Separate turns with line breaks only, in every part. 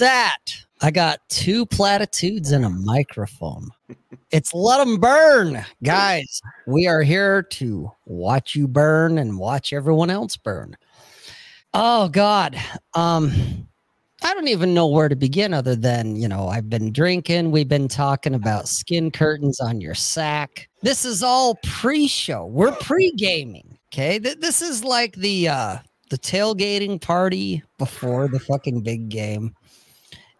where it's at. I got two platitudes and a microphone. It's let them burn, guys. We are here to watch you burn and watch everyone else burn. Oh God. Um I don't even know where to begin other than, you know, I've been drinking, we've been talking about skin curtains on your sack. This is all pre-show. We're pre-gaming. Okay? Th- this is like the uh the tailgating party before the fucking big game.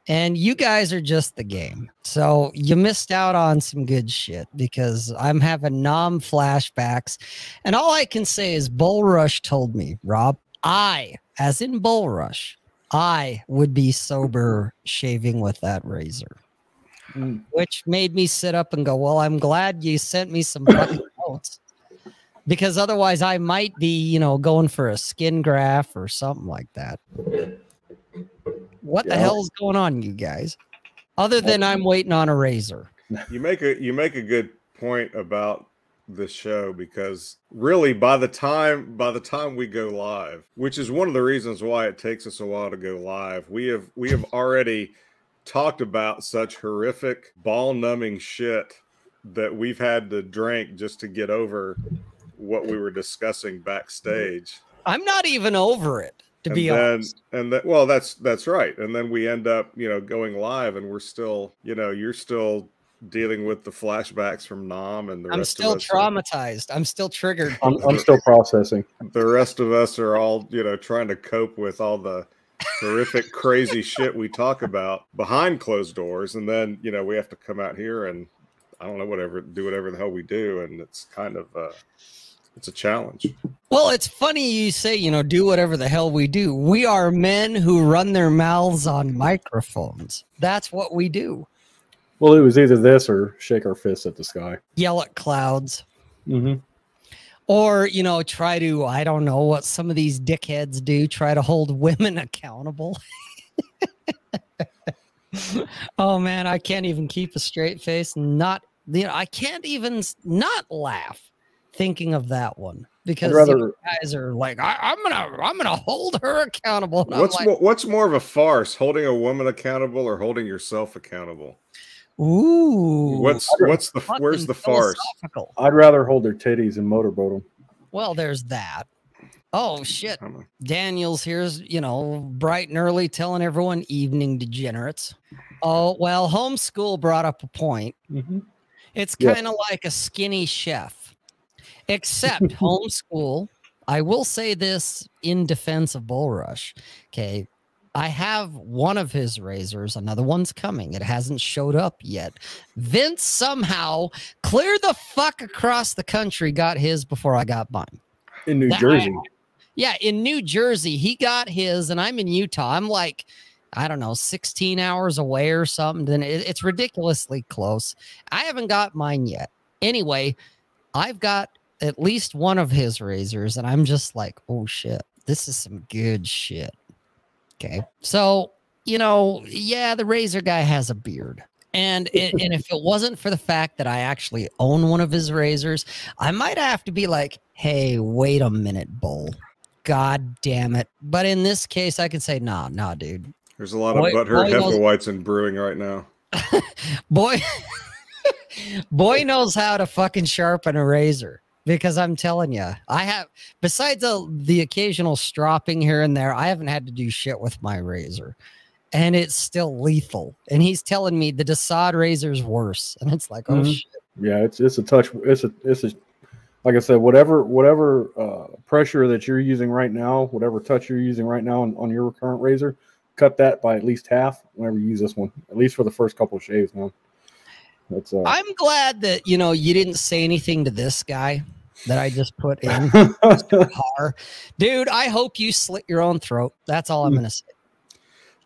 And you guys are just the game. So you missed out on some good shit because I'm having Nam flashbacks. And all I can say is Bull Rush told me, Rob, I, as in Bull Rush, I would be sober shaving with that razor.
Mm.
Which made me sit up and go, Well, I'm glad you sent me some fucking notes. Because otherwise I might be, you know, going for a skin graft or something like that. What the
Yeah.
hell is going on, you guys? Other than I'm waiting on a razor.
You make a you make a good point about the show because really by the time by the time we go live, which is one of the reasons why it takes us a while to go live, we have we have already talked about such horrific ball numbing shit that we've had to drink just to get over what we were discussing backstage.
I'm not even over it, to
and
be
then,
honest.
And that well, that's that's right. And then we end up, you know, going live, and we're still, you know, you're still dealing with the flashbacks from Nam, and the
I'm
rest
still
of us. are-
traumatized. I'm still triggered.
I'm, I'm still processing.
the rest of us are all, you know, trying to cope with all the horrific, crazy shit we talk about behind closed doors, and then you know we have to come out here and I don't know whatever do whatever the hell we do, and it's kind of uh, it's a challenge.
Well, it's funny you say, you know, do whatever the hell we do. We are men who run their mouths on microphones. That's what we do.
Well, it was either this or shake our fists at the sky.
Yell at clouds.
Mm-hmm.
Or, you know, try to, I don't know what some of these dickheads do, try to hold women accountable. oh man, I can't even keep a straight face. Not, you know, I can't even not laugh thinking of that one because you
rather-
know, guys are like, I, I'm gonna, I'm gonna hold her accountable. And
What's
like,
more, what's more of a farce, holding a woman accountable or holding yourself accountable?
Ooh,
What's what's the where's the farce?
I'd rather hold their titties and motorboat them.
Well, there's that. Oh shit. Daniel's here's, you know, bright and early telling everyone evening degenerates. Oh, well, homeschool brought up a point.
Mm-hmm.
It's kind of like a skinny chef, except homeschool. I will say this in defense of Bull Rush. Okay. I have one of his razors, another one's coming. It hasn't showed up yet. Vince somehow clear the fuck across the country got his before I got mine.
In New
That-
Jersey.
Yeah, in New Jersey, he got his, and I'm in Utah. I'm like, I don't know, 16 hours away or something. Then it, it's ridiculously close. I haven't got mine yet. Anyway, I've got at least one of his razors, and I'm just like, oh shit, this is some good shit. Okay, so you know, yeah, the razor guy has a beard. And, and and if it wasn't for the fact that I actually own one of his razors, I might have to be like, hey, wait a minute, Bull. God damn it. But in this case, I can say, nah, nah, dude.
There's a lot
Boy-
of butthurt
boy knows-
Hefeweights in brewing right now.
Boy, boy knows how to fucking sharpen a razor. Because I'm telling you, I have, besides the, the occasional stropping here and there, I haven't had to do shit with my razor. And it's still lethal. And he's telling me the Desaad razor's worse. And it's like, oh
Mhm.
shit.
Yeah, it's it's a touch. It's a it's a like I said, whatever whatever uh, pressure that you're using right now, whatever touch you're using right now on, on your current razor, cut that by at least half whenever you use this one. At least for the first couple of shaves, man. That's uh,
I'm glad that, you know, you didn't say anything to this guy that I just put in. car. Dude, I hope you slit your own throat. That's all I'm going to say.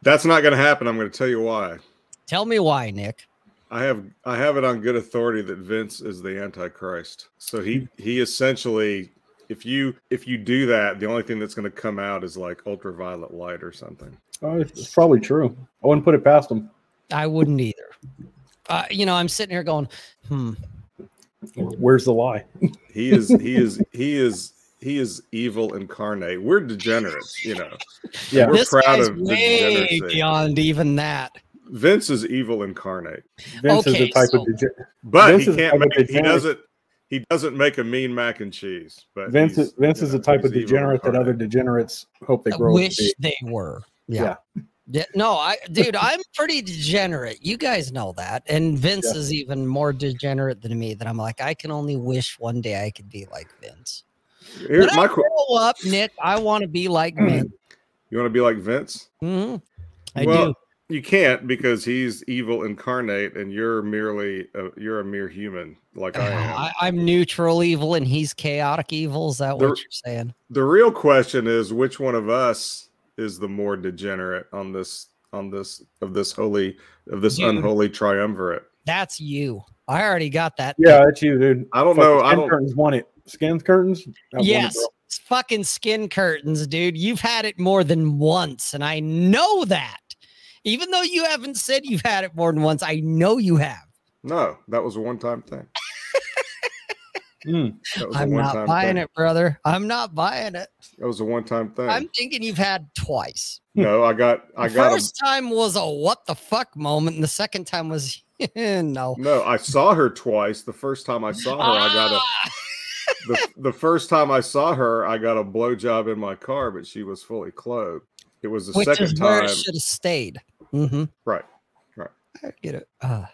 That's not going to happen. I'm going to tell you why.
Tell me why, Nick.
I have I have it on good authority that Vince is the Antichrist. So he he essentially, if you if you do that, the only thing that's going to come out is like ultraviolet light or something.
oh, it's, it's probably true. I wouldn't put it past him.
I wouldn't either. Uh, you know, I'm sitting here going, hmm.
Where's the lie?
He is he is he is he is evil incarnate. We're degenerates, you know.
Yeah.
We're
this
proud of
way beyond even that.
Vince is evil incarnate,
Vince is
Okay,
the type
so-
of dege-
but
Vince
he
is
can't make. He doesn't. He doesn't make a mean mac and cheese. But
Vince is Vince is
know,
the type of degenerate that other degenerates hope they grow up
wish they were. Yeah. Yeah, No, I dude, I'm pretty degenerate. You guys know that. And Vince
Yeah.
is even more degenerate than me that I'm like, I can only wish one day I could be like Vince.
Here's
when
my.
I grow up, Nick, I want to be like Vince.
You want to be like Vince?
Mm-hmm. I
well,
do.
you can't because he's evil incarnate, and you're merely a, you're a mere human like I am.
I, I'm neutral evil and he's chaotic evil. Is that
The-
what you're saying?
the real question is which one of us is the more degenerate on this on this of this holy of this
You.
unholy triumvirate.
That's you. I already got that.
Yeah, that's you, dude.
I don't
Fucking
know. I don't.
curtains won it. Skin curtains. that won it,
Yes. fucking skin curtains, dude. You've had it more than once, and I know that. Even though you haven't said you've had it more than once, I know you have.
No, that was a one time thing.
Mm.
That was a
I'm not buying
thing.
it, brother. I'm not buying it.
That was a one time thing.
I'm thinking you've had twice.
no, I got I
the
got a,
first time was a what the fuck moment, and the second time was no.
no. I saw her twice. The first time I saw her, I got a
Ah!
the, the first time I saw her, I got a blowjob in my car, but she was fully clothed. It was the
which
second
is where
time.
it should have stayed. Mm-hmm.
Right, right.
I get it. Uh,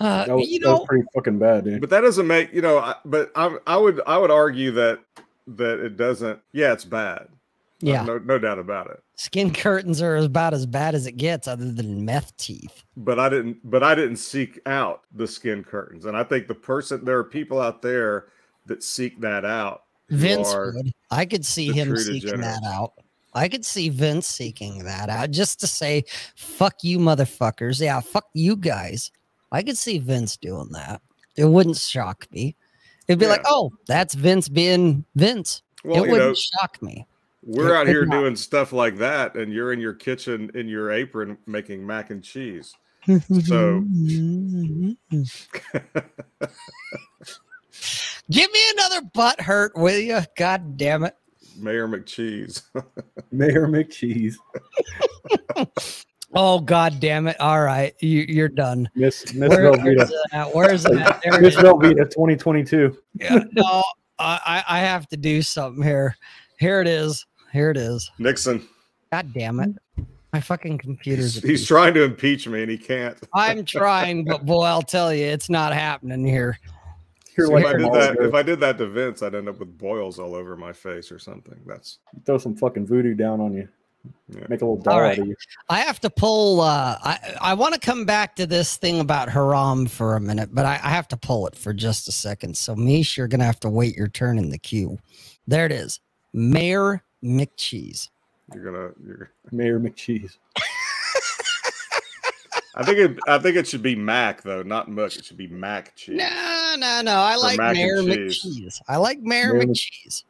uh,
That, was,
you
that was pretty fucking bad, dude.
But that doesn't make you know. I, but I I would I would argue that that it doesn't. Yeah, it's bad.
yeah,
no no doubt about it.
skin curtains are about as bad as it gets, other than meth teeth.
But I didn't. But I didn't seek out the skin curtains, and I think the person there are people out there that seek that out.
Vince would. I could see him seeking
degenerates.
that out. I could see Vince seeking that out just to say, fuck you, motherfuckers. Yeah, fuck you guys. I could see Vince doing that. It wouldn't shock me. It'd be like, oh, that's Vince being Vince.
Well,
it wouldn't
know,
shock me.
we're
it
out here
not.
doing stuff like that, and you're in your kitchen in your apron making mac and cheese. So-
Give me another butt hurt, will you? God damn it.
Mayor McCheese.
Mayor McCheese,
Oh, god damn it. All right. You, you're done.
Miss Miss
Where- where's
Velveeta,
it at? Where's it at? There
Miss
is.
Velveeta, 2022.
Yeah, no, I, I I have to do something here. Here it is. Here it is.
Nixon.
God damn it. My fucking computer's.
He's, he's trying to impeach me, and he can't.
I'm trying, but boy, I'll tell you, it's not happening here.
You're like
if I
a
did that, if I did that to Vince, I'd end up with boils all over my face or something. That's
throw some fucking voodoo down on you.
Yeah.
Make a little doll
All right.
out of you.
I have to pull. Uh, I I want to come back to this thing about Haram for a minute, but I, I have to pull it for just a second. So, Mish, you're gonna have to wait your turn in the queue. There it is, Mayor McCheese.
you're gonna. You're,
Mayor McCheese.
I think it. I think it should be Mac though, not Muck. It should be Mac cheese.
No, no, no. I like
mac
Mayor
cheese.
McCheese. I like Mayor
Mayor
McCheese.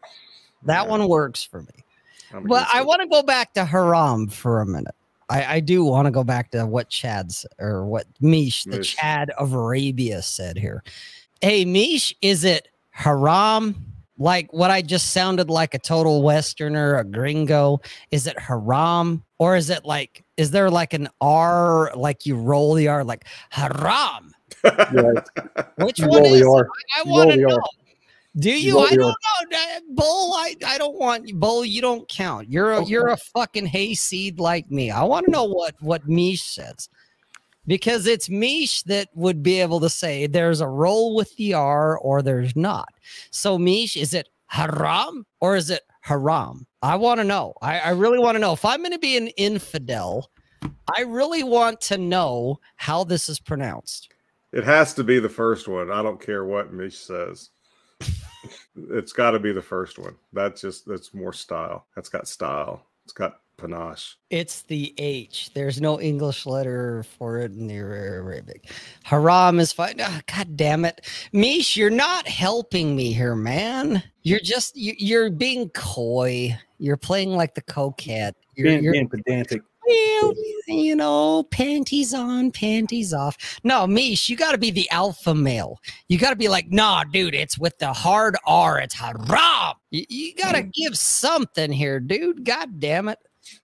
That
Yeah,
one works for me.
I'm
But I want to go back to Haram for a minute. I, I do want to go back to what Chad's or what Mish, the
Mish.
Chad of Arabia said here. Hey, Mish, is it Haram? Like what I just sounded like a total Westerner, a gringo. Is it Haram? Or is it like, is there like an R, like you roll the R, like Haram?
Yeah,
Which
you
one
roll
is
the
it?
R.
I
You
want to
roll the
know. Do you? I don't know. Bull, I, I don't want Bull. You don't count. You're a
Okay.
you're a fucking hayseed like me. I want to know what what Mish says because it's Mish that would be able to say there's a roll with the R or there's not. So Mish, is it haram or is it haram? I want to know. I, I really want to know. If I'm going to be an infidel, I really want to know how this is pronounced.
It has to be the first one. I don't care what Mish says. It's got to be the first one. That's just that's more style. That's got style. It's got panache.
It's the H. There's no English letter for it in the Arabic. Haram is fine. Ah, God damn it, Mish, you're not helping me here, man. You're just you, you're being coy. You're playing like the coquette. You're,
Being,
you're
being pedantic.
Well, you know, panties on, panties off. No, Mish, you got to be the alpha male. You got to be like, nah, dude, it's with the hard R. It's haram. You, you got to mm. give something here, dude. God damn it.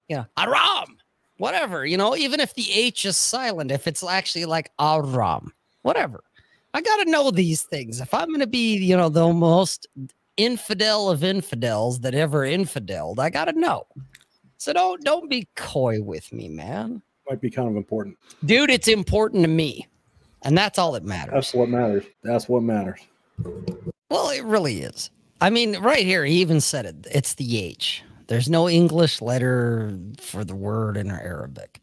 You know, haram. Whatever, you know, even if the H is silent, if it's actually like aram, whatever. I got to know these things. If I'm going to be, you know, the most infidel of infidels that ever infideled, I got to know. So don't don't be coy with me, man.
Might be kind of important.
Dude, it's important to me. And that's all that matters.
That's what matters. That's what matters.
Well, it really is. I mean, right here, he even said it. It's the H. There's no English letter for the word in Arabic.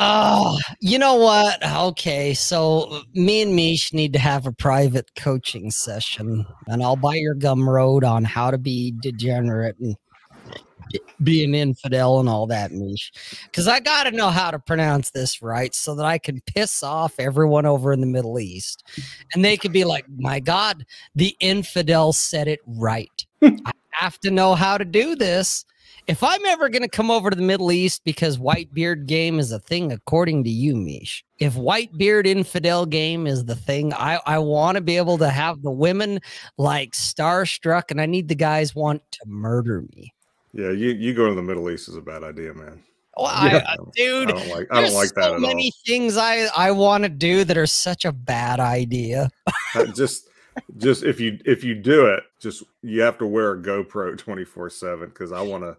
Oh, you know what? Okay, so me and Mish need to have a private coaching session, and I'll buy your Gumroad on how to be degenerate and be an infidel and all that, Mish. Because I got to know how to pronounce this right so that I can piss off everyone over in the Middle East, and they could be like, "My God, the infidel said it right." I have to know how to do this if I'm ever going to come over to the Middle East because white beard game is a thing, according to you, Mish, if white beard infidel game is the thing, I, I want to be able to have the women like starstruck, and I need the guys want to murder me.
Yeah, you, you go to the Middle East is a bad idea, man.
Well, yeah. I, dude,
I don't like I don't like that
so
at
many
all.
things I I want to do that are such a bad idea.
Just just if you if you do it, just you have to wear a GoPro twenty four seven because I want to.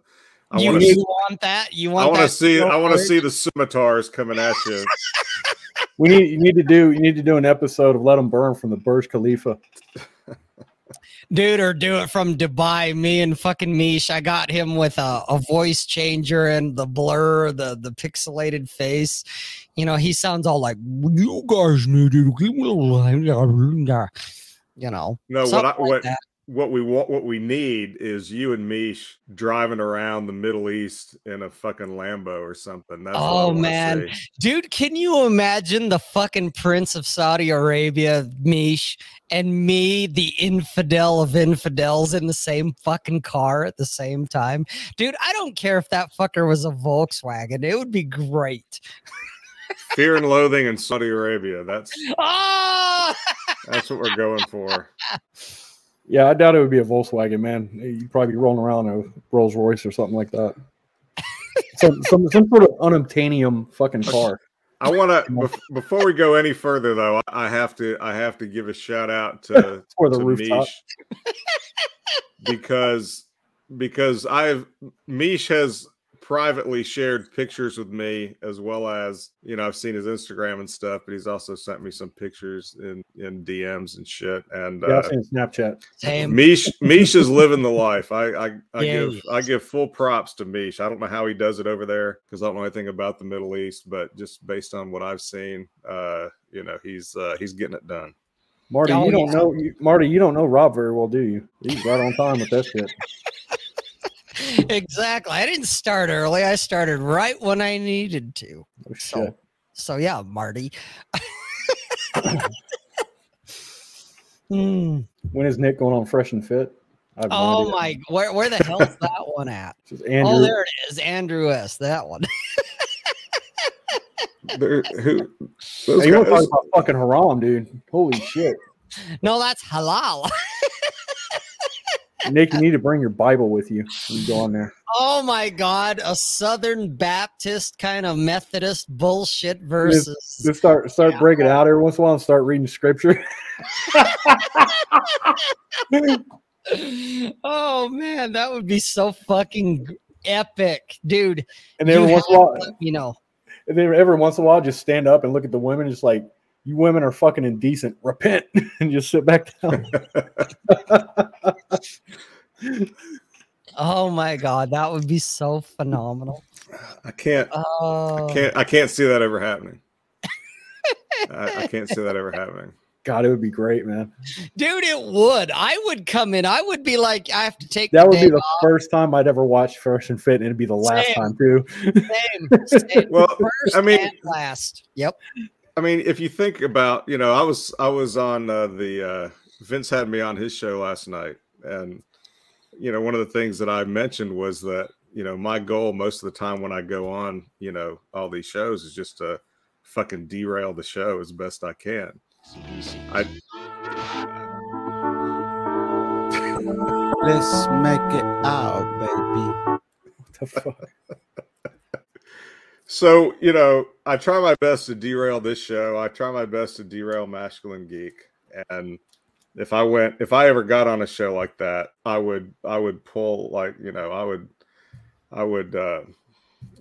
I
you
want
you
to.
want that? You
I
want?
want to
that
see. I want to see the scimitars coming at you.
We need you need to do you need to do an episode of Let Them Burn from the Burj Khalifa.
dude, or do it from Dubai. Me and fucking Mish, I got him with a, a voice changer and the blur, the the pixelated face. You know, he sounds all like you guys need to give me a line." You know,
No, what I, what
that.
What we want, what we need is you and Mish driving around the Middle East in a fucking Lambo or something. That's
Oh, man.
see.
Dude, can you imagine the fucking Prince of Saudi Arabia, Mish, and me, the infidel of infidels, in the same fucking car at the same time? Dude, I don't care if that fucker was a Volkswagen. It would be great.
Fear and loathing in Saudi Arabia. That's
Oh,
that's what we're going for.
Yeah, I doubt it would be a Volkswagen, man. You'd probably be rolling around a Rolls Royce or something like that. some, some some sort of unobtainium fucking car.
I want to before we go any further though. I have to I have to give a shout out to
For the
to
rooftop.
Mish because because I've Mish has privately shared pictures with me as well as you know I've seen his Instagram and stuff, but he's also sent me some pictures in in DMs and shit. And
Yeah,
uh,
I've seen Snapchat.
Damn.
Mish Mish is living the life. I I, I
Yeah,
give I give full props to Mish. I don't know how he does it over there because I don't know anything about the Middle East, but just based on what I've seen, uh, you know, he's uh, he's getting it done.
Marty, you don't know you, Marty, you don't know Rob very well, do you? He's right on time with that shit.
exactly. I didn't start early. I started right when I needed to.
Oh,
So,
shit.
so yeah, Marty.
When is Nick going on Fresh and Fit? I have
Oh
idea.
my! Where where the hell is that one at?
Andrew.
Oh, there it is, Andrew S. That one.
There- who,
Hey, you want to talk about fucking haram, dude? Holy shit,
No, that's halal.
Nick! You need to bring your Bible with you when you go on there.
Oh my God! A Southern Baptist kind of Methodist bullshit versus.
Just start start
Yeah.
breaking out every once in a while and start reading scripture.
oh man, that would be so fucking epic, dude.
And every once in a while,
You know,
and then every once in a while, just stand up and look at the women, just like you women are fucking indecent. Repent and just sit back down.
oh my God, that would be so phenomenal.
I can't
Oh,
I can't I can't see that ever happening. I, I can't see that ever happening.
God, it would be great, man.
dude, it would. I would come in. I would be like, I have to take
That
the
would
day
be the
off.
first time I'd ever watch Fresh and Fit, and it'd be the last
Same.
time too.
Same, same.
Well,
First
I mean-
and last. Yep.
I mean, if you think about, you know, I was I was on uh, the uh, Vince had me on his show last night, and you know, one of the things that I mentioned was that you know, my goal most of the time when I go on, you know, all these shows is just to fucking derail the show as best I can. I
Let's make it out, baby.
What the fuck?
so you know, I try my best to derail this show. I try my best to derail Masculine Geek, and if I went, if I ever got on a show like that, I would, I would pull like, you know, I would, I would, uh,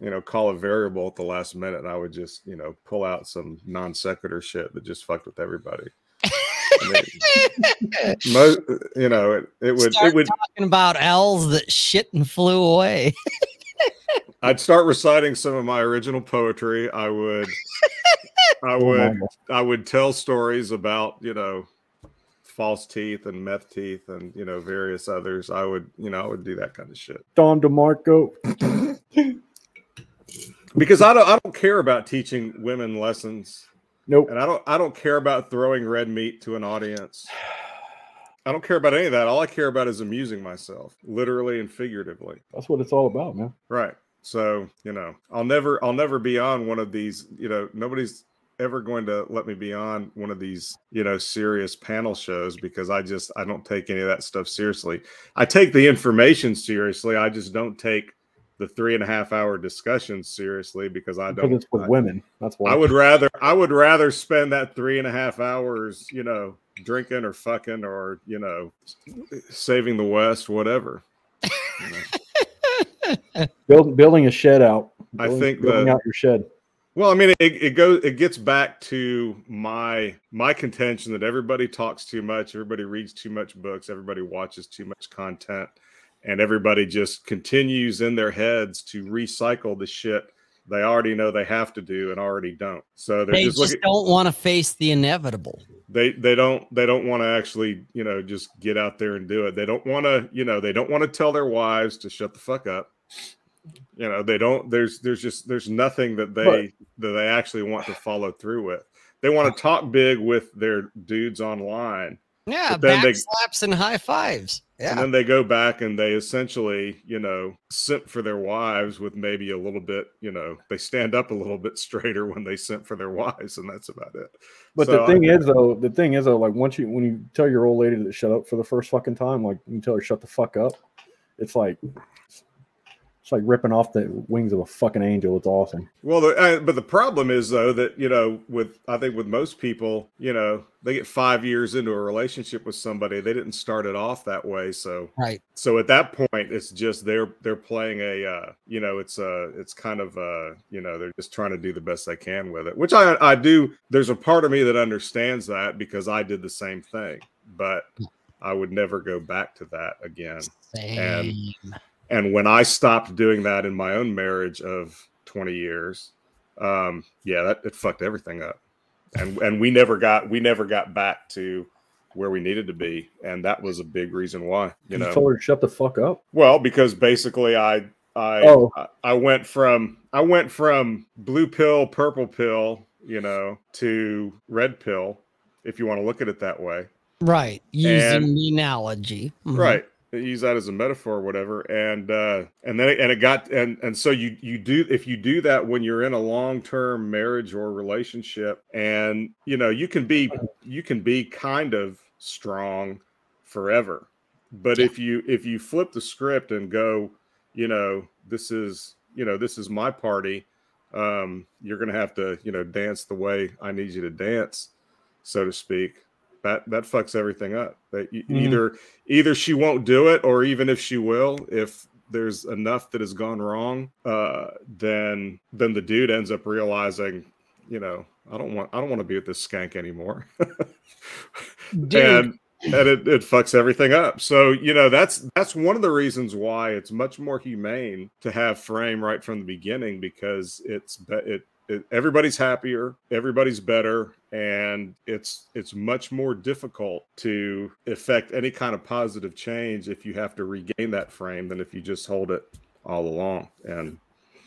you know, call a variable at the last minute, and I would just, you know, pull out some non sequitur shit that just fucked with everybody. I mean, mo- you know, it, it would,
Start
it would.
talking about owls that shit and flew away.
I'd start reciting some of my original poetry. I would, I would, I would tell stories about, you know, false teeth and meth teeth and you know various others. I would, you know, I would do that kind of shit
Don DeMarco.
because I don't, I don't care about teaching women lessons,
Nope.
and I don't, I don't care about throwing red meat to an audience. I don't care about any of that. All I care about is amusing myself, literally and figuratively.
That's what it's all about, man.
Right. So, you know, I'll never I'll never be on one of these, you know, nobody's ever going to let me be on one of these, you know, serious panel shows because I just I don't take any of that stuff seriously. I take the information seriously. I just don't take the three and a half hour discussions seriously because I
Because
don't
it's with
I,
women. That's why.
I would rather I would rather spend that three and a half hours, you know, drinking or fucking or, you know, saving the West, whatever. You know?
Build, building a shed out.
I think
building
the-
out your shed.
Well, I mean, it, it goes it gets back to my my contention that everybody talks too much, everybody reads too much books, everybody watches too much content, and everybody just continues in their heads to recycle the shit they already know they have to do and already don't. So they're
they
just
just
looking
don't want to face the inevitable.
they they don't they don't want to actually, you know, just get out there and do it. They don't want to, you know, they don't want to tell their wives to shut the fuck up. You know, they don't there's there's just there's nothing that they
But-
that they actually want to follow through with. They want to talk big with their dudes online.
Yeah,
then
back
they-
slaps and high fives. yeah And
then they go back and they essentially, you know, simp for their wives with maybe a little bit, you know, they stand up a little bit straighter when they simp for their wives, and that's about it.
But
So
the
I-
thing is, though, the thing is, though, like once you when you tell your old lady to shut up for the first fucking time, like you tell her shut the fuck up, it's like it's like ripping off the wings of a fucking angel. It's awesome.
Well, the, uh, but the problem is though that you know, with I think with most people, you know, they get five years into a relationship with somebody, they didn't start it off that way, so
right.
so at that point, it's just they're they're playing a, uh, you know, it's uh it's kind of uh, you know, they're just trying to do the best they can with it, which I I do. There's a part of me that understands that because I did the same thing, but I would never go back to that again.
Same.
And when I stopped doing that in my own marriage of 20 years, um, yeah, that it fucked everything up. And and we never got we never got back to where we needed to be. And that was a big reason why, you
You,
know.
told her to shut the fuck up.
Well, because basically I I
Oh.
I, I went from I went from blue pill, purple pill, you know, to red pill, if you want to look at it that way.
Right. Using
And-
the analogy. Mhm.
right use that as a metaphor or whatever and uh and then it, and it got and and so you you do if you do that when you're in a long-term marriage or relationship and you know you can be you can be kind of strong forever but
Yeah.
if you if you flip the script and go you know this is you know this is my party um you're gonna have to you know dance the way i need you to dance so to speak that that fucks everything up. That
Mhm.
either either she won't do it or even if she will if there's enough that has gone wrong uh then then the dude ends up realizing you know i don't want i don't want to be with this skank anymore. And and it, it fucks everything up. So you know that's that's one of the reasons why it's much more humane to have frame right from the beginning because it's it everybody's happier everybody's better and it's it's much more difficult to effect any kind of positive change if you have to regain that frame than if you just hold it all along and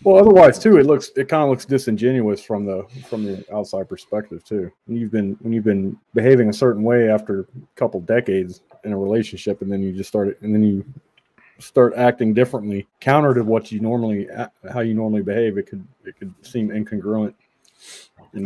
Well, otherwise too, it looks it kind of looks disingenuous from the from the outside perspective too. When you've been when you've been behaving a certain way after a couple decades in a relationship, and then you just started, and then you start acting differently, counter to what you normally how you normally behave, it could it could seem incongruent.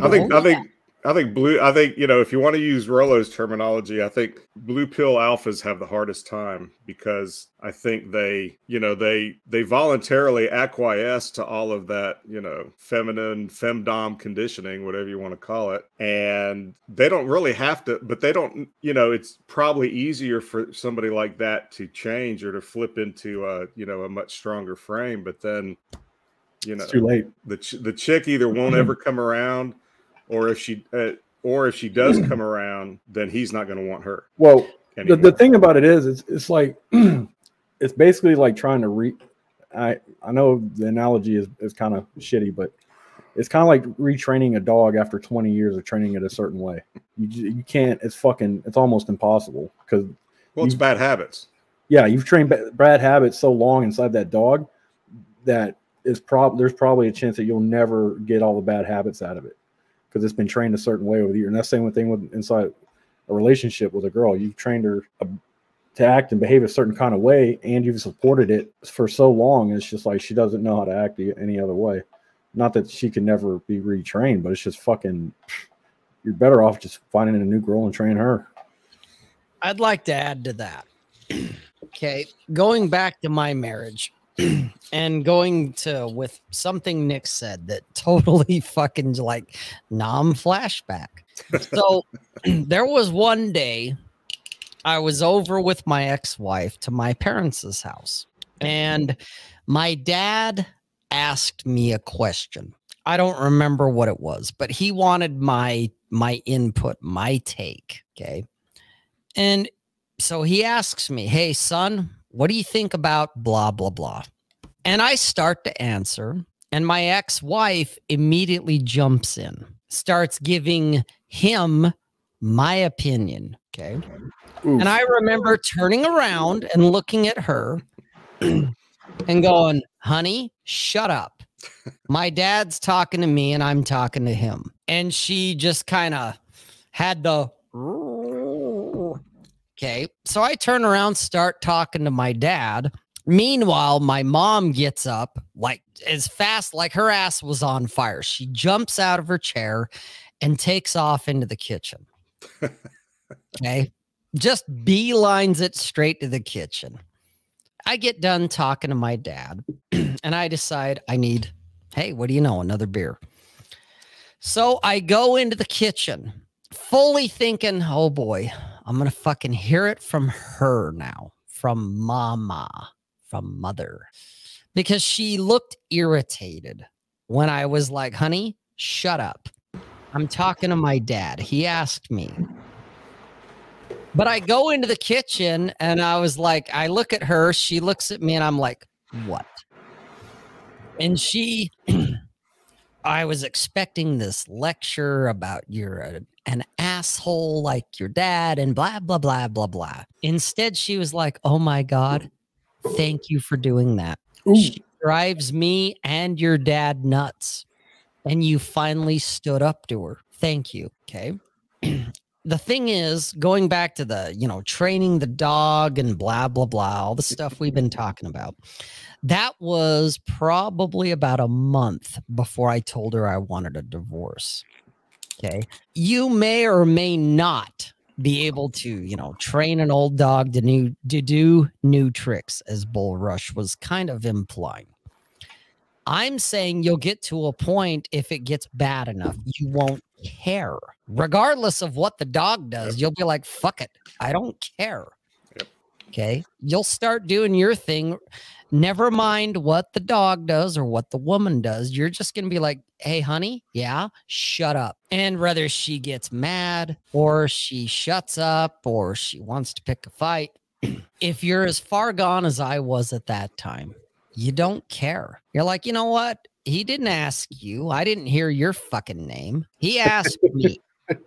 I think I think I think blue I think you know if you want to use Rollo's terminology, I think blue pill alphas have the hardest time because I think they, you know, they they voluntarily acquiesce to all of that, you know, feminine femdom conditioning, whatever you want to call it. And they don't really have to, but they don't, you know, it's probably easier for somebody like that to change or to flip into a, you know, a much stronger frame, but then you know
it's too late.
the ch- the chick either won't ever come around, or if she uh, or if she does come around, then he's not going to want her.
Well, the, the thing about it is, it's it's like it's basically like trying to re. I I know the analogy is is kind of shitty, but it's kind of like retraining a dog after 20 years of training it a certain way. You you can't. It's fucking. It's almost impossible because
well, it's bad habits.
yeah, you've trained bad habits so long inside that dog that is prob there's probably a chance that you'll never get all the bad habits out of it because it's been trained a certain way over the year. And that's the same thing with inside a relationship with a girl. You've trained her to act and behave a certain kind of way, and you've supported it for so long. It's just like she doesn't know how to act any other way. Not that she can never be retrained, but it's just fucking. You're better off just finding a new girl and train her.
I'd like to add to that. okay, going back to my marriage and going to with something Nick said that totally fucking like Nam flashback. So there was one day I was over with my ex-wife to my parents' house and my dad asked me a question. I don't remember what it was, but he wanted my my input, my take, okay? And so he asks me, Hey, son, what do you think about blah, blah, blah? And I start to answer, and my ex wife immediately jumps in, starts giving him my opinion. Okay.
Oof.
And I remember turning around and looking at her and going, honey, shut up. My dad's talking to me and I'm talking to him. And she just kind of had the okay. So I turn around, start talking to my dad. Meanwhile, my mom gets up like as fast, like her ass was on fire. She jumps out of her chair and takes off into the kitchen. Okay. Just beelines it straight to the kitchen. I get done talking to my dad and I decide I need, hey, what do you know? Another beer. So I go into the kitchen, fully thinking, oh boy, I'm going to fucking hear it from her now, from mama, from mother, because she looked irritated when I was like, honey, shut up. I'm talking to my dad. He asked me. But I go into the kitchen and I was like, I look at her, she looks at me, and I'm like, what? And she, I was expecting this lecture about you're a, an asshole like your dad and blah, blah, blah, blah, blah. Instead, she was like, oh my God, thank you for doing that.
Ooh.
She drives me and your dad nuts. And you finally stood up to her. Thank you. Okay. the thing is, going back to the, you know, training the dog and blah, blah, blah, all the stuff we've been talking about, that was probably about a month before I told her I wanted a divorce. Okay. You may or may not be able to, you know, train an old dog to new to do new tricks, as Bull Rush was kind of implying. I'm saying you'll get to a point if it gets bad enough, you won't care. Regardless of what the dog does, you'll be like, fuck it. I don't care. Okay. You'll start doing your thing. Never mind what the dog does or what the woman does. You're just going to be like, hey, honey, yeah, shut up. And whether she gets mad or she shuts up or she wants to pick a fight, if you're as far gone as I was at that time, you don't care. You're like, you know what? He didn't ask you. I didn't hear your fucking name. He asked me.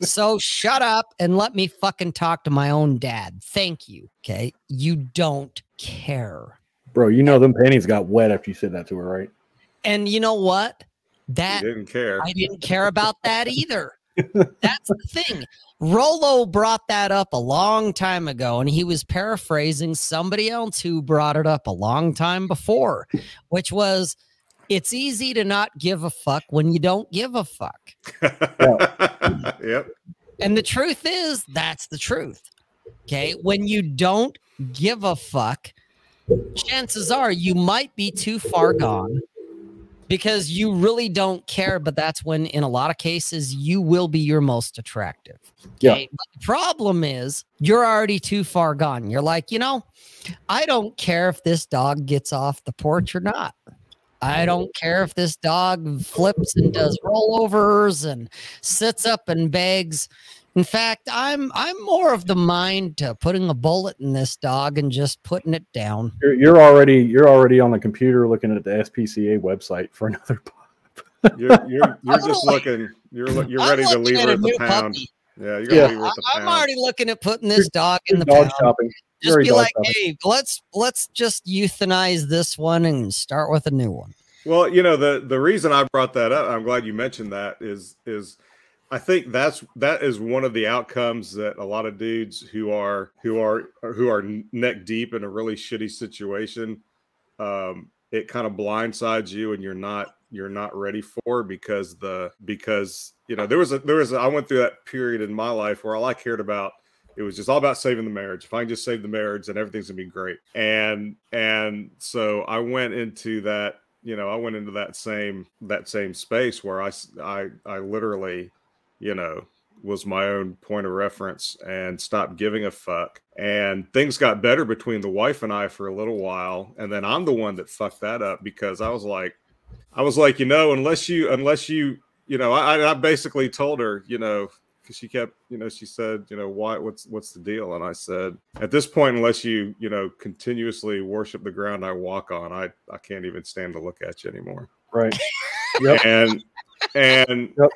So shut up and let me fucking talk to my own dad. Thank you. Okay. You don't care.
Bro, you know them panties got wet after you said that to her, right?
And you know what?
He
That
didn't care.
I didn't care about that either. That's the thing. Rollo brought that up a long time ago, and he was paraphrasing somebody else who brought it up a long time before, which was it's easy to not give a fuck when you don't give a fuck.
yep.
And the truth is, that's the truth. Okay. When you don't give a fuck, chances are you might be too far gone because you really don't care. But that's when, in a lot of cases, you will be your most attractive.
Yeah.
Okay? But the problem is, you're already too far gone. You're like, you know, I don't care if this dog gets off the porch or not. I don't care if this dog flips and does rollovers and sits up and begs. In fact, I'm I'm more of the mind to putting a bullet in this dog and just putting it down.
You're, you're already you're already on the computer looking at the SPCA website for another.
You're you're, you're just oh. looking. You're you're ready to leave her at the pound.
puppy.
Yeah, you're
Yeah.
gonna leave her at the
I- I'm
pound.
already looking at putting this dog in the
dog
pound.
shopping.
Just be like,
dog shopping.
hey, let's let's just euthanize this one and start with a new one.
Well, you know the the reason I brought that up, I'm glad you mentioned that is is I think that's that is one of the outcomes that a lot of dudes who are who are who are neck deep in a really shitty situation, um, it kind of blindsides you and you're not you're not ready for because the because you know there was a there was a, I went through that period in my life where all I cared about it was just all about saving the marriage. If I can just save the marriage, then everything's gonna be great. And and so I went into that you know, I went into that same that same space where I I I literally, you know, was my own point of reference and stopped giving a fuck. And things got better between the wife and I for a little while, and then I'm the one that fucked that up because I was like, I was like, you know, unless you unless you you know, I I basically told her, you know, because she kept, you know, she said, you know, why, what's, what's the deal? And I said, at this point, unless you, you know, continuously worship the ground I walk on, I, I can't even stand to look at you anymore.
Right. Yep.
And, and,
Yep.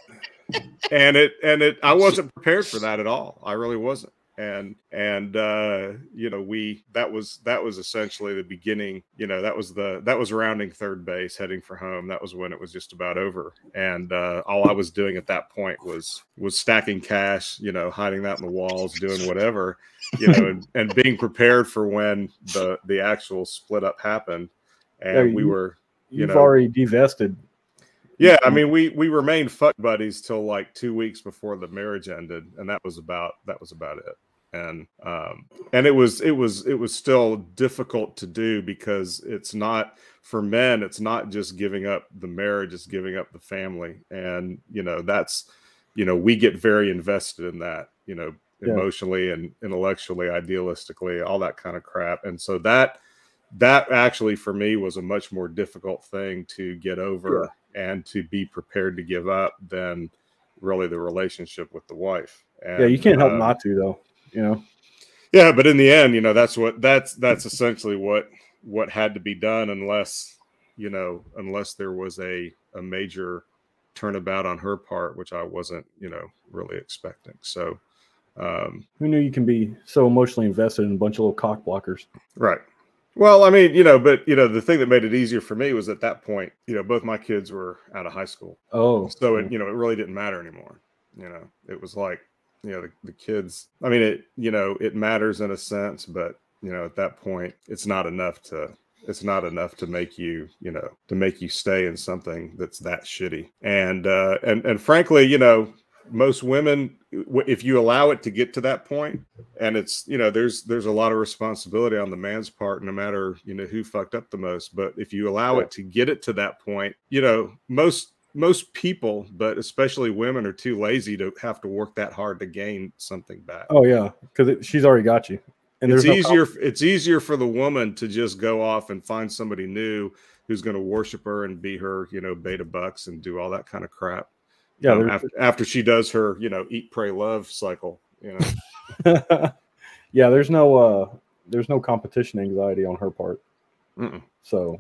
and it, and it, I wasn't prepared for that at all. I really wasn't. And, and, uh, you know, we, that was, that was essentially the beginning, you know, that was the, that was rounding third base, heading for home. That was when it was just about over. And, uh, all I was doing at that point was, was stacking cash, you know, hiding that in the walls, doing whatever, you know, and, and being prepared for when the, the actual split up happened. And
Yeah,
we were, you
You've
know-
already divested.
Yeah, I mean, we we remained fuck buddies till like two weeks before the marriage ended, and that was about that was about it. And um, and it was it was it was still difficult to do because it's not for men. It's not just giving up the marriage; it's giving up the family. And you know, that's you know, we get very invested in that. You know,
Yeah.
emotionally and intellectually, idealistically, all that kind of crap. And so that that actually for me was a much more difficult thing to get over and to be prepared to give up than really the relationship with the wife. And,
yeah, you can't help
uh,
not to though. You know.
Yeah, but in the end, you know, that's what that's that's essentially what what had to be done unless, you know, unless there was a a major turnabout on her part, which I wasn't, you know, really expecting. So um
Who knew you can be so emotionally invested in a bunch of little cock blockers?
Right. Well, I mean, you know, but you know, the thing that made it easier for me was at that point, you know, both my kids were out of high school,
Oh,
so it, you know, it really didn't matter anymore. You know, it was like, you know, the, the kids. I mean, it, you know, it matters in a sense, but you know, at that point, it's not enough to. It's not enough to make you, you know, to make you stay in something that's that shitty. And uh, and and frankly, you know, most women, if you allow it to get to that point, and it's you know there's there's a lot of responsibility on the man's part no matter you know who fucked up the most. But if you allow it to get it to that point you know most most people but especially women are too lazy to have to work that hard to gain something back.
Oh yeah, because she's already got you. And
it's
no
easier it's easier for the woman to just go off and find somebody new who's going to worship her and be her you know beta bucks and do all that kind of crap
Yeah,
um, after, after she does her you know eat pray love cycle you know
yeah, there's no uh there's no competition anxiety on her part.
Mm-mm.
So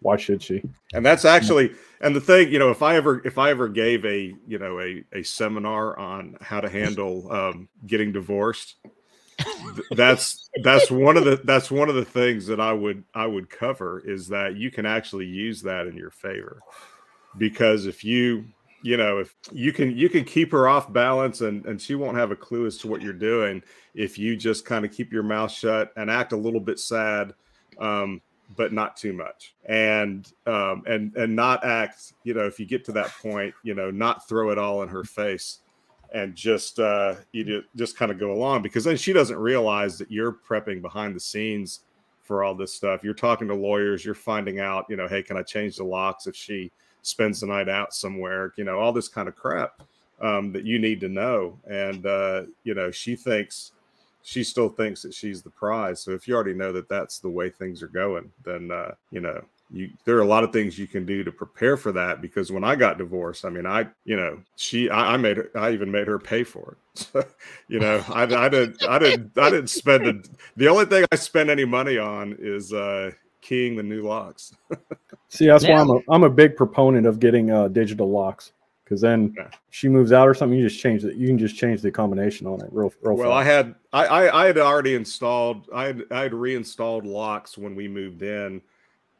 why should she?
and that's actually and the thing you know if i ever if i ever gave a you know a, a seminar on how to handle um, getting divorced th- that's that's one of the that's one of the things that i would i would cover is that you can actually use that in your favor because if you you know, if you can you can keep her off balance and and she won't have a clue as to what you're doing if you just kind of keep your mouth shut and act a little bit sad. Um, but not too much and um and and not act you know if you get to that point you know not throw it all in her face and just uh you just kind of go along because then she doesn't realize that you're prepping behind the scenes for all this stuff you're talking to lawyers you're finding out you know hey can i change the locks if she spends the night out somewhere you know all this kind of crap um, that you need to know and uh you know she thinks she still thinks that she's the prize. So if you already know that that's the way things are going, then uh, you know you there are a lot of things you can do to prepare for that. Because when I got divorced, I mean, I you know she I, I made her, I even made her pay for it. you know, I, I didn't I didn't I didn't spend a, the only thing I spend any money on is uh, keying the new locks.
See, that's yeah. why I'm a I'm a big proponent of getting uh, digital locks because then yeah. she moves out or something, you just change it. You can just change the combination on it real, real
well.
Fast.
I had I, I, I had already installed I had I had reinstalled locks when we moved in,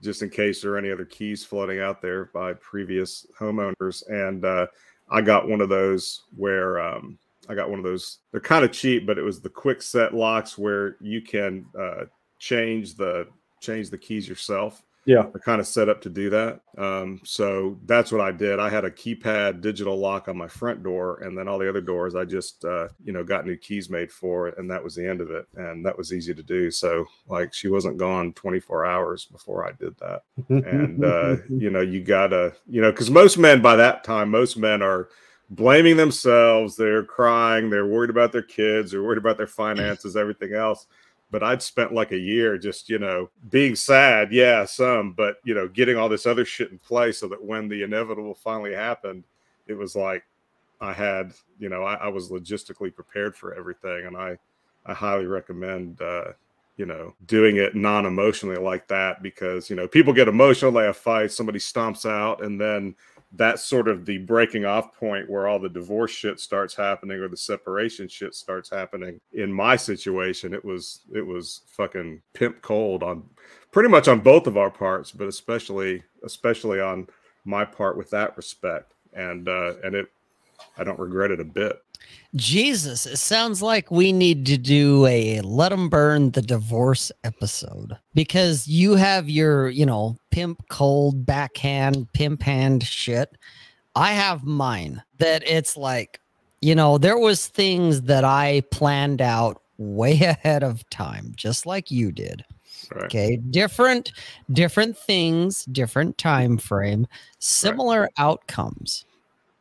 just in case there are any other keys floating out there by previous homeowners, and uh, I got one of those where um, I got one of those. They're kind of cheap, but it was the Kwikset locks where you can uh, change the change the keys yourself
yeah,
are kind of set up to do that. Um, so that's what I did. I had a keypad digital lock on my front door, and then all the other doors I just uh, you know got new keys made for it, and that was the end of it. And that was easy to do. So like she wasn't gone 24 hours before I did that. and uh, you know you gotta you know because most men by that time most men are blaming themselves. They're crying. They're worried about their kids. They're worried about their finances, everything else but I'd spent like a year just, you know, being sad. Yeah, some, but, you know, getting all this other shit in place so that when the inevitable finally happened, it was like I had, you know, I, I was logistically prepared for everything. And I, I highly recommend, uh, you know, doing it non emotionally like that because, you know, people get emotional, they have fights, somebody stomps out, and then that's sort of the breaking off point where all the divorce shit starts happening or the separation shit starts happening. In my situation it was it was fucking pimp cold on pretty much on both of our parts but especially especially on my part with that respect. And uh and it i don't regret it a bit
Jesus, it sounds like we need to do a let them burn the divorce episode because you have your, you know, pimp cold backhand, pimp hand shit. I have mine that it's like, you know, there was things that I planned out way ahead of time, just like you did. Right. Okay, different different things, different time frame, similar right. outcomes.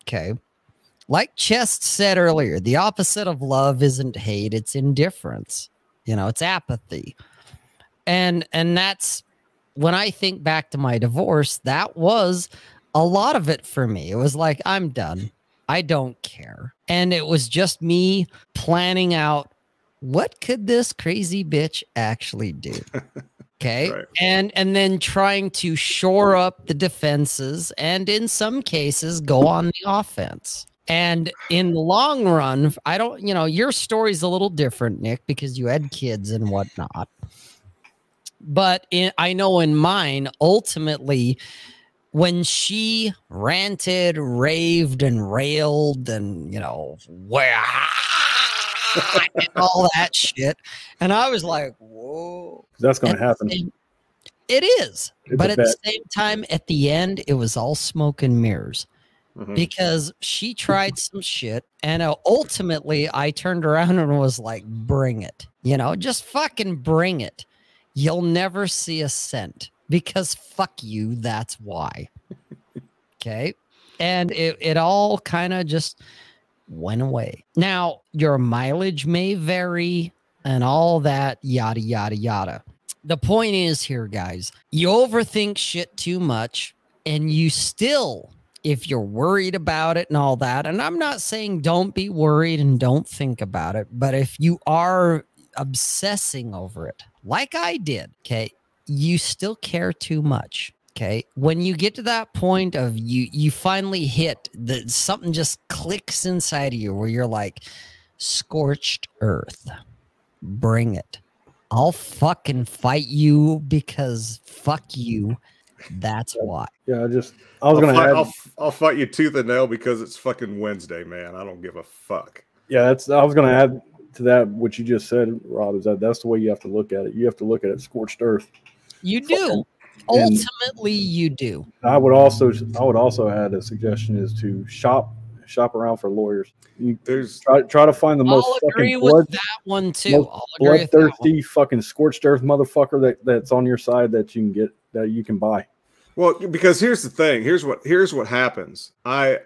Okay like Chest said earlier, the opposite of love isn't hate, it's indifference. You know, it's apathy. And and that's when I think back to my divorce, that was a lot of it for me. It was like I'm done. I don't care. And it was just me planning out what could this crazy bitch actually do? Okay. Right. And and then trying to shore up the defenses and in some cases go on the offense. And in the long run, I don't, you know, your story's a little different, Nick, because you had kids and whatnot. But in, I know in mine, ultimately, when she ranted, raved, and railed, and you know, where and all that shit, and I was like, "Whoa,
that's going to happen."
Same, it is, it's but at bet. the same time, at the end, it was all smoke and mirrors mm-hmm. because she tried some shit. And uh, ultimately, I turned around and was like, bring it. You know, just fucking bring it. You'll never see a cent because fuck you. That's why. okay. And it, it all kind of just went away. Now, your mileage may vary and all that, yada, yada, yada. The point is here, guys, you overthink shit too much and you still if you're worried about it and all that, and I'm not saying don't be worried and don't think about it, but if you are obsessing over it, like I did, okay, you still care too much. Okay. When you get to that point of you, you finally hit that something just clicks inside of you where you're like, scorched earth, bring it. I'll fucking fight you because fuck you That's why.
Yeah, I just I was
I'll
gonna
fight,
add,
I'll, I'll fight you tooth and nail because it's fucking Wednesday, man. I don't give a fuck.
yeah, that's I was gonna add to that what you just said, Rob, is that that's the way you have to look at it. You have to look at it scorched earth.
You do.
And-
Ultimately, you do.
I would also I would also add a suggestion is to shop shop around for lawyers. You
There's
try try to find the most
I'll agree
fucking
with
blood,
that one too.
most
I'll agree with that one.
bloodthirsty fucking scorched earth motherfucker that, that's on your side that you can get that you can buy.
Well, because here's the thing. Here's what here's what happens. I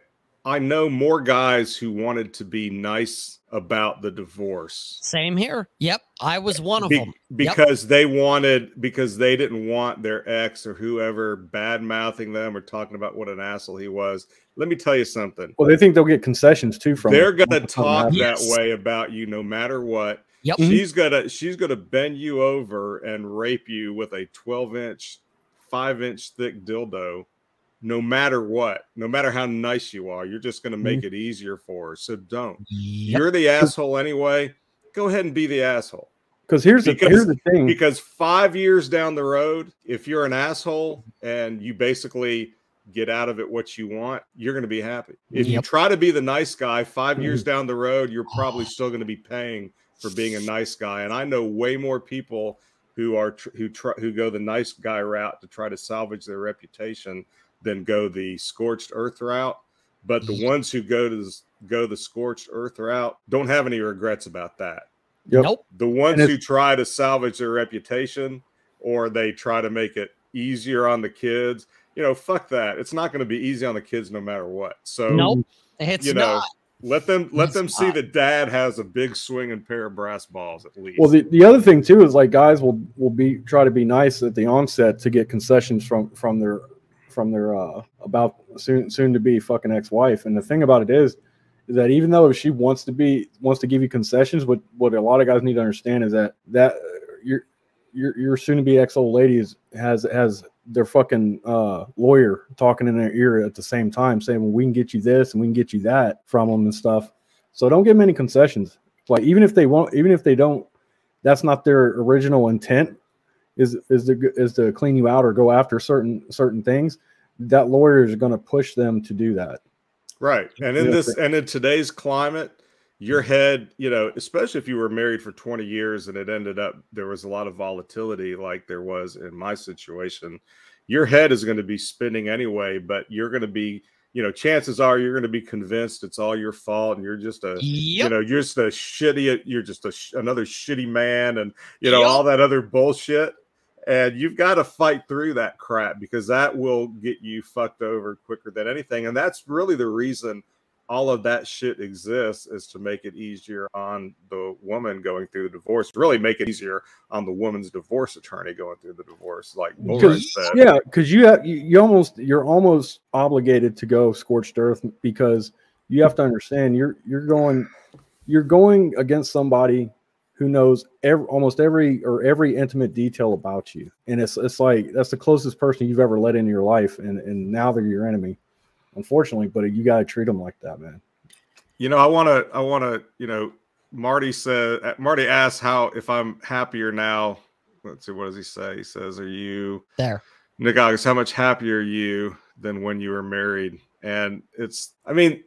I know more guys who wanted to be nice about the divorce
Same here. Yep, I was one of
be-
them.
because they wanted because they didn't want their ex or whoever bad mouthing them or talking about what an asshole he was. Let me tell you something.
Well, they think they'll get concessions too from.
They're gonna talk
Yes.
that way about you no matter what.
Yep.
Mhm.
She's gonna she's gonna bend you over and rape you with a 12 inch, five inch thick dildo, no matter what, no matter how nice you are. You're just gonna make mm-hmm. it easier for her. So don't.
Yep.
You're the asshole anyway. Go ahead and be the asshole.
Because here's the
Because-
here's the thing.
Because five years down the road, if you're an asshole and you basically get out of it what you want, you're going to be happy. If you try to be the nice guy, five years mm-hmm. down the road, you're probably still going to be paying for being a nice guy. And I know way more people who are who try who go the nice guy route to try to salvage their reputation than go the scorched earth route. But the ones who go to this, go the scorched earth route don't have any regrets about that
Yep.
Nope.
the ones
And
who try to salvage their reputation or they try to make it easier on the kids you know fuck that it's not going to be easy on the kids no matter what so
Nope. It's
you know
not.
Let them let
It's
them see that dad has a big swinging pair of brass balls at least
Well, the, the other thing too is like guys will will be try to be nice at the onset to get concessions from from their from their uh about soon soon to be fucking ex wife. And the thing about it is, is that even though if she wants to be wants to give you concessions, what what a lot of guys need to understand is that that uh, your your your soon to be ex old ladies has has their fucking uh lawyer talking in their ear at the same time saying, well, we can get you this and we can get you that from them and stuff. So don't give them any concessions. Like even if they won't, even if they don't, that's not their original intent. Is is to is to clean you out or go after certain certain things. That lawyer is going to push them to do that.
right and in
Yeah,
this and in today's climate your head you know especially if you were married for 20 years and it ended up there was a lot of volatility like there was in my situation your head is going to be spinning anyway but you're going to be you know chances are you're going to be convinced it's all your fault and you're just a you know you're just a shitty you're just a another shitty man and you know
Yep.
all that other bullshit and you've got to fight through that crap because that will get you fucked over quicker than anything and that's really the reason all of that shit exists is to make it easier on the woman going through the divorce really make it easier on the woman's divorce attorney going through the divorce like
Because
said.
yeah, because you have you, you almost you're almost obligated to go scorched earth because you have to understand you're you're going you're going against somebody who knows every, almost every or every intimate detail about you, and it's it's like that's the closest person you've ever let into your life, and and now they're your enemy, unfortunately. But you got to treat them like that, man.
You know, I want to, I want to, you know, Marty said, uh, Marty asked how, if I'm happier now. Let's see, what does he say? He says, Are you,
There.
Nick August, how much happier are you than when you were married? And it's, I mean,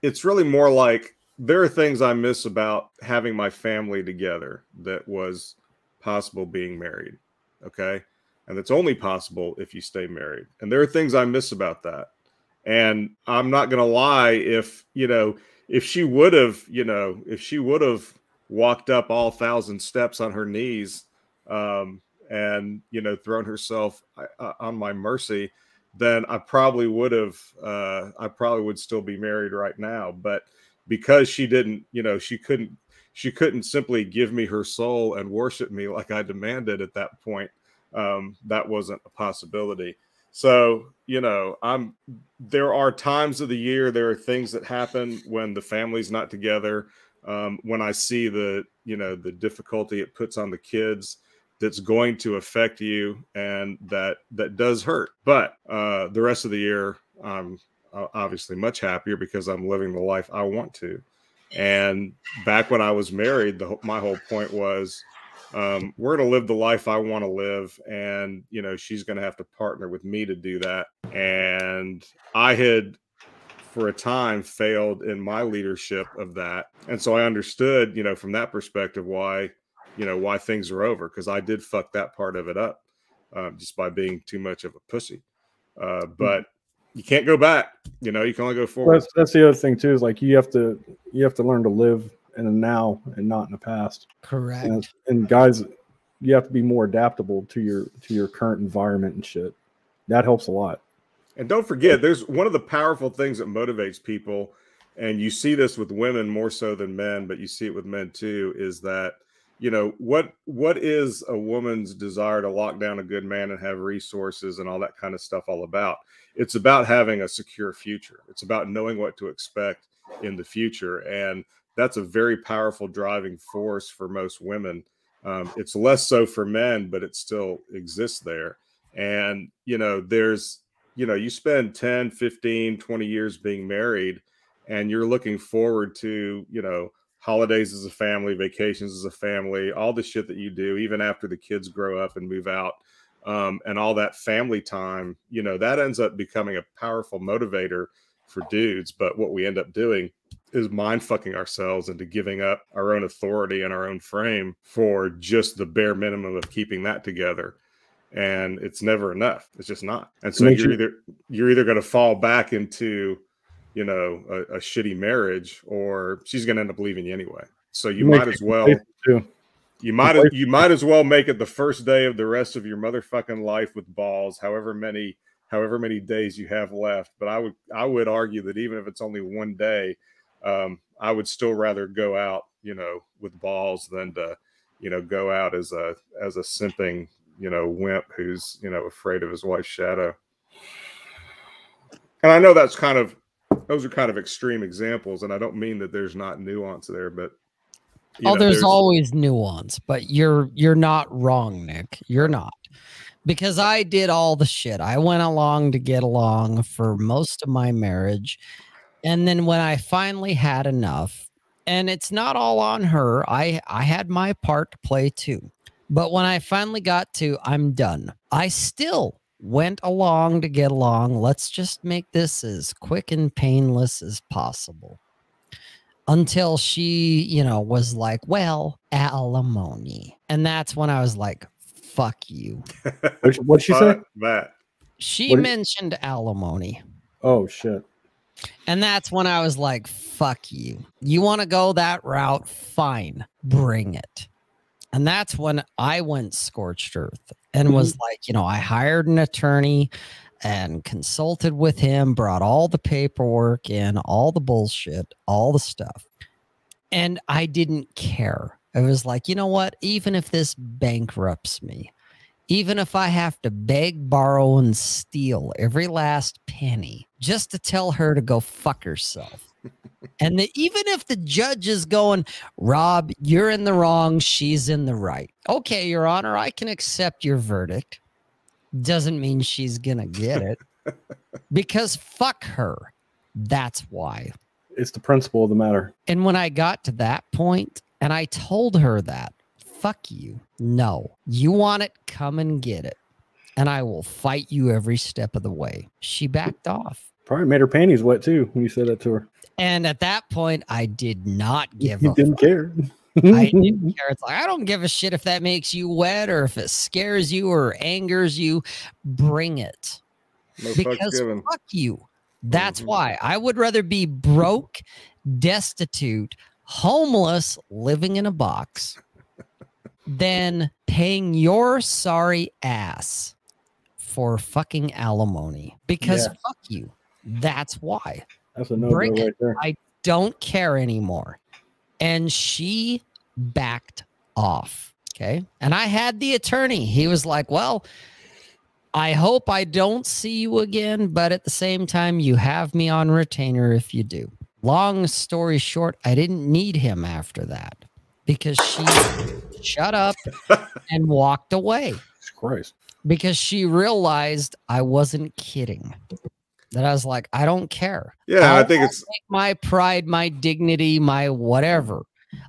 it's really more like there are things I miss about having my family together that was possible being married. Okay. And it's only possible if you stay married. And there are things I miss about that. And I'm not going to lie, if, you know, if she would have, you know, if she would have walked up all thousand steps on her knees um, and, you know, thrown herself uh, on my mercy, then I probably would have, uh, I probably would still be married right now. But because she didn't, you know, she couldn't, she couldn't simply give me her soul and worship me like I demanded at that point. Um, that wasn't a possibility. So, you know, I'm there are times of the year, there are things that happen when the family's not together. Um, when I see the, you know, the difficulty it puts on the kids, that's going to affect you and that that does hurt. But uh, the rest of the year, I'm obviously much happier because I'm living the life I want to. And back when I was married, the, my whole point was Um, we're going to live the life I want to live. And, you know, she's going to have to partner with me to do that. And I had, for a time, failed in my leadership of that. And so I understood, you know, from that perspective, why, you know, why things are over because I did fuck that part of it up um, just by being too much of a pussy. Uh, but you can't go back. You know, you can only go forward.
That's that's the other thing too. Is like you have to you have to learn to live in the now and not in the past.
Correct.
And, and guys, you have to be more adaptable to your to your current environment and shit. That helps a lot.
And don't forget, there's one of the powerful things that motivates people, and you see this with women more so than men, but you see it with men too, is that you know what what is a woman's desire to lock down a good man and have resources and all that kind of stuff all about it's about having a secure future it's about knowing what to expect in the future and that's a very powerful driving force for most women um, it's less so for men but it still exists there and you know there's you know you spend 10 15 20 years being married and you're looking forward to you know holidays as a family, vacations as a family, all the shit that you do, even after the kids grow up and move out, um, and all that family time, you know, that ends up becoming a powerful motivator for dudes. But what we end up doing is mind fucking ourselves into giving up our own authority and our own frame for just the bare minimum of keeping that together. And it's never enough. It's just not. And so you're either you're either going to fall back into you know, a, a shitty marriage, or she's going to end up leaving you anyway. So you might as well. You might you might as well make it the first day of the rest of your motherfucking life with balls, however many however many days you have left. But I would I would argue that even if it's only one day, um, I would still rather go out, you know, with balls than to, you know, go out as a as a simping, you know, wimp who's you know afraid of his wife's shadow. And I know that's kind of those are kind of extreme examples, and I don't mean that there's not nuance there, but
oh, know, there's, there's always nuance, but you're you're not wrong, Nick. You're not because I did all the shit. I went along to get along for most of my marriage. And then when I finally had enough, and it's not all on her, I I had my part to play too. But when I finally got to I'm done, I still went along to get along. Let's just make this as quick and painless as possible. Until she, you know, was like, well, alimony. And that's when I was like, fuck you.
What'd she say?
That.
She what mentioned alimony.
Oh, shit.
And that's when I was like, fuck you. You want to go that route? Fine, bring it. And that's when I went scorched earth and was mm-hmm. like, you know, I hired an attorney and consulted with him, brought all the paperwork in, all the bullshit, all the stuff. And I didn't care. I was like, you know what? Even if this bankrupts me, even if I have to beg, borrow, and steal every last penny just to tell her to go fuck herself, and the, even if the judge is going, Rob, you're in the wrong, she's in the right. Okay, Your Honor, I can accept your verdict. Doesn't mean she's going to get it because fuck her. That's why.
It's the principle of the matter.
And when I got to that point and I told her that, fuck you. No, you want it, come and get it. And I will fight you every step of the way. She backed off.
Probably made her panties wet too when you said that to her.
And at that point, I did not give.
You didn't fuck. care.
I didn't care. It's like I don't give a shit if that makes you wet or if it scares you or angers you. Bring it. No because fuck you. That's mm-hmm. why I would rather be broke, destitute, homeless, living in a box than paying your sorry ass for fucking alimony. Because yeah. fuck you. That's why.
That's a no right there.
I don't care anymore. And she backed off. Okay. And I had the attorney. He was like, Well, I hope I don't see you again, but at the same time, you have me on retainer if you do. Long story short, I didn't need him after that because she shut up and walked away.
Christ.
Because she realized I wasn't kidding that I was like, I don't care.
Yeah, I'll, i think it's
my pride, my dignity, my whatever.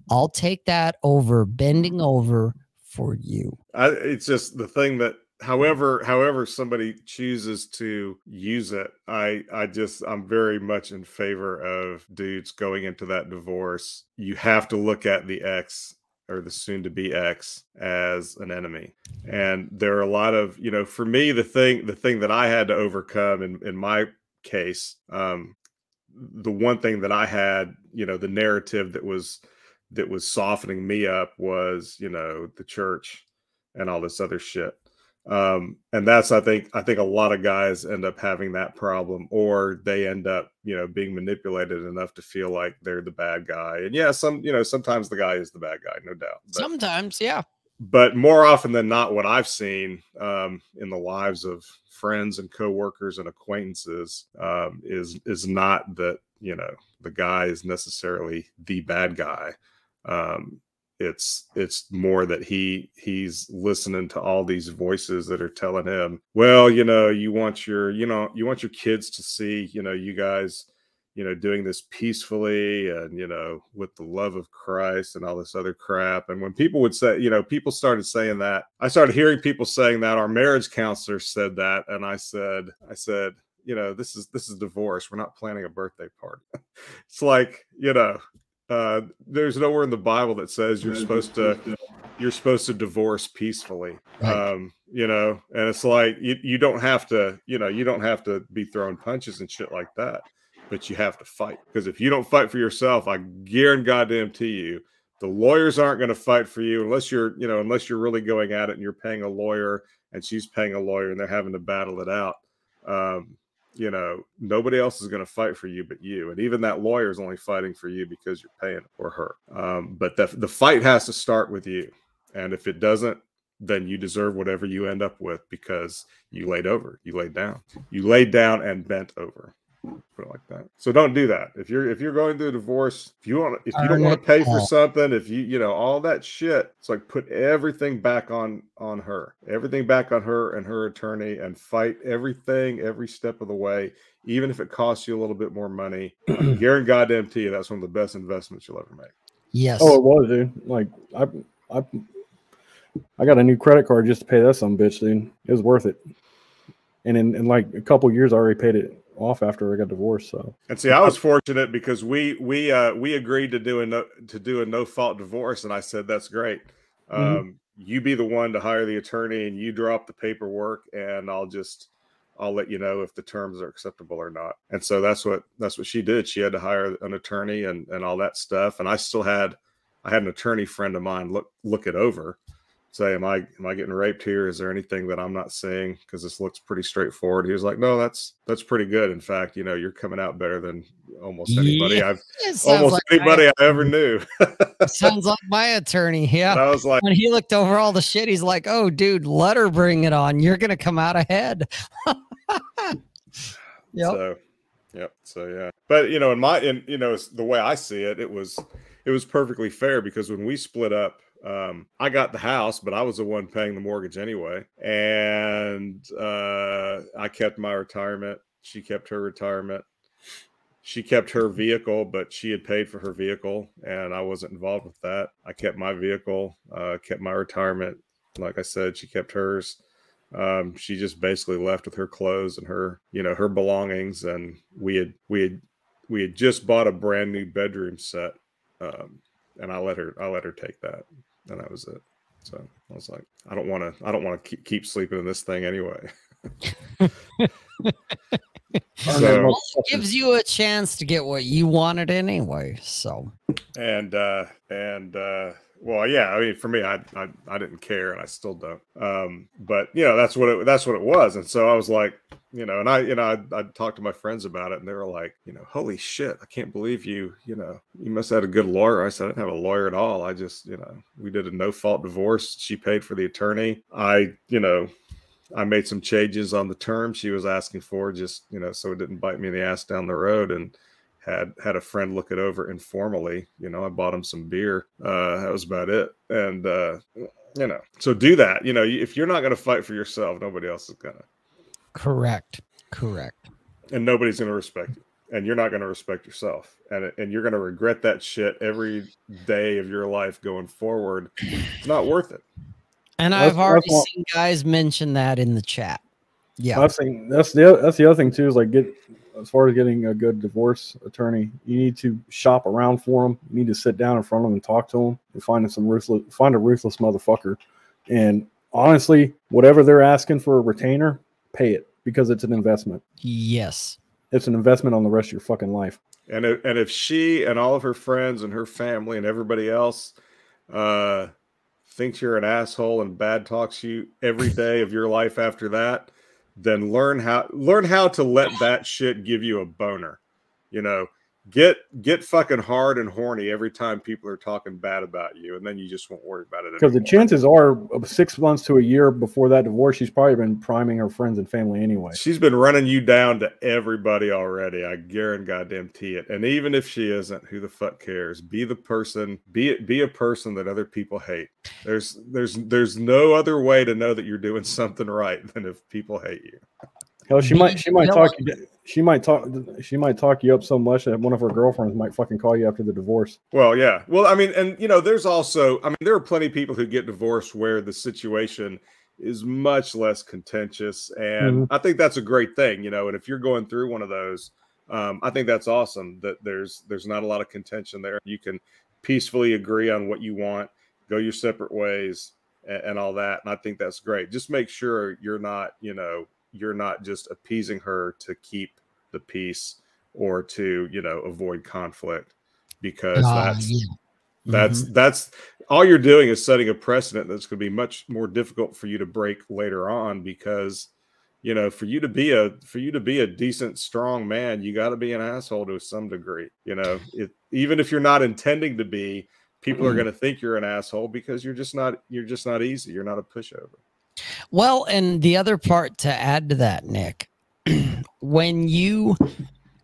I'll take that over bending over for you.
I, it's just the thing that however however somebody chooses to use it i i just i'm very much in favor of dudes going into that divorce. You have to look at the ex or the soon to be ex as an enemy. And there are a lot of you know for me the thing the thing that i had to overcome in in my case um the one thing that i had you know the narrative that was that was softening me up was you know the church and all this other shit um and that's i think i think a lot of guys end up having that problem or they end up you know being manipulated enough to feel like they're the bad guy and yeah some you know sometimes the guy is the bad guy no doubt but,
Sometimes, yeah.
but more often than not what i've seen um in the lives of friends and coworkers and acquaintances um is is not that you know the guy is necessarily the bad guy um it's it's more that he he's listening to all these voices that are telling him well you know you want your you know you want your kids to see you know you guys you know doing this peacefully and you know with the love of christ and all this other crap. And when people would say you know people started saying that i started hearing people saying that. Our marriage counselor said that and i said i said you know this is this is divorce. We're not planning a birthday party. It's like you know uh, there's nowhere in the Bible that says you're supposed to you're supposed to divorce peacefully.
Right.
Um, you know, and it's like you, you don't have to, you know, you don't have to be throwing punches and shit like that, but you have to fight. Because if you don't fight for yourself, I guarantee goddamn to you, the lawyers aren't going to fight for you unless you're, you know, unless you're really going at it and you're paying a lawyer and she's paying a lawyer and they're having to battle it out. Um, you know, nobody else is going to fight for you but you. And even that lawyer is only fighting for you because you're paying for her. Um, but the, the fight has to start with you. And if it doesn't, then you deserve whatever you end up with because you laid over, you laid down, you laid down and bent over. Put it like that. So don't do that. If you're if you're going through a divorce, if you want if you don't want to pay for something, if you you know all that shit, it's like put everything back on on her, everything back on her and her attorney, and fight everything every step of the way, even if it costs you a little bit more money. I guarantee you that's one of the best investments you'll ever make.
Yes.
Oh, it was, dude. Like I, I, I got a new credit card just to pay that some bitch, dude. It was worth it. And in, in like a couple years, I already paid it off after I got divorced. So
And see, I was fortunate because we we uh we agreed to do a no to do a no fault divorce, and I said that's great. Um,
Mhm.
you be the one to hire the attorney, and you drop the paperwork, and I'll just I'll let you know if the terms are acceptable or not. And so that's what that's what she did. She had to hire an attorney and and all that stuff. And I still had I had an attorney friend of mine look look it over, say, "Am I am I getting raped here? Is there anything that I'm not seeing? Because this looks pretty straightforward." He was like, "No, that's that's pretty good. In fact, you know, you're coming out better than almost anybody
Yeah,
I've almost
like
anybody I ever knew."
sounds like my attorney.
and
Yeah.
I was like,
When he looked over all the shit, he's like, "Oh, dude, let her bring it on. You're gonna come out ahead." Yep.
So, yep. So yeah, but you know, in my, in you know, the way I see it, it was, it was perfectly fair because when we split up, um, I got the house, but I was the one paying the mortgage anyway, and uh, I kept my retirement. She kept her retirement. She kept her vehicle, but she had paid for her vehicle, and I wasn't involved with that. I kept my vehicle, uh, kept my retirement. Like I said, she kept hers um, she just basically left with her clothes and her you know her belongings and we had we had we had just bought a brand new bedroom set um, and i let her i let her take that and that was it so i was like i don't want to i don't want to keep, keep sleeping in this thing anyway So-
Well, it gives you a chance to get what you wanted anyway. So
and uh and uh well yeah i mean for me I, I i didn't care and i still don't. Um but you know that's what it that's what it was. And so i was like you know and i you know i i talked to my friends about it and they were like you know holy shit i can't believe you you know you must have had a good lawyer. I said i didn't have a lawyer at all. I just you know we did a no fault divorce. She paid for the attorney. I you know I made some changes on the terms she was asking for, just you know, so it didn't bite me in the ass down the road. And had had a friend look it over informally. You know, I bought him some beer. Uh, that was about it. And uh, you know, so do that. You know, if you're not going to fight for yourself, nobody else is gonna,
correct, correct.
and nobody's going to respect you, and you're not going to respect yourself, and and you're going to regret that shit every day of your life going forward. It's not worth it.
And I've already seen guys mention that in the chat. Yeah.
That's the that's the that's the other thing too is like get as far as getting a good divorce attorney, you need to shop around for them. You need to sit down in front of them and talk to them and find some ruthless find a ruthless motherfucker. And honestly, whatever they're asking for a retainer, pay it because it's an investment.
Yes.
It's an investment on the rest of your fucking life.
And if, and if she and all of her friends and her family and everybody else uh, thinks you're an asshole and bad talks you every day of your life after that, then learn how learn how to let that shit give you a boner. You know, get get fucking hard and horny every time people are talking bad about you, and then you just won't worry about it.
Because the chances are, six months to a year before that divorce, she's probably been priming her friends and family anyway.
She's been running you down to everybody already. I guarantee goddamn it. And even if she isn't, who the fuck cares? Be the person. Be be a person that other people hate. There's there's there's no other way to know that you're doing something right than if people hate you.
Hell, she might she might talk you she might talk she might talk you up so much that one of her girlfriends might fucking call you after the divorce.
Well, yeah. Well, I mean, and you know, there's also, I mean, there are plenty of people who get divorced where the situation is much less contentious, and I think that's a great thing, you know. And if you're going through one of those, um, I think that's awesome that there's there's not a lot of contention there. You can peacefully agree on what you want, go your separate ways, and, and all that. And I think that's great. Just make sure you're not, you know, you're not just appeasing her to keep the peace or to, you know, avoid conflict because
Ah,
that's
yeah.
that's
Mhm.
that's all you're doing is setting a precedent that's going to be much more difficult for you to break later on because you know for you to be a for you to be a decent strong man you got to be an asshole to some degree you know it, even if you're not intending to be people are going to think you're an asshole because you're just not you're just not easy you're not a pushover
Well, and the other part to add to that, Nick, when you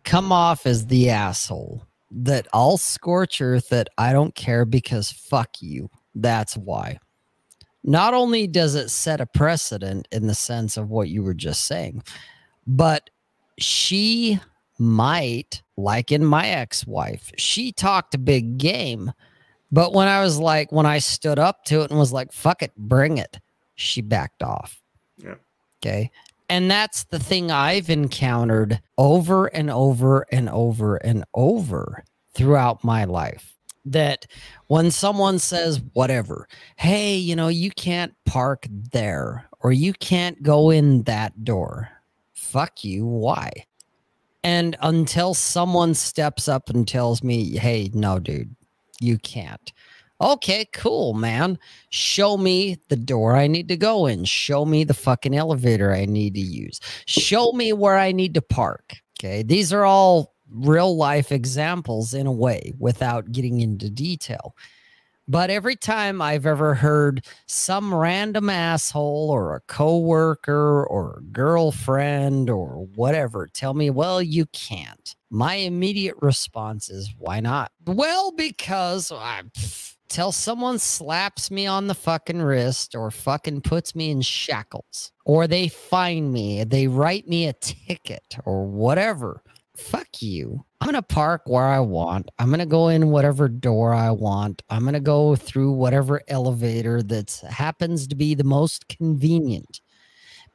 come off as the asshole that I'll scorch earth that I don't care because fuck you. That's why. Not only does it set a precedent in the sense of what you were just saying, but she might, like in my ex wife, she talked big game. But when I was like, when I stood up to it and was like, fuck it, bring it, she backed off.
Yeah.
Okay. And that's the thing I've encountered over and over and over and over throughout my life. That when someone says, whatever, hey, you know, you can't park there or you can't go in that door, fuck you. Why? And until someone steps up and tells me, hey, no, dude, you can't. Okay, cool, man. Show me the door I need to go in. Show me the fucking elevator I need to use. Show me where I need to park. Okay, these are all real life examples in a way without getting into detail. But every time I've ever heard some random asshole or a coworker or a girlfriend or whatever tell me, well, you can't. My immediate response is, why not? Well, because I pff, till someone slaps me on the fucking wrist or fucking puts me in shackles or they fine me, they write me a ticket or whatever. Fuck you. I'm going to park where I want. I'm going to go in whatever door I want. I'm going to go through whatever elevator that happens to be the most convenient.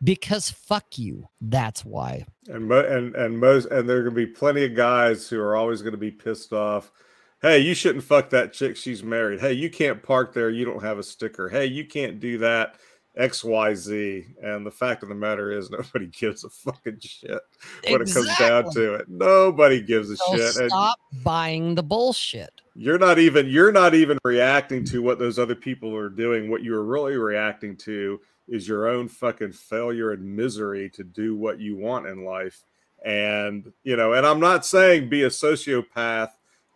Because fuck you. That's why.
and and and most and there are going to be plenty of guys who are always going to be pissed off hey you shouldn't fuck that chick she's married. Hey you can't park there you don't have a sticker. Hey you can't do that xyz and the fact of the matter is nobody gives a fucking shit when it comes down to it. Nobody gives a
So
shit. And
stop buying the bullshit.
you're not even you're not even reacting to what those other people are doing. What you're really reacting to is your own fucking failure and misery to do what you want in life. And you know and i'm not saying be a sociopath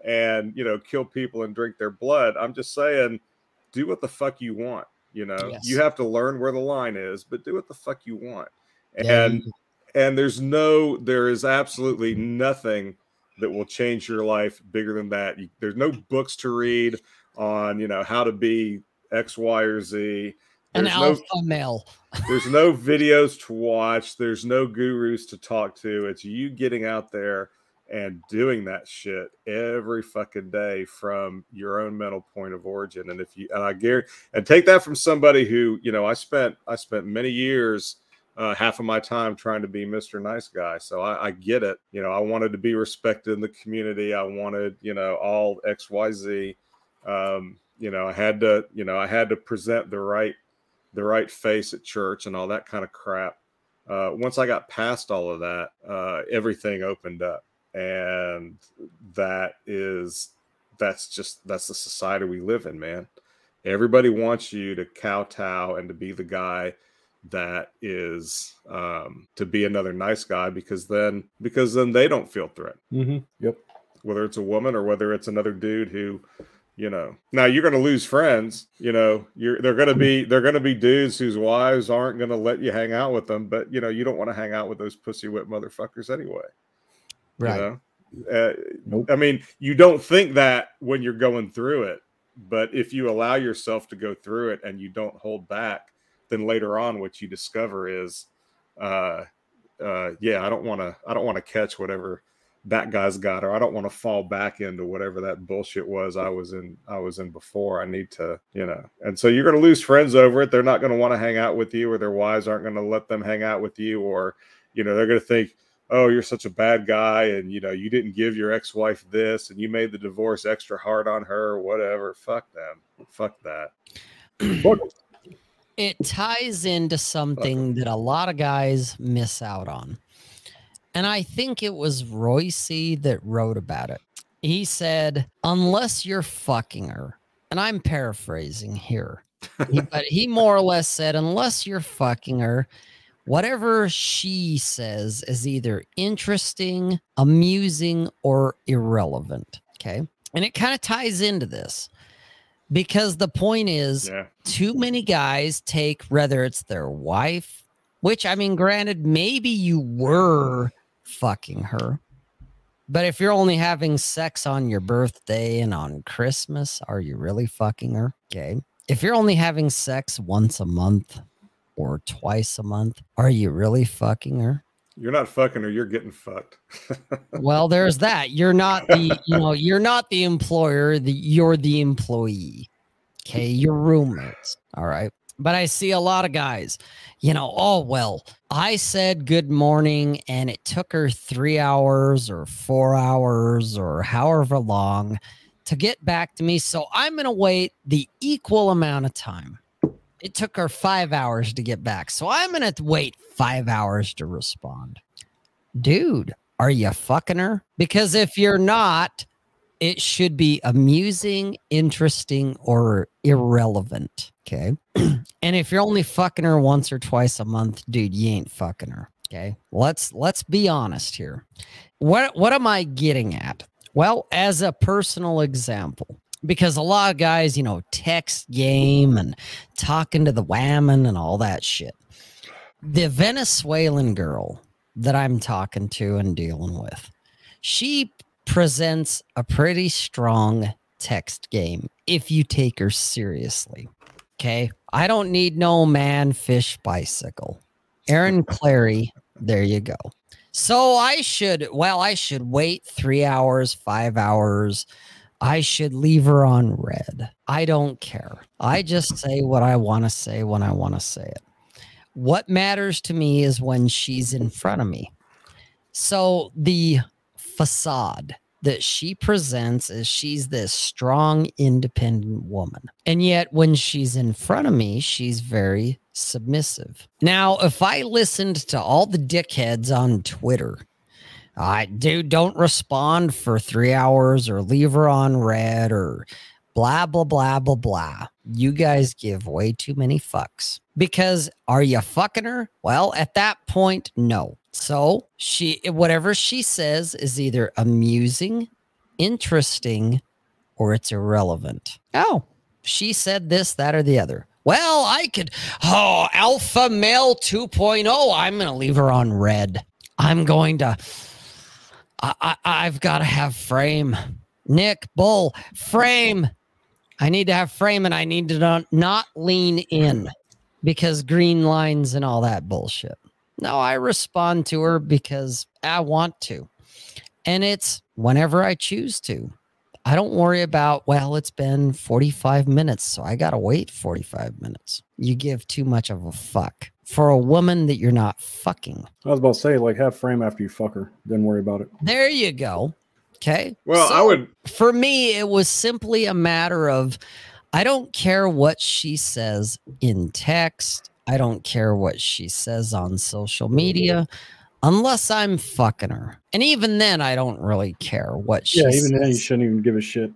and you know kill people and drink their blood i'm just saying do what the fuck you want you know?
Yes.
you have to learn where the line is but do what the fuck you want. And
you-
and there's no there is absolutely nothing that will change your life bigger than that. You, there's no books to read on you know how to be x y or z.
An
there's no
alpha male.
there's no videos to watch. There's no gurus to talk to. It's you getting out there and doing that shit every fucking day from your own mental point of origin. And if you and I guarantee and take that from somebody who, you know, I spent I spent many years uh, half of my time trying to be Mr. Nice Guy. So I, I, get it. You know, I wanted to be respected in the community. I wanted, you know, all X, Y, Z. Um, you know, I had to, you know, I had to present the right, the right face at church and all that kind of crap. Uh, once I got past all of that, uh, everything opened up, and that is, that's just that's the society we live in, man. Everybody wants you to kowtow and to be the guy that is um, to be another nice guy because then because then they don't feel threatened.
Mm-hmm. Yep.
Whether it's a woman or whether it's another dude who, you know, now you're going to lose friends. You know, you're they're going to be they're going to be dudes whose wives aren't going to let you hang out with them. But you know, you don't want to hang out with those pussy whip motherfuckers anyway.
Right.
You know? Uh, nope. I mean, you don't think that when you're going through it, but if you allow yourself to go through it and you don't hold back, then later on what you discover is uh uh yeah i don't want to i don't want to catch whatever that guy's got or i don't want to fall back into whatever that bullshit was i was in i was in before i need to you know and so you're going to lose friends over it they're not going to want to hang out with you or their wives aren't going to let them hang out with you or you know they're going to think oh you're such a bad guy and you know you didn't give your ex-wife this and you made the divorce extra hard on her or whatever fuck them fuck that
it ties into something that a lot of guys miss out on. And I think it was Royce that wrote about it. He said, unless you're fucking her, and I'm paraphrasing here, but he more or less said, unless you're fucking her, whatever she says is either interesting, amusing, or irrelevant. Okay. And it kind of ties into this because the point is yeah. too many guys take whether it's their wife which i mean granted maybe you were fucking her but if you're only having sex on your birthday and on christmas are you really fucking her okay if you're only having sex once a month or twice a month are you really fucking her
you're not fucking her, you're getting fucked.
well, there's that. You're not the, you know, you're not the employer, the you're the employee. Okay, your roommates. All right. But I see a lot of guys, you know, oh, well, I said good morning and it took her three hours or four hours or however long to get back to me. So I'm going to wait the equal amount of time. It took her five hours to get back. So I'm going to wait five hours to respond. Dude, are you fucking her? Because if you're not, it should be amusing, interesting, or irrelevant. Okay. and if you're only fucking her once or twice a month, dude, you ain't fucking her. Okay. Let's let's be honest here. What what am I getting at? Well, as a personal example, because a lot of guys, you know, text game and talking to the whammon and all that shit. The Venezuelan girl that I'm talking to and dealing with, she presents a pretty strong text game if you take her seriously. Okay. I don't need no man fish bicycle. Aaron Clarey, there you go. So I should, well, I should wait three hours, five hours I should leave her on read. I don't care. I just say what I want to say when I want to say it. What matters to me is when she's in front of me. So the facade that she presents is she's this strong, independent woman. And yet, when she's in front of me, she's very submissive. Now, if I listened to all the dickheads on Twitter I dude, don't respond for three hours or leave her on read or blah, blah, blah, blah, blah. You guys give way too many fucks. Because are you fucking her? Well, at that point, no. So she, whatever she says is either amusing, interesting, or it's irrelevant. Oh, she said this, that, or the other. Well, I could, oh, alpha male 2.0. I'm going to leave her on read. I'm going to I, I, have got to have frame. Nick Bull, frame. I need to have frame and I need to not, not lean in because green lines and all that bullshit. No, I respond to her because I want to. And it's whenever I choose to. I don't worry about, well, it's been 45 minutes, so I got to wait 45 minutes. You give too much of a fuck for a woman that you're not fucking.
I was about to say, like, have frame after you fuck her. Then worry about it.
There you go. Okay.
Well, I would
For me, it was simply a matter of I don't care what she says in text. I don't care what she says on social media unless I'm fucking her. And even then, I don't really care what she
Yeah,
says.
even then, you shouldn't even give a shit.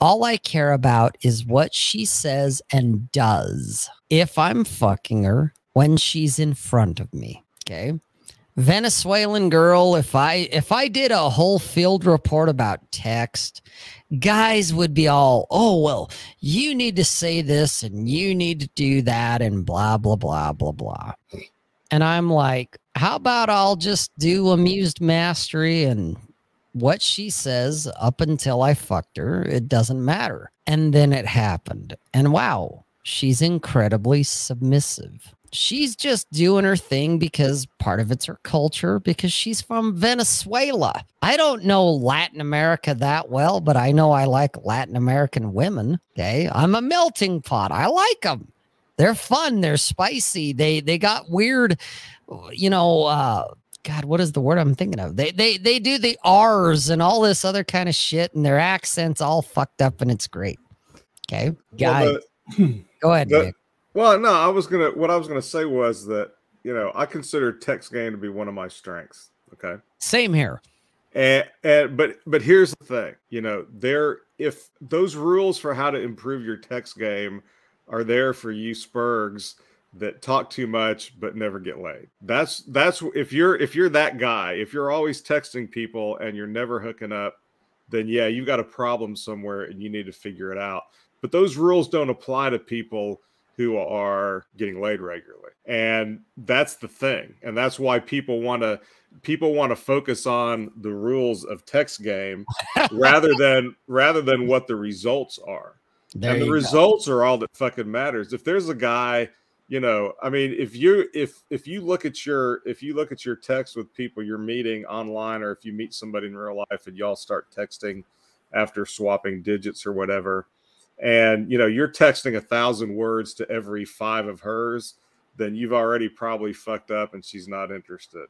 All I care about is what she says and does if I'm fucking her when she's in front of me. Okay. Venezuelan girl, if I if I did a whole field report about text, guys would be all, "Oh, well, you need to say this and you need to do that and blah blah blah blah blah." And I'm like, "How about I'll just do amused mastery and what she says up until I fucked her, it doesn't matter. And then it happened. And wow, she's incredibly submissive. She's just doing her thing because part of it's her culture, because she's from Venezuela. I don't know Latin America that well, but I know I like Latin American women. Okay. I'm a melting pot. I like them. They're fun. They're spicy. They they got weird, you know, uh, God, what is the word I'm thinking of? They they they do the R's and all this other kind of shit, and their accents all fucked up, and it's great. Okay, guy,
well,
go ahead.
the-
Nick.
Well, no, I was gonna. What I was gonna say was that you know I consider text game to be one of my strengths. Okay.
Same here.
And, and but but here's the thing, you know, there if those rules for how to improve your text game are there for you spurgs that talk too much but never get laid. That's that's if you're if you're that guy, if you're always texting people and you're never hooking up, then yeah, you've got a problem somewhere and you need to figure it out. But those rules don't apply to people who are getting laid regularly. And that's the thing. And that's why people want to people want to focus on the rules of text game rather than rather than what the results are.
There
and the
you go.
results are all that fucking matters. If there's a guy, you know, I mean, if you if if you look at your if you look at your text with people you're meeting online, or if you meet somebody in real life and y'all start texting after swapping digits or whatever, and you know you're texting a thousand words to every five of hers, then you've already probably fucked up and she's not interested.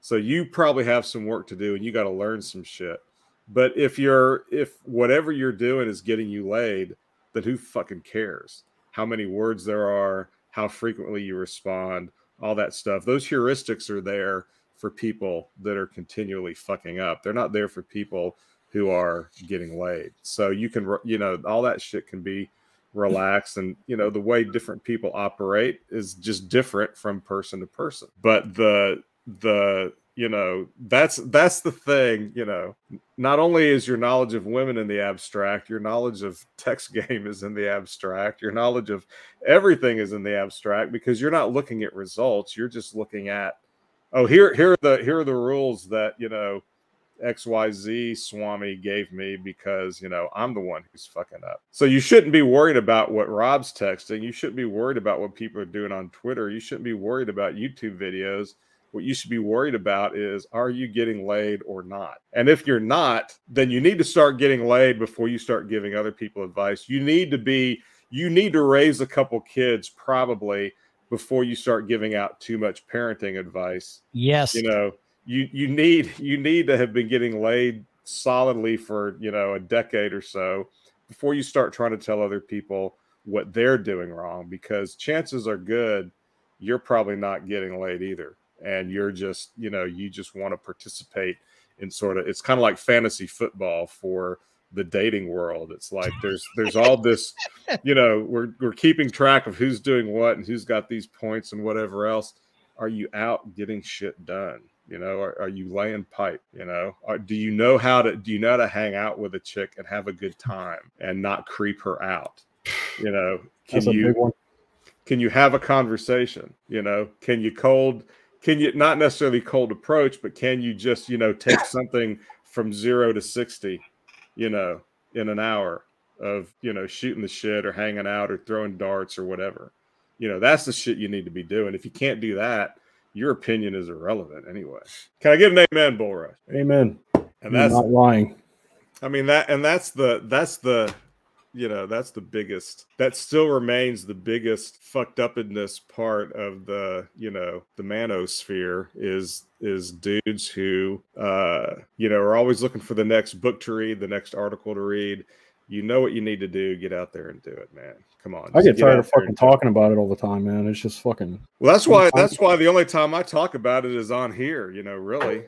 So you probably have some work to do and you got to learn some shit. But if you're if whatever you're doing is getting you laid, then who fucking cares how many words there are, how frequently you respond, all that stuff. Those heuristics are there for people that are continually fucking up. They're not there for people who are getting laid. So you can, you know, all that shit can be relaxed and you know the way different people operate is just different from person to person but the the you know that's that's the thing you know not only is your knowledge of women in the abstract your knowledge of text game is in the abstract your knowledge of everything is in the abstract because you're not looking at results you're just looking at oh here here are the here are the rules that you know xyz swami gave me because you know i'm the one who's fucking up so you shouldn't be worried about what rob's texting you shouldn't be worried about what people are doing on twitter you shouldn't be worried about youtube videos what you should be worried about is are you getting laid or not? And if you're not, then you need to start getting laid before you start giving other people advice. You need to be, you need to raise a couple kids probably before you start giving out too much parenting advice.
Yes.
You know, you you need you need to have been getting laid solidly for, you know, a decade or so before you start trying to tell other people what they're doing wrong because chances are good you're probably not getting laid either. And you're just you know you just want to participate in sort of it's kind of like fantasy football for the dating world. It's like there's there's all this you know we're we're keeping track of who's doing what and who's got these points and whatever else. Are you out getting shit done you know are, are you laying pipe you know? Or do you know how to do you know how to hang out with a chick and have a good time and not creep her out? You know can you can you have a conversation? You know can you cold can you not necessarily cold approach but can you just you know take something from zero to 60 you know in an hour of you know shooting the shit or hanging out or throwing darts or whatever? You know that's the shit you need to be doing. If you can't do that your opinion is irrelevant anyway can i get an amen bull rush
Amen.
and
You're
that's
not lying.
I mean that and that's the that's the you know that's the biggest that still remains the biggest fucked up in this part of the you know the manosphere is is dudes who uh you know are always looking for the next book to read the next article to read you know what you need to do get out there and do it man come on
I get tired
out
of fucking talking about it all the time, man. It's just fucking.
Well, that's why that's why the only time I talk about it is on here. You know, really.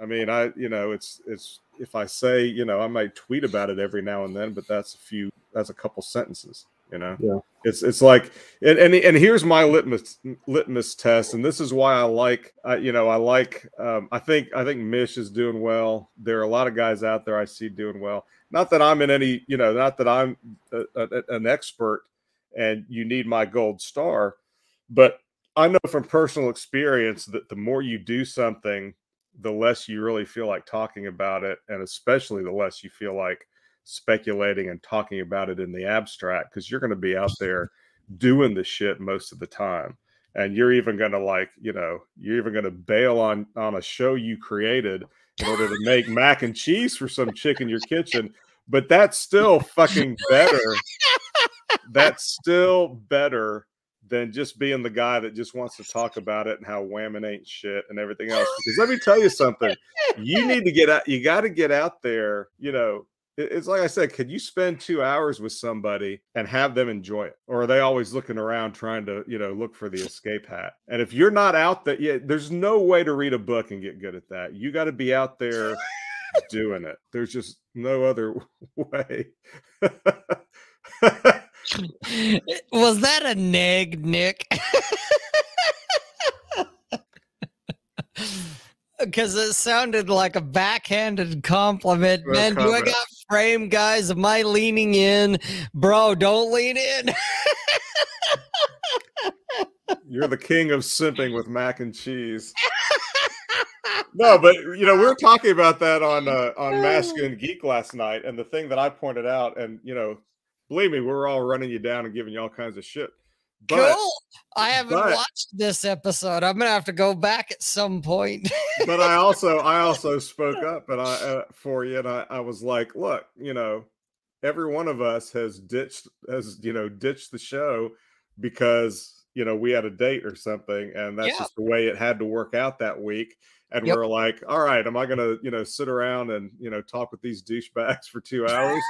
I mean, I you know, it's it's if I say you know, I might tweet about it every now and then, but that's a few, that's a couple sentences. You know,
Yeah.
it's it's like and and, and here's my litmus litmus test, and this is why I like I you know I like um, I think I think Mish is doing well. There are a lot of guys out there I see doing well. Not that I'm in any you know, not that I'm a, a, an expert and you need my gold star, but I know from personal experience that the more you do something, the less you really feel like talking about it, and especially the less you feel like speculating and talking about it in the abstract because you're going to be out there doing the shit most of the time. And you're even going to like, you know, you're even going to bail on on a show you created in order to make mac and cheese for some chick in your kitchen. But that's still fucking better. That's still better than just being the guy that just wants to talk about it and how whammon ain't shit and everything else. Because let me tell you something, you need to get out, you got to get out there, you know. It- It's like I said, could you spend two hours with somebody and have them enjoy it? Or are they always looking around trying to, you know, look for the escape hat? And if you're not out there, yeah, there's no way to read a book and get good at that. You got to be out there doing it. There's just no other way.
Was that a neg, Nick? Because it sounded like a backhanded compliment. Man, do I got frame guys? Am I leaning in? Bro, don't lean in.
You're the king of simping with mac and cheese. No, but you know, we were talking about that on uh, on Masculine Geek last night, and the thing that I pointed out, and you know, believe me, we're all running you down and giving you all kinds of shit. But
cool. I haven't
but-
watched this episode. I'm gonna have to go back at some point.
but I also I also spoke up and I uh, for you, and I, I was like, look, you know, every one of us has ditched has you know ditched the show because you know we had a date or something, and that's
Yeah.
just the way it had to work out that week. And
Yep.
we're like, all right, am I gonna you know sit around and you know talk with these douchebags for two hours?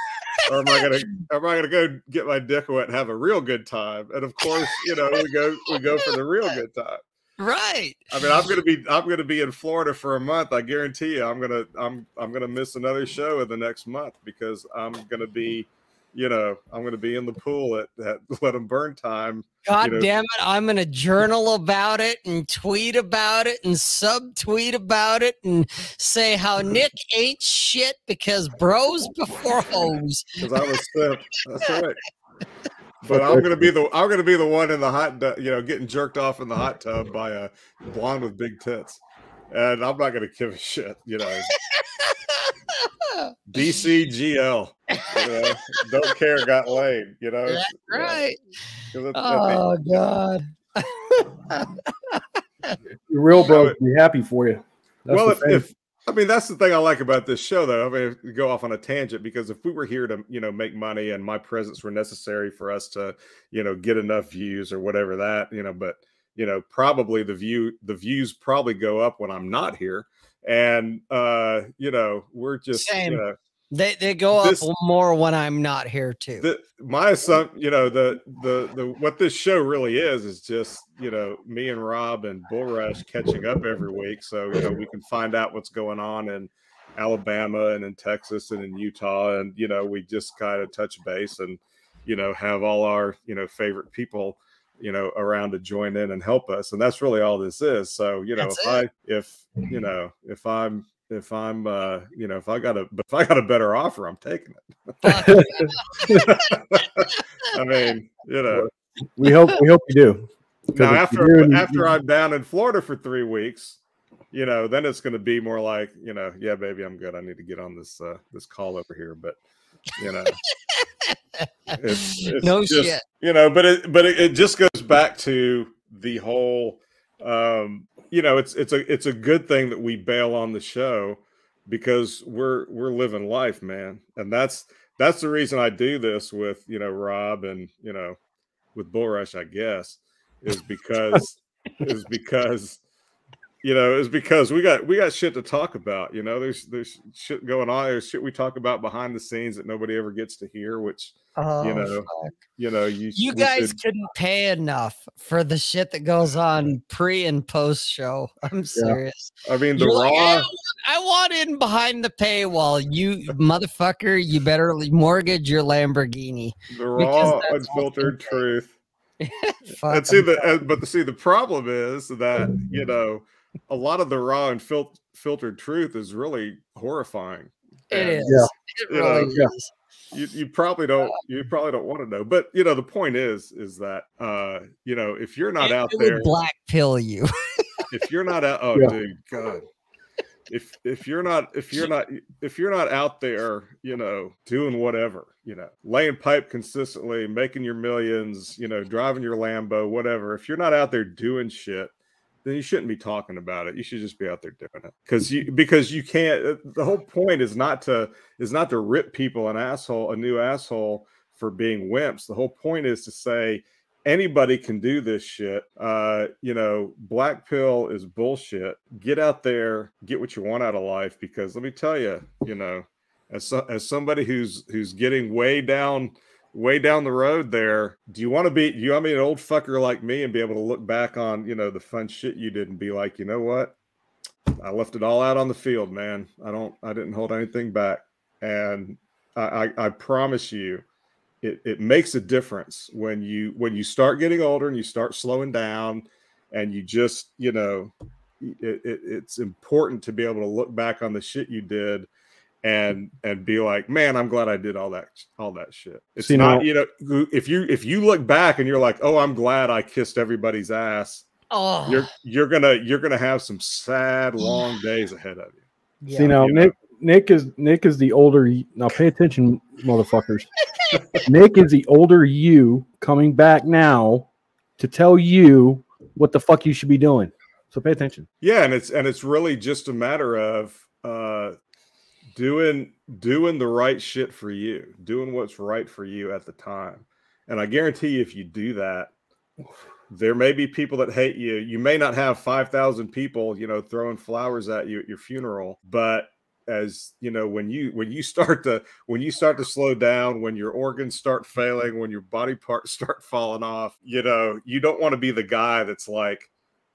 or am I gonna am I gonna go get my dick wet and have a real good time? And of course, you know, we go we go for the real good time.
right.
I mean, I'm gonna be I'm gonna be in Florida for a month. I guarantee you, I'm gonna I'm I'm gonna miss another show in the next month because I'm gonna be, you know, I'm gonna be in the pool at, at them Burn time.
God
know-
damn it. I'm going to journal about it and tweet about it and subtweet about it and say how Nick ain't shit because bros before hoes.
because I was simp. That's right. But I'm gonna be the I'm gonna be the one in the hot, you know, getting jerked off in the hot tub by a blonde with big tits, and I'm not gonna give a shit, you know. DCGL, you know, don't care, got laid, you know.
That's
you know,
right.
'cause at- at oh, the-
Oh, God.
Your real bro be happy for you. That's
well, if, if I mean that's the thing I like about this show, though. I mean, if go off on a tangent because if we were here to, you know, make money and my presence were necessary for us to, you know, get enough views or whatever that, you know, but you know, probably the view the views probably go up when I'm not here, and uh, you know, we're just
Same.
you know,
They, they go
This-
up more when I'm not here, too.
the my assumption, you know, the the the what this show really is is just you know me and Rob and Bull Rush catching up every week, so you know we can find out what's going on in Alabama and in Texas and in Utah, and you know we just kind of touch base and you know have all our you know favorite people you know around to join in and help us, and that's really all this is. So you know
That's
if I if you know if I'm if I'm uh you know if I got a if I got a better offer, I'm taking it. I mean, you know,
we hope we hope you do.
Now after
do, and you-
after I'm down in Florida for three weeks, you know, then it's going to be more like, you know, yeah, baby, I'm good. I need to get on this uh, this call over here, but you know, it's, it's
No
just,
shit.
you know, but it but it, it just goes back to the whole, um, you know, it's it's a it's a good thing that we bail on the show because we're we're living life, man, and that's that's the reason I do this with you know Rob and you know with Bull Rush, I guess, is because is because you know is because we got we got shit to talk about. You know, there's there's shit going on. There's shit we talk about behind the scenes that nobody ever gets to hear, which
Oh,
you know
fuck.
you know you
you guys
should-
couldn't pay enough for the shit that goes on pre and post show. I'm serious.
I mean the
You're like, I
raw.
want- I want in behind the paywall. You motherfucker, you better mortgage your Lamborghini.
the raw unfiltered truth.
Fuck
and see
'em.
the but the see the problem is that you mm-hmm. know a lot of the raw and fil- filtered truth is really horrifying.
It
And
is.
Yeah.
It
You know,
really
yeah.
is.
You, you probably don't you probably don't want to know, but you know the point is is that uh you know if you're not
It-
out there
black pill you.
if you're not out oh
Yeah.
dude god if if you're not if you're not if you're not out there you know doing whatever you know laying pipe consistently making your millions you know driving your lambo whatever if you're not out there doing shit then you shouldn't be talking about it you should just be out there doing it because you because you can't uh, the whole point is not to is not to rip people an asshole a new asshole for being wimps the whole point is to say anybody can do this shit. Uh, you know, black pill is bullshit. Get out there, get what you want out of life. Because let me tell you, you know, as so, as somebody who's who's getting way down way down the road there do you want to be do you want to be an old fucker like me and be able to look back on you know the fun shit you did and be like you know what? I left it all out on the field man. I don't i didn't hold anything back. And i i, I promise you it, it makes a difference when you when you start getting older and you start slowing down and you just you know it, it, it's important to be able to look back on the shit you did and and be like man i'm glad i did all that all that shit it's
See,
not
now-
you know if you if you look back and you're like oh i'm glad i kissed everybody's ass
Oh,
you're you're gonna you're gonna have some sad long days ahead of you
yeah.
See now,
you know.
Nick. Nick is Nick is the older. Now pay attention, motherfuckers. Nick is the older you coming back now to tell you what the fuck you should be doing. So pay attention.
Yeah, and it's and it's really just a matter of uh doing doing the right shit for you, doing what's right for you at the time. And I guarantee you if you do that, there may be people that hate you. You may not have 5,000 people, you know, throwing flowers at you at your funeral, but as you know when you when you start to when you start to slow down when your organs start failing when your body parts start falling off you know you don't want to be the guy that's like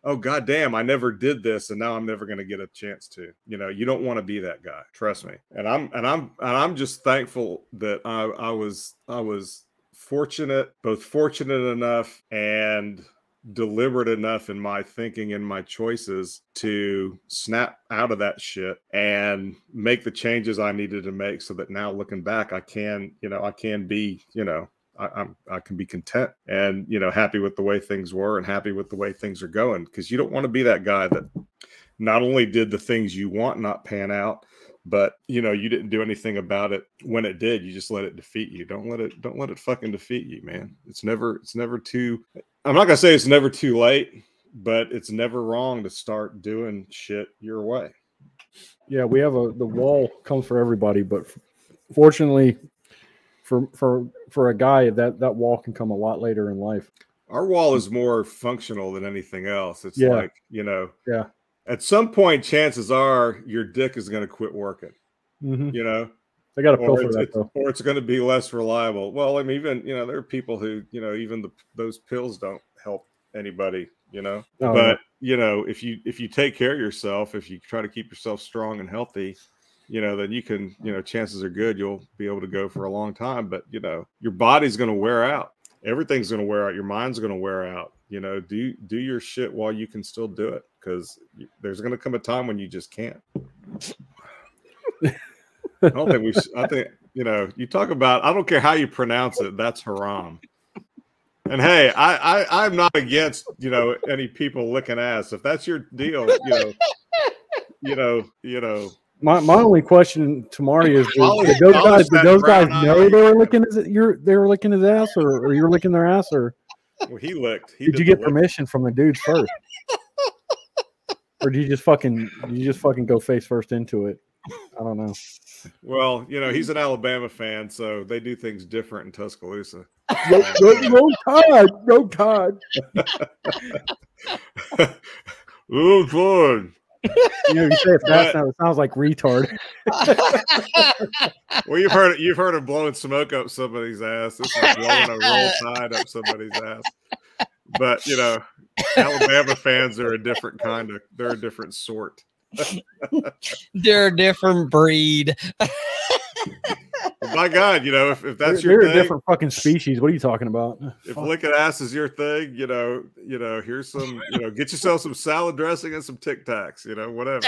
oh god damn i never did this and now i'm never going to get a chance to. You know you don't want to be that guy trust me. And i'm and i'm and i'm just thankful that i i was i was fortunate both fortunate enough and deliberate enough in my thinking and my choices to snap out of that shit and make the changes i needed to make so that now looking back i can you know i can be you know I, I can be content and you know happy with the way things were and happy with the way things are going because you don't want to be that guy that not only did the things you want not pan out but you know you didn't do anything about it when it did. You just let it defeat you. Don't let it don't let it fucking defeat you man. It's never it's never too i'm not gonna say it's never too late but it's never wrong to start doing shit your way.
Yeah, we have a the wall comes for everybody, but fortunately, for for for a guy that that wall can come a lot later in life.
our wall is more functional than anything else it's
Yeah.
like you know
Yeah.
at some point chances are your dick is going to quit working
Mm-hmm.
you know
I got a pill for that though.
or it's going to be less reliable. Well, I mean, even you know, there are people who you know, even the those pills don't help anybody. You know,
Oh,
but you know, if you if you take care of yourself, if you try to keep yourself strong and healthy, you know, then you can, you know, chances are good you'll be able to go for a long time. But you know, your body's going to wear out. Everything's going to wear out. Your mind's going to wear out. You know, do do your shit while you can still do it, because there's going to come a time when you just can't. I don't think we. I think you know. You talk about. I don't care how you pronounce it. That's haram. And hey, I, I I'm not against you know any people licking ass. If that's your deal, you know, you know, you know.
My, my only question to Marty is: did, did those guys, did those guys know they were licking his you're they were licking his ass, or, or you're licking their ass, or
Well, he licked. He
did you get
lick.
permission from the dudes first, or do you just fucking you just fucking go face first into it? I don't know.
Well, you know, he's an Alabama fan, so they do things different in Tuscaloosa.
No, uh, no, no Todd, no Todd.
oh.
You know, you say it fast now, it sounds like retard.
Well, you've heard it. You've heard of blowing smoke up somebody's ass. This is blowing a roll tide up somebody's ass. But you know, Alabama fans are a different kind of. They're a different sort.
They're a different breed.
My God, you know, if, if that's
they're,
your
they're a different fucking species. What are you talking about?
if
Fuck.
licking ass is your thing, you know, you know, here's some, you know, get yourself some salad dressing and some Tic Tacs, you know, whatever.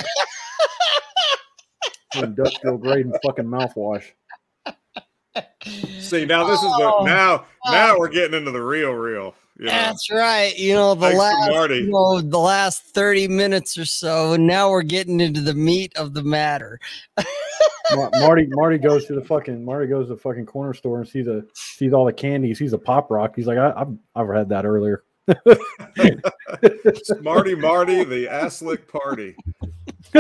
industrial grade and fucking mouthwash.
See, now this is the
Oh,
now now we're getting into the real, real. You know,
That's right. You know, the
Thanks
last
Marty.
you know, the last 30 minutes or so, and now we're getting into the meat of the matter.
Mar- Marty Marty goes to the fucking Marty goes to the fucking corner store and sees a sees all the candy. He sees a pop rock. He's like, I, I've I've had that earlier.
Marty Marty, the ass lick party.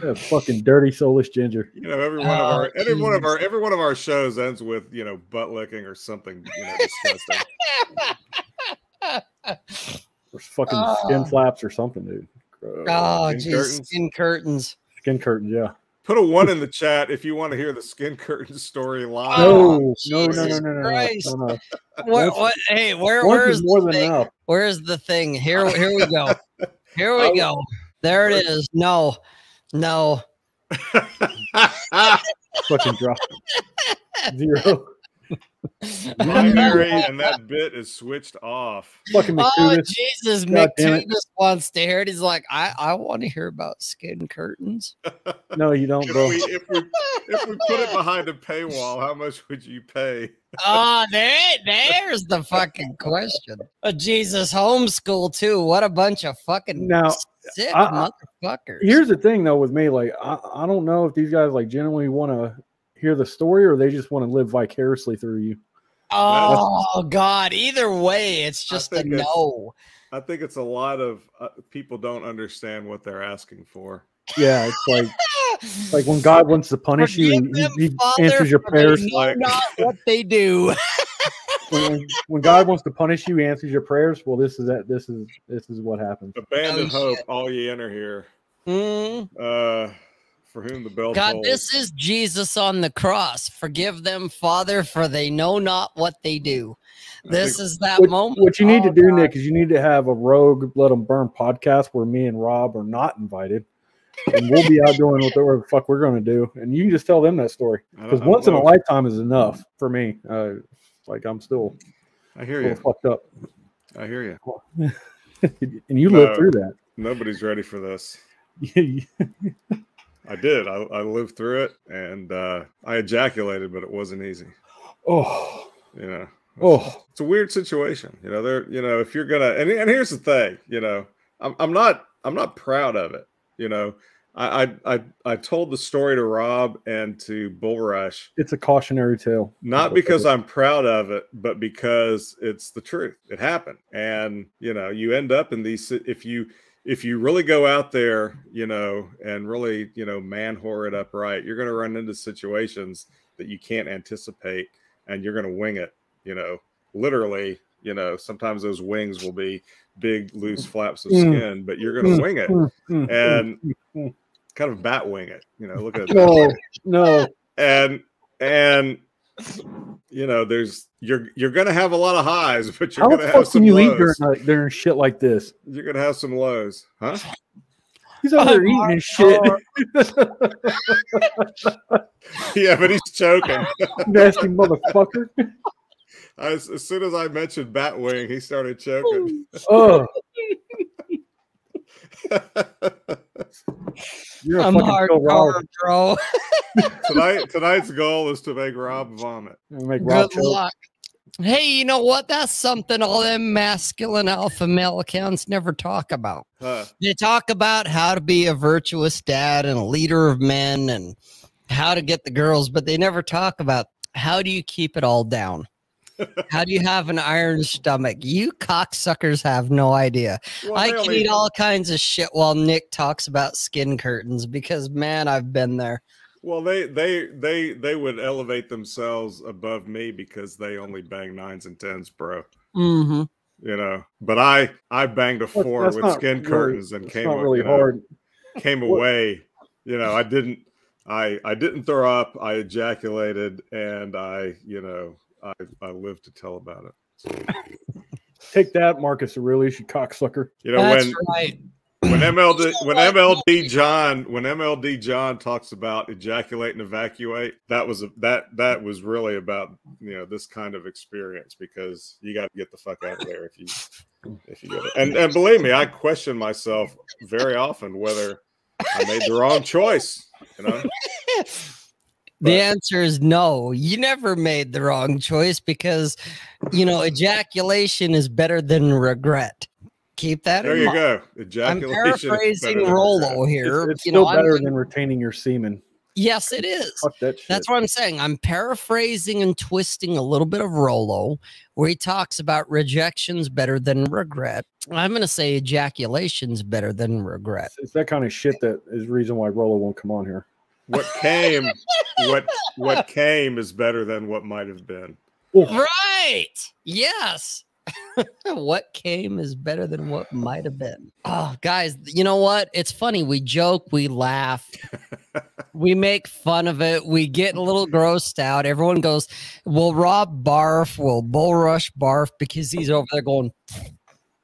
That fucking dirty soulless ginger.
You know, every one of
Oh,
our every one of our every one of our shows ends with you know butt licking or something you know disgusting.
Or fucking skin
Oh.
flaps or something, dude. Gross.
Oh,
skin
geez,
curtains.
skin curtains.
Skin curtains, yeah.
Put a one in the chat if you want to hear the skin curtain story live.
Oh,
No, no, no, no,
Jesus
no, no, no,
Christ.
no, no.
Where,
Once-
what, hey, where,
Once
where's
is more
the
than
thing?
enough.
Where's the thing? Here, here we go. Here we
Oh.
go. There it is. No, no.
Fucking drop. Zero.
Binary and that bit is switched off.
Fucking
Oh Jesus,
God damn it.
McTunis wants to hear it. He's like, I, I want to hear about skin curtains.
No, you don't,
If
bro.
we, if we if we put it behind a paywall, how much would you pay?
Oh, there, there's the fucking question. Uh, Jesus, homeschool too. What a bunch of fucking
Now,
sick
I- I-
motherfuckers.
Here's the thing though with me, like I, I don't know if these guys like genuinely want to hear the story or they just want to live vicariously through you.
oh God. Either way, it's just a
it's-
no.
I think it's a lot of uh, people don't understand what they're asking for.
Yeah, it's like like when God wants to punish you,
Forgive
he,
them,
he
Father,
answers your
for they
prayers.
like-
not what they do.
When, when God wants to punish you, he answers your prayers. Well, this is that. This is this is what happens.
Abandon
Oh,
hope, all ye enter here.
Mm.
Uh, for whom the bell
God,
tolls.
this is Jesus on the cross. Forgive them, Father, for they know not what they do. This
think-
is that
What,
moment.
what you need
Oh,
to do,
God.
Nick, is you need to have a rogue let them burn podcast where me and Rob are not invited, and we'll be out doing whatever the fuck we're going to do, and you can just tell them that story because once in a lifetime is enough for me. Uh, like I'm still
I hear you.
fucked up,
I hear you.
and you
No.
lived through that.
Nobody's ready for this. I did. I, I lived through it, and uh, I ejaculated, but it wasn't easy.
oh,
You know.
oh,
it's a weird situation. You know, there. You know, if you're gonna, and, and here's the thing. You know, I'm I'm not I'm not proud of it. You know, I I I, I told the story to Rob and to Bull Rush
it's a cautionary tale.
not because I'm proud of it, but because it's the truth. It happened, and you know, you end up in these if you if you really go out there, you know, and really you know man whore it up right, you're going to run into situations that you can't anticipate, and you're going to wing it. You know, literally. You know, sometimes those wings will be big, loose flaps of
Mm.
skin, but you're going to wing it
Mm, mm,
and
mm.
kind of bat wing it. You know, look at it.
no, no.
and and you know there's you're you're gonna have a lot of highs but you're
How
gonna have
fuck
some
can you eat
lows
during, like, during shit like this?
you're gonna have some lows huh
He's over there eating his shit.
Uh, yeah but he's choking
Nasty motherfucker.
as, as soon as i mentioned batwing he started choking
Oh, you're a
I'm
fucking Phil
hardcore, bro.
tonight tonight's goal is to make rob vomit
Make Rob
Good
choke.
luck. Hey, you know what? That's something all them masculine alpha male accounts never talk about.
huh.
They talk about how to be a virtuous dad and a leader of men and how to get the girls, but they never talk about how do you keep it all down. How do you have an iron stomach? You cocksuckers have no idea.
Well,
I
they
can eat all kinds of shit while Nick talks about skin curtains because man, I've been there.
Well, they they they they would elevate themselves above me because they only bang nines and tens, bro.
hmm
You know, but I I banged a four
that's
with skin
really-
curtains and came
not really
you know,
hard.
came away. You know, I didn't I I didn't throw up. I ejaculated, and I you know I I lived to tell about it. So,
Take that, Marcus Aurelius, you cocksucker.
you know
That's
when
right.
when MLD when
what?
MLD John when MLD John talks about ejaculate and evacuate, that was a, that that was really about you know this kind of experience because you got to get the fuck out of there if you if you get it. And and believe me, I question myself very often whether I made the wrong choice. You know,
The answer is no. You never made the wrong choice because, you know, ejaculation is better than regret. Keep that
there
in
you
mind.
go.
I'm
Ejaculation. is
paraphrasing
better than Rollo
here.
It's, it's
you
still
know, I'm-
better than retaining your semen.
yes, it is.
That.
That's what I'm saying. I'm paraphrasing and twisting a little bit of Rollo, where he talks about rejection's better than regret. I'm going to say ejaculation's better than regret.
It's, it's that kind of shit that is the reason why Rollo won't come on here.
What came, what what came is better than what might have been.
Right. Yes. what came is better than what might have been. Oh, guys, you know what? It's funny. We joke, we laugh, we make fun of it, we get a little grossed out. Everyone goes, Will Rob barf? Will Bull Rush barf? Because he's over there going,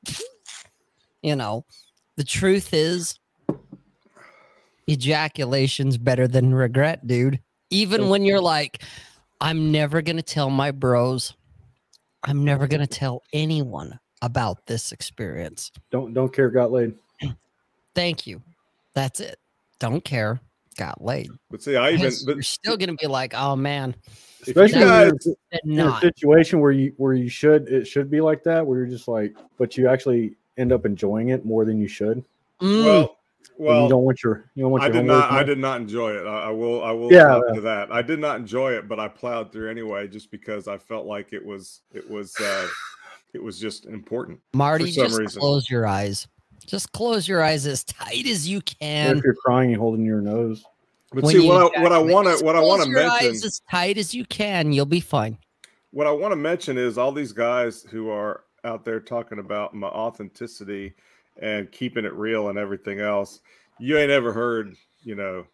you know, the truth is ejaculation's better than regret, dude. Even when you're like, I'm never going to tell my bros. I'm never going to tell anyone about this experience.
Don't don't care. Got laid.
Thank you. That's it. Don't care. Got laid.
But see, I even but
you're still going to be like, oh man,
Especially when
guys,
in a situation where you where you should it should be like that, where you're just like, but you actually end up enjoying it more than you should.
Mm,
well,
and you
well,
don't want your you don't want your
I
did
not. I did not enjoy it. I, I will. I will.
Yeah,
Yeah,
yeah.
to that. I did not enjoy it, but I plowed through anyway, just because I felt like it was. It was. uh It was just important.
Marty,
some
just
reason.
close your eyes. Just close your eyes as tight as you
Or
can.
if you're crying and holding your nose.
But
when
see, what I, what I want to what I want to
close your
mention
eyes as tight as you can. You'll be fine.
what I want to mention is all these guys who are out there talking about my authenticity and keeping it real and everything else. You ain't ever heard, you know,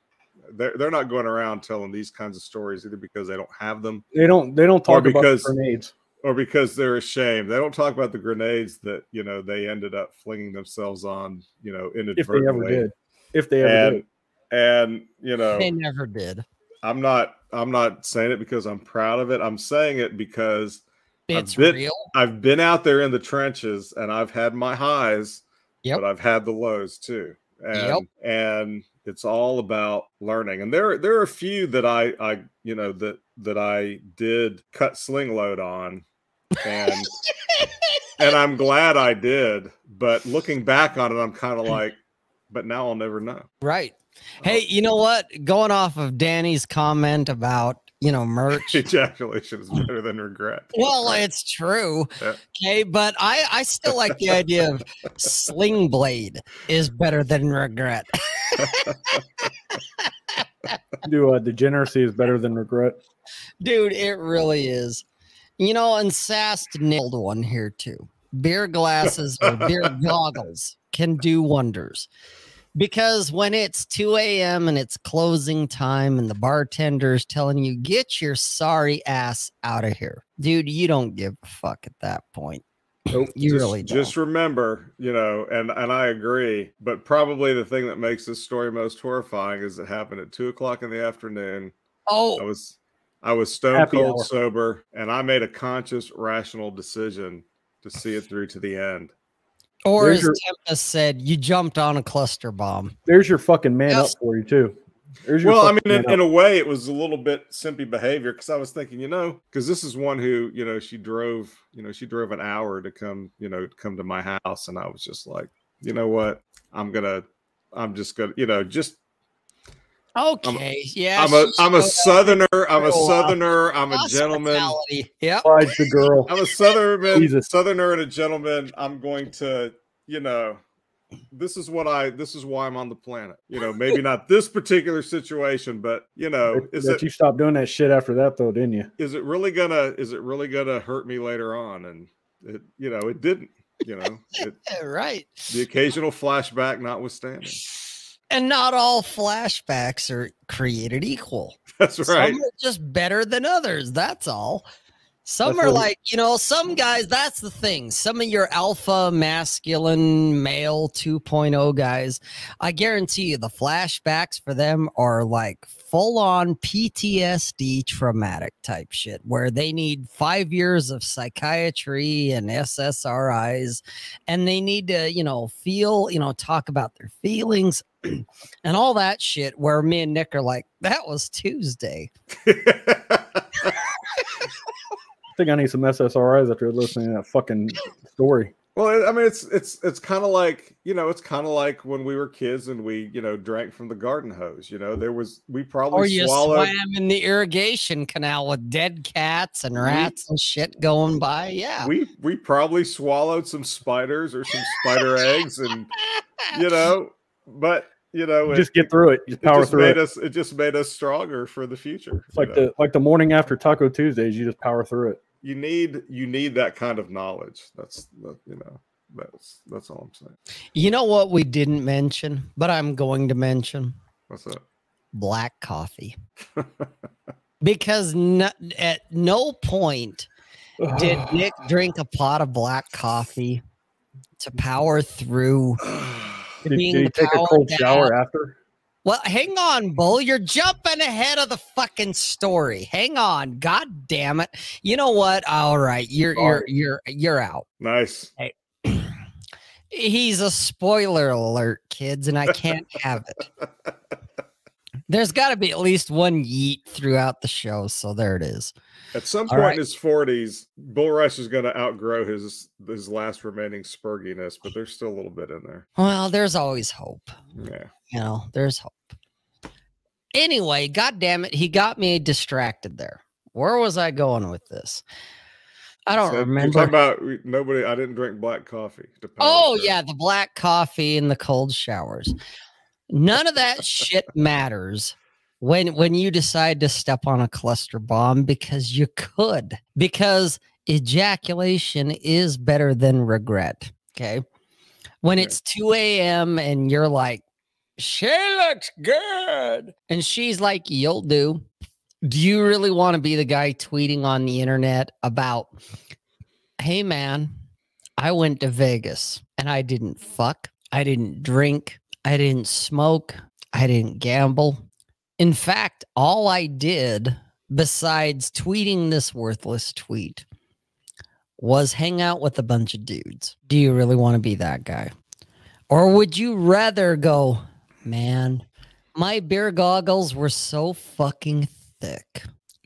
they're they're not going around telling these kinds of stories either because they don't have them
They don't they don't talk about grenades.
or because they're ashamed. They don't talk about the grenades that you know they ended up flinging themselves on, you know, inadvertently.
If they
inadvertently.
ever did. If they ever
and
did.
and you know,
They never did.
I'm not I'm not saying it because I'm proud of it. I'm saying it because I've been-
real.
I've been out there in the trenches and I've had my highs,
Yep.
but I've had the lows too. And
Yep.
and it's all about learning. And there there are a few that I I you know that that I did cut sling load on and and I'm glad I did. But looking back on it, I'm kind of mm. like, but now I'll never know.
Right. Hey, you know what? Going off of Danny's comment about, you know, merch.
Ejaculation is better than regret.
Well, it's true.
Yeah.
Okay, but I I still like the idea of sling blade is better than regret.
Do uh, degeneracy is better than regret.
Dude, it really is. You know, and Sass nailed one here too. Beer glasses or beer goggles can do wonders. Because when it's 2 a.m. and it's closing time and the bartender's telling you, get your sorry ass out of here. Dude, you don't give a fuck at that point.
Nope.
You
just,
really don't.
just remember, you know, and and I agree. But probably the thing that makes this story most horrifying is it happened at two o'clock in the afternoon.
Oh, I
was I was stone
Happy
cold
hour.
sober, and I made a conscious, rational decision to see it through to the end.
Or
There's
as
your-
Tempest said, you jumped on a cluster bomb.
There's your fucking man
Yes.
up for you too. There's your
Well, I mean, in, in a way, it was a little bit simpy behavior because I was thinking, you know, because this is one who, you know, she drove, you know, she drove an hour to come, you know, come to my house, and I was just like, you know what, I'm gonna, I'm just gonna, you know, just,
Okay, yeah.
I'm a
she
I'm a southerner. I'm a
for a while.
southerner. I'm a gentleman.
Hospitality. Yep.
Besides the girl.
I'm a southerner,
Jesus.
southerner and a gentleman. I'm going to, you know, this is what I. This is why I'm on the planet. You know, maybe not this particular situation, but you know,
But-
is
but
it
you stopped doing that shit after that, though, didn't you?
is it really gonna is it really gonna hurt me later on? And it, you know, it didn't. You know, it,
right.
the occasional flashback notwithstanding.
And not all flashbacks are created equal.
That's right.
Some are just better than others. That's all. Some
That's
are like, you know, some guys, that's the thing. Some of your alpha masculine male 2.0 guys, I guarantee you the flashbacks for them are like full on PTSD traumatic type shit where they need five years of psychiatry and SSRIs and they need to, you know, feel, you know, talk about their feelings and all that shit where me and Nick are like, that was Tuesday.
I think I need some SSRIs after listening to that fucking story.
Well, I mean, it's it's it's kind of like you know, it's kind of like when we were kids and we you know drank from the garden hose. You know, there was we probably
Or you
swallowed.
swam in the irrigation canal with dead cats and rats and shit going by. Yeah.
We we probably swallowed some spiders or some spider eggs, and you know, but you know, it,
Just get through it. Just
it
power
just
through
made
it.
us. It just made us stronger for the future.
It's like
know?
the like the morning after Taco Tuesdays. You just power through it.
you need you need that kind of knowledge. That's that, you know that's that's all I'm saying.
You know what we didn't mention, but I'm going to mention
What's that?
black coffee. because no, at no point did Nick drink a pot of black coffee to power through.
Did, did he take a cold
dad.
shower after?
Well, hang on, Bull. You're jumping ahead of the fucking story. Hang on. God damn it. You know what? All right. You're you're
Sorry.
you're you're out.
nice. Hey.
He's a spoiler alert, kids, and I can't have it. There's got to be at least one yeet throughout the show, so there it is.
At some
All
point
right.
in his forties, Bull Rush is going to outgrow his his last remaining spurginess, but there's still a little bit in there.
Well, there's always hope.
Yeah.
You know, there's hope. Anyway, god damn it, he got me distracted there. Where was I going with this? I don't
So you're
remember.
talking about nobody. I didn't drink black coffee.
Oh
through.
yeah, the black coffee and the cold showers. None of that shit matters when when you decide to step on a cluster bomb because you could. Because ejaculation is better than regret. Okay. When it's 2 a.m. and you're like, she looks good. And she's like, you'll do. Do you really want to be the guy tweeting on the internet about, hey man, I went to Vegas and I didn't fuck, I didn't drink, I didn't smoke, I didn't gamble. In fact, all I did besides tweeting this worthless tweet was hang out with a bunch of dudes. Do you really want to be that guy? Or would you rather go, man, my beer goggles were so fucking thick.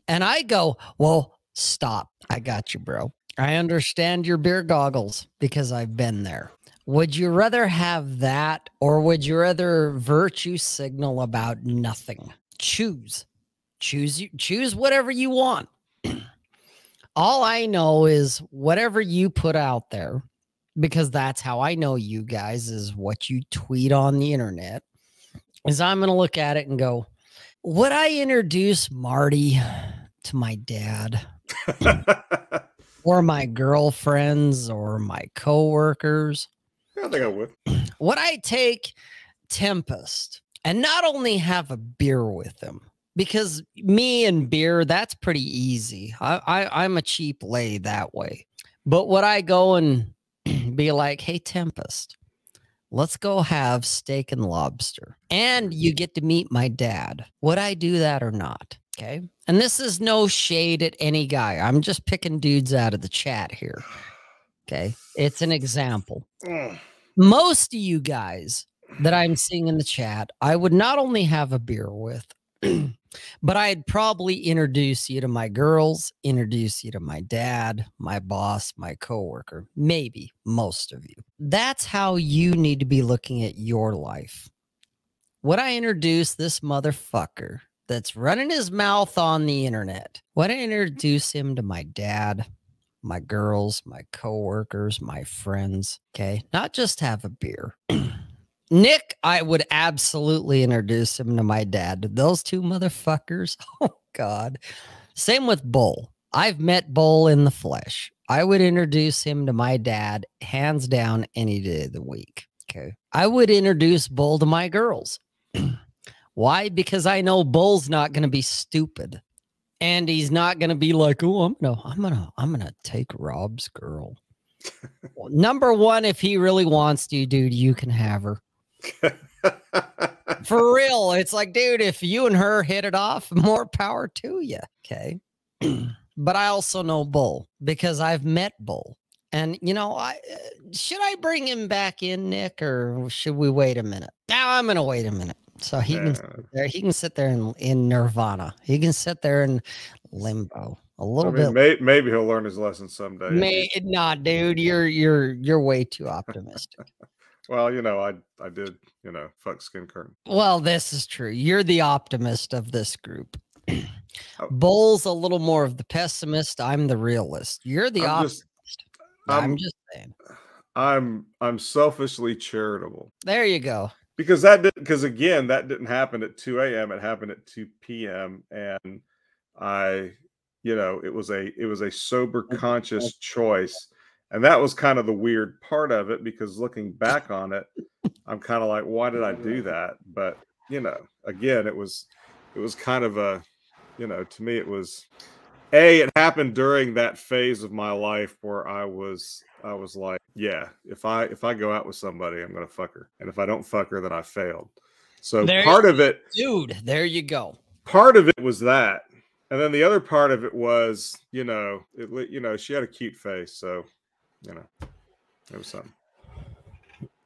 And I go, well, stop. I got you, bro. I understand your beer goggles because I've been there. Would you rather have that or would you rather virtue signal about nothing? Choose. Choose you choose whatever you want. All I know is whatever you put out there because that's how I know you guys is what you tweet on the internet. Is I'm going to look at it and go, would I introduce Marty to my dad? or my girlfriends or my coworkers?
I think I would.
Would I take Tempest and not only have a beer with him? Because me and beer, that's pretty easy. I, I I'm a cheap lay that way. But would I go and be like, hey Tempest, let's go have steak and lobster. And you get to meet my dad. Would I do that or not? Okay. And this is no shade at any guy. I'm just picking dudes out of the chat here. Okay. It's an example.
Mm.
Most of you guys that I'm seeing in the chat, I would not only have a beer with, but I'd probably introduce you to my girls, introduce you to my dad, my boss, my coworker, maybe most of you. That's how you need to be looking at your life. would I introduce this motherfucker that's running his mouth on the internet? Would I introduce him to my dad, my girls, my coworkers, my friends? Okay. Not just have a beer. Nick, I would absolutely introduce him to my dad. Those two motherfuckers. Oh, God. Same with Bull. I've met Bull in the flesh. I would introduce him to my dad hands down any day of the week. Okay. I would introduce Bull to my girls. Why? Because I know Bull's not going to be stupid. And he's not going to be like, "Oh, I'm to I'm to I'm to take Rob's girl." Well, Number 1, if he really wants to, dude, you can have her. For real. It's like, dude, if you and her hit it off, more power to you. Okay. but I also know Bull because I've met Bull. And you know, I uh, should I bring him back in, Nick, or should we wait a minute? Now I'm gonna wait a minute. So he can sit there. He can sit there in, in nirvana. He can sit there in limbo a
I
little
mean,
bit.
may, maybe he'll learn his lesson someday.
May not, dude. You're you're you're way too optimistic.
Well, you know, I I did, you know, fuck skin curtain.
Well, this is true. You're the optimist of this group.
Oh.
Bull's a little more of the pessimist. I'm the realist. You're the
I'm
optimist.
just-
I'm,
I'm-
just saying.
I'm I'm selfishly charitable
There you go.
Because that did because again that didn't happen at 2 a.m. It happened at 2 p.m. and I, you know, it was a it was a sober conscious choice, and that was kind of the weird part of it because looking back on it, I'm kind of like, why did I do that? But you know, again, it was it was kind of a, you know, to me it was a it happened during that phase of my life where i was i was like yeah if i if i go out with somebody i'm gonna fuck her and if i don't fuck her then i failed so
There
part of it
Dude, there you go.
part of it was that and then the other part of it was you know it you know she had a cute face so you know it was something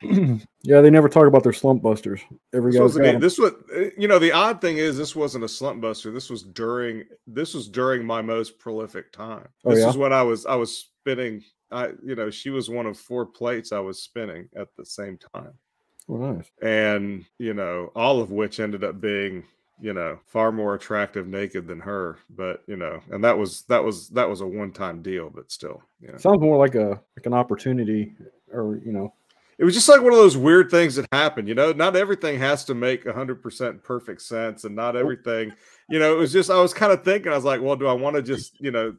yeah, they never talk about their slump busters. Every
this was,
'em.
this was uh, you know the odd thing is this wasn't a slump buster this was during this was during my most prolific time
Oh,
this
yeah?
is when i was i was spinning i you know she was one of four plates i was spinning at the same time
Oh, nice.
and you know all of which ended up being you know far more attractive naked than her but you know and that was that was that was a one-time deal but still you know
Sounds more like a like an opportunity, or you know,
it was just like one of those weird things that happen you know? Not everything has to make 100% perfect sense and not everything you know it was just i was kind of thinking i was like well do i want to just you know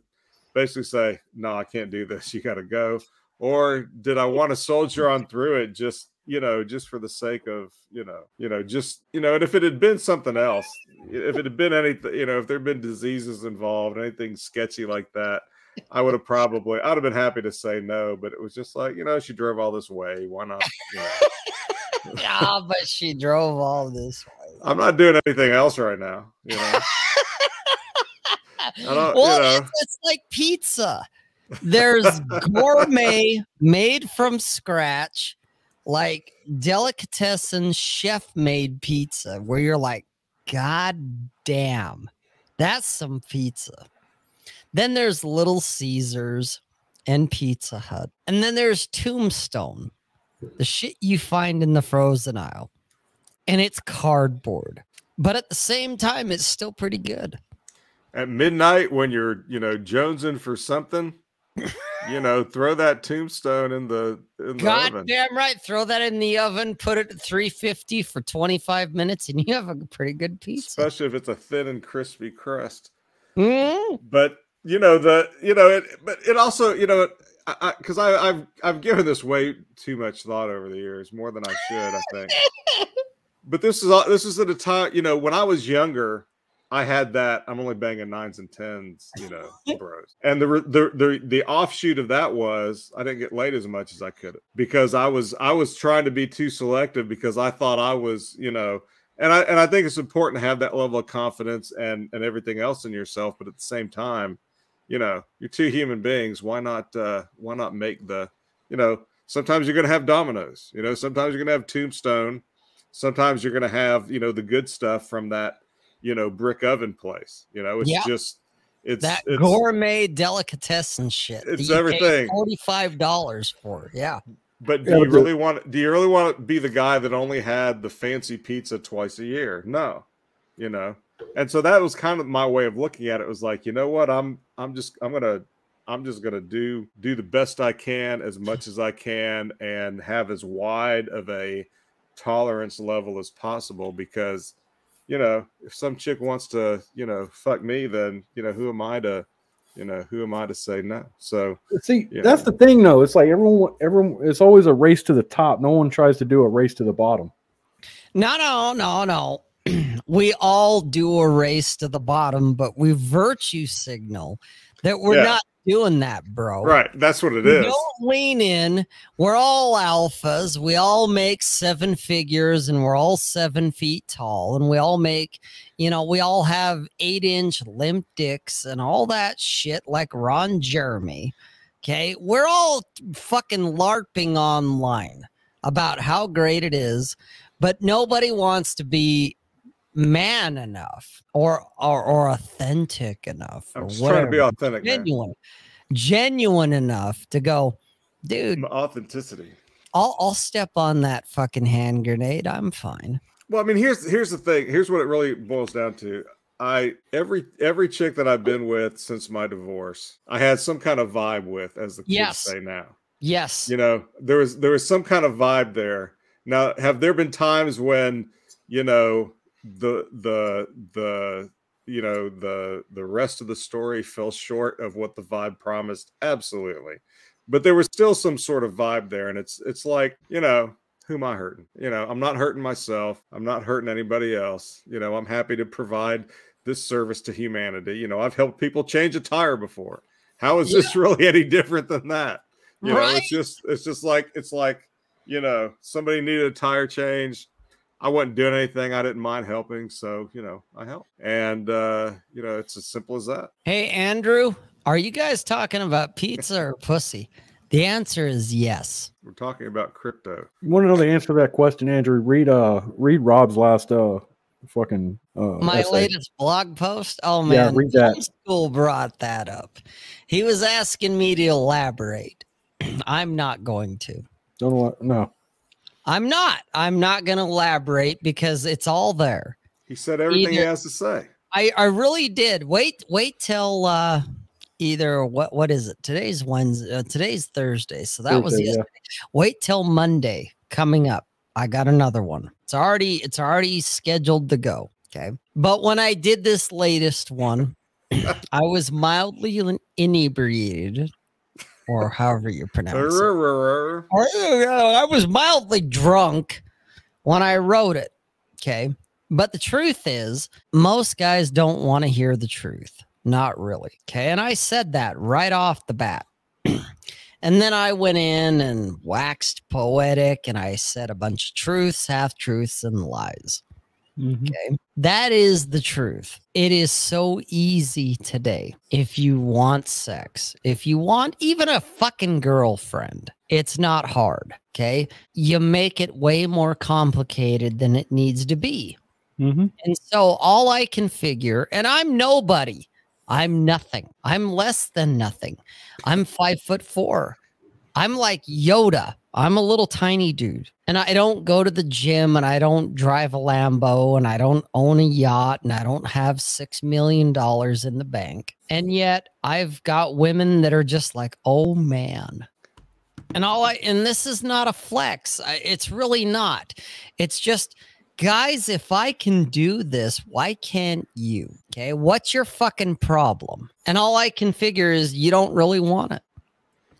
basically say no i can't do this you got to go or did i want to soldier on through it just you know just for the sake of you know you know just you know and if it had been something else if it had been anything you know if there'd been diseases involved anything sketchy like that I would have probably I'd have been happy to say no, but it was just like, you know, she drove all this way. Why not? You know,
yeah, but she drove all this way.
I'm not doing anything else right now. You know, I don't- you
well,
know.
it's, it's like pizza. There's gourmet made from scratch, like delicatessen chef made pizza, where you're like, God damn, that's some pizza. Then there's Little Caesars and Pizza Hut. And then there's Tombstone, the shit you find in the frozen aisle. And it's cardboard. But at the same time, it's still pretty good.
at midnight when you're, you know, jonesing for something, you know, throw that tombstone in the in the
God
oven.
damn right. Throw that in the oven, put it at 350 for 25 minutes, and you have a pretty good pizza.
Especially if it's a thin and crispy crust.
Mm,
but you know the you know it but it also you know because I, I i've i've given this way too much thought over the years more than i should i think. But this is all this is at a time you know when i was younger i had that i'm only banging nines and tens you know bros. And the the the, the offshoot of that was i didn't get laid as much as i could because i was i was trying to be too selective because i thought i was you know and I and I think it's important to have that level of confidence and and everything else in yourself, but at the same time, you know, you're two human beings. Why not uh why not make the you know, sometimes you're gonna have Domino's, you know, sometimes you're gonna have tombstone, sometimes you're gonna have, you know, the good stuff from that, you know, brick oven place. You know, it's
Yeah.
just it's
that
it's,
gourmet delicatessen shit.
it's everything.
$45 for. Yeah.
But do
Yeah,
you
but the-
really want? Do you really want to be the guy that only had the fancy pizza twice a year? No, you know. And so that was kind of my way of looking at it. Was like, you know what? I'm I'm just I'm gonna I'm just gonna do do the best I can as much as I can and have as wide of a tolerance level as possible because you know if some chick wants to you know fuck me then you know who am I to you know who am I to say no? So
See,
Yeah.
that's the thing, though. It's like everyone, everyone. It's always a race to the top. No one tries to do a race to the bottom.
No, no, no, no. we all do a race to the bottom, but we virtue signal that we're
Yeah.
not doing that, bro.
right, that's what it
We
is.
Don't lean in. We're all alphas. We all make seven figures and we're all seven feet tall. And we all make, you know, we all have eight inch limp dicks and all that shit like Ron Jeremy. Okay. We're all fucking LARPing online about how great it is, but nobody wants to be man enough or or, or authentic enough.
I'm
or
just trying to be authentic, man.
genuine, genuine enough to go, dude.
Authenticity.
I'll I'll step on that fucking hand grenade. I'm fine.
Well, I mean, here's here's the thing. Here's what it really boils down to. I every every chick that I've been with since my divorce, I had some kind of vibe with, as the kids
Yes.
say now.
Yes.
You know, there was there was some kind of vibe there. Now, have there been times when you know the the the you know the the rest of the story fell short of what the vibe promised? Absolutely, but there was still some sort of vibe there, and it's it's like you know who am I hurting? You know, I'm not hurting myself. I'm not hurting anybody else. You know, I'm happy to provide this service to humanity. You know, I've helped people change a tire before. How is this really any different than that? You know, it's just it's just like it's like, you know, somebody needed a tire change. I wasn't doing anything. I didn't mind helping. So, you know, I helped. And uh, you know, it's as simple as that.
Hey Andrew, are you guys talking about pizza or pussy? The answer is yes.
We're talking about crypto.
You want to know the answer to that question, Andrew? Read uh, read Rob's last uh, fucking uh,
My
essay.
latest blog post. Oh man, Yeah,
read that.
School brought that up. He was asking me to elaborate. I'm not going to.
Don't know what, no.
I'm not. I'm not going to elaborate because it's all there.
He said everything he has to say.
I I really did. Wait wait till uh either what what is it? Today's Wednesday. Uh, today's Thursday. So that was
Thursday, yeah.
Wait till Monday coming up. I got another one. It's already it's already scheduled to go. Okay. But when I did this latest one, I was mildly inebriated or however you pronounce it. Or, I was mildly drunk when I wrote it. Okay. But the truth is, most guys don't want to hear the truth. Not really. Okay. And I said that right off the bat. and then I went in and waxed poetic and I said a bunch of truths, half truths, and lies. Okay. That is the truth. It is so easy today. If you want sex, if you want even a fucking girlfriend, it's not hard. Okay. You make it way more complicated than it needs to be.
Mm-hmm.
And so all I can figure, and I'm nobody, I'm nothing. I'm less than nothing. I'm five foot four. I'm like Yoda. I'm a little tiny dude. And I don't go to the gym and I don't drive a Lambo and I don't own a yacht and I don't have $6 million in the bank. And yet I've got women that are just like, oh man. And all I, and this is not a flex. I, it's really not. It's just, guys, if I can do this, why can't you? Okay. What's your fucking problem? And all I can figure is you don't really want it.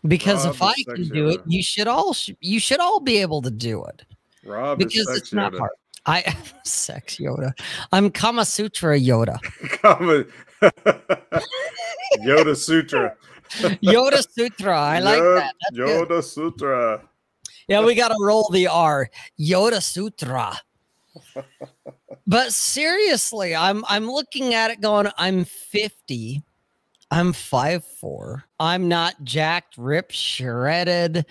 Because
Rob
if I can do it, you should all sh- you should all be able to do it
Rob
because it's not
Yoda.
hard. I sex Yoda. I'm Kama Sutra Yoda.
Come Yoda Sutra.
Yoda Sutra. I like
Yod-
that. That's good.
Yoda Sutra.
Yeah, we got to roll the R. Yoda Sutra. but seriously, I'm I'm looking at it going, I'm 50. I'm five four. I'm not jacked, ripped, shredded.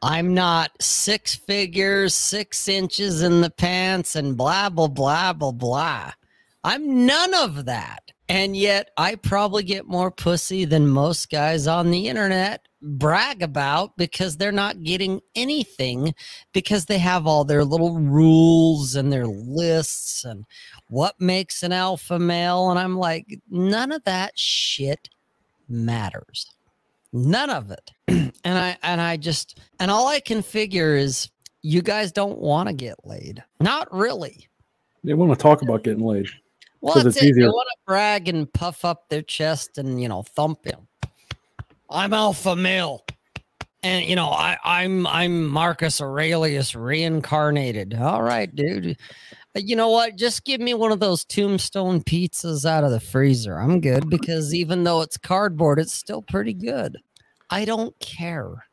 I'm not six figures, six inches in the pants, and blah, blah, blah, blah, blah. I'm none of that. And yet I probably get more pussy than most guys on the internet brag about because they're not getting anything because they have all their little rules and their lists and what makes an alpha male. And I'm like, none of that shit matters. None of it. and I and I just and all I can figure is you guys don't want to get laid. Not really.
They want to talk about getting laid.
Well, that's
it's
it. They
easier.
want to brag and puff up their chest and you know thump him. I'm alpha male, and you know I, I'm I'm Marcus Aurelius reincarnated. All right, dude. You know what? Just give me one of those tombstone pizzas out of the freezer. I'm good because even though it's cardboard, it's still pretty good. I don't care.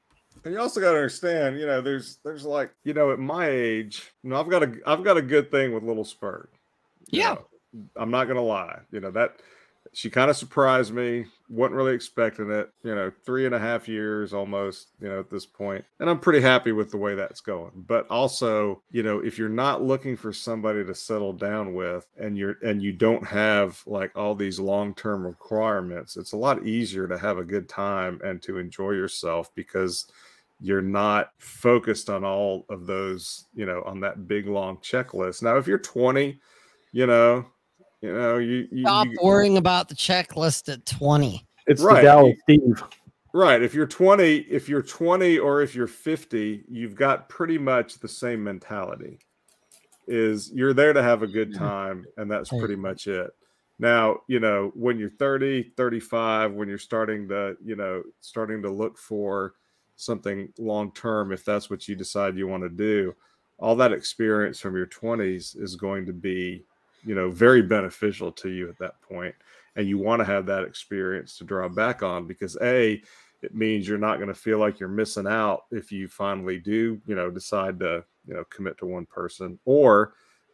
And you also got to understand, you know, there's there's like, you know, at my age, you know, I've got a I've got a good thing with little Spurt.
Yeah.
know. I'm not gonna lie. You know that she kind of surprised me. wasn't really expecting it. You know, three and a half years almost. You know, at this point, and I'm pretty happy with the way that's going. But also, you know, if you're not looking for somebody to settle down with, and you're and you don't have like all these long term requirements, it's a lot easier to have a good time and to enjoy yourself because you're not focused on all of those, you know, on that big long checklist. Now, if you're 20, you know, you know, you, you,
Stop
you
worrying about the checklist at 20.
It's
Right.
the Dallas Steve.
right. If you're 20, if you're 20 or if you're 50, you've got pretty much the same mentality. Is you're there to have a good time, and that's pretty much it. Now, you know, when you're 30, 35, when you're starting to, you know, starting to look for something long term, if that's what you decide you want to do, all that experience from your 20s is going to be, you know, very beneficial to you at that. And you want to have that experience to draw back on because A, it means you're not going to feel like you're missing out if you finally do, you know, decide to, you know, commit to one person or,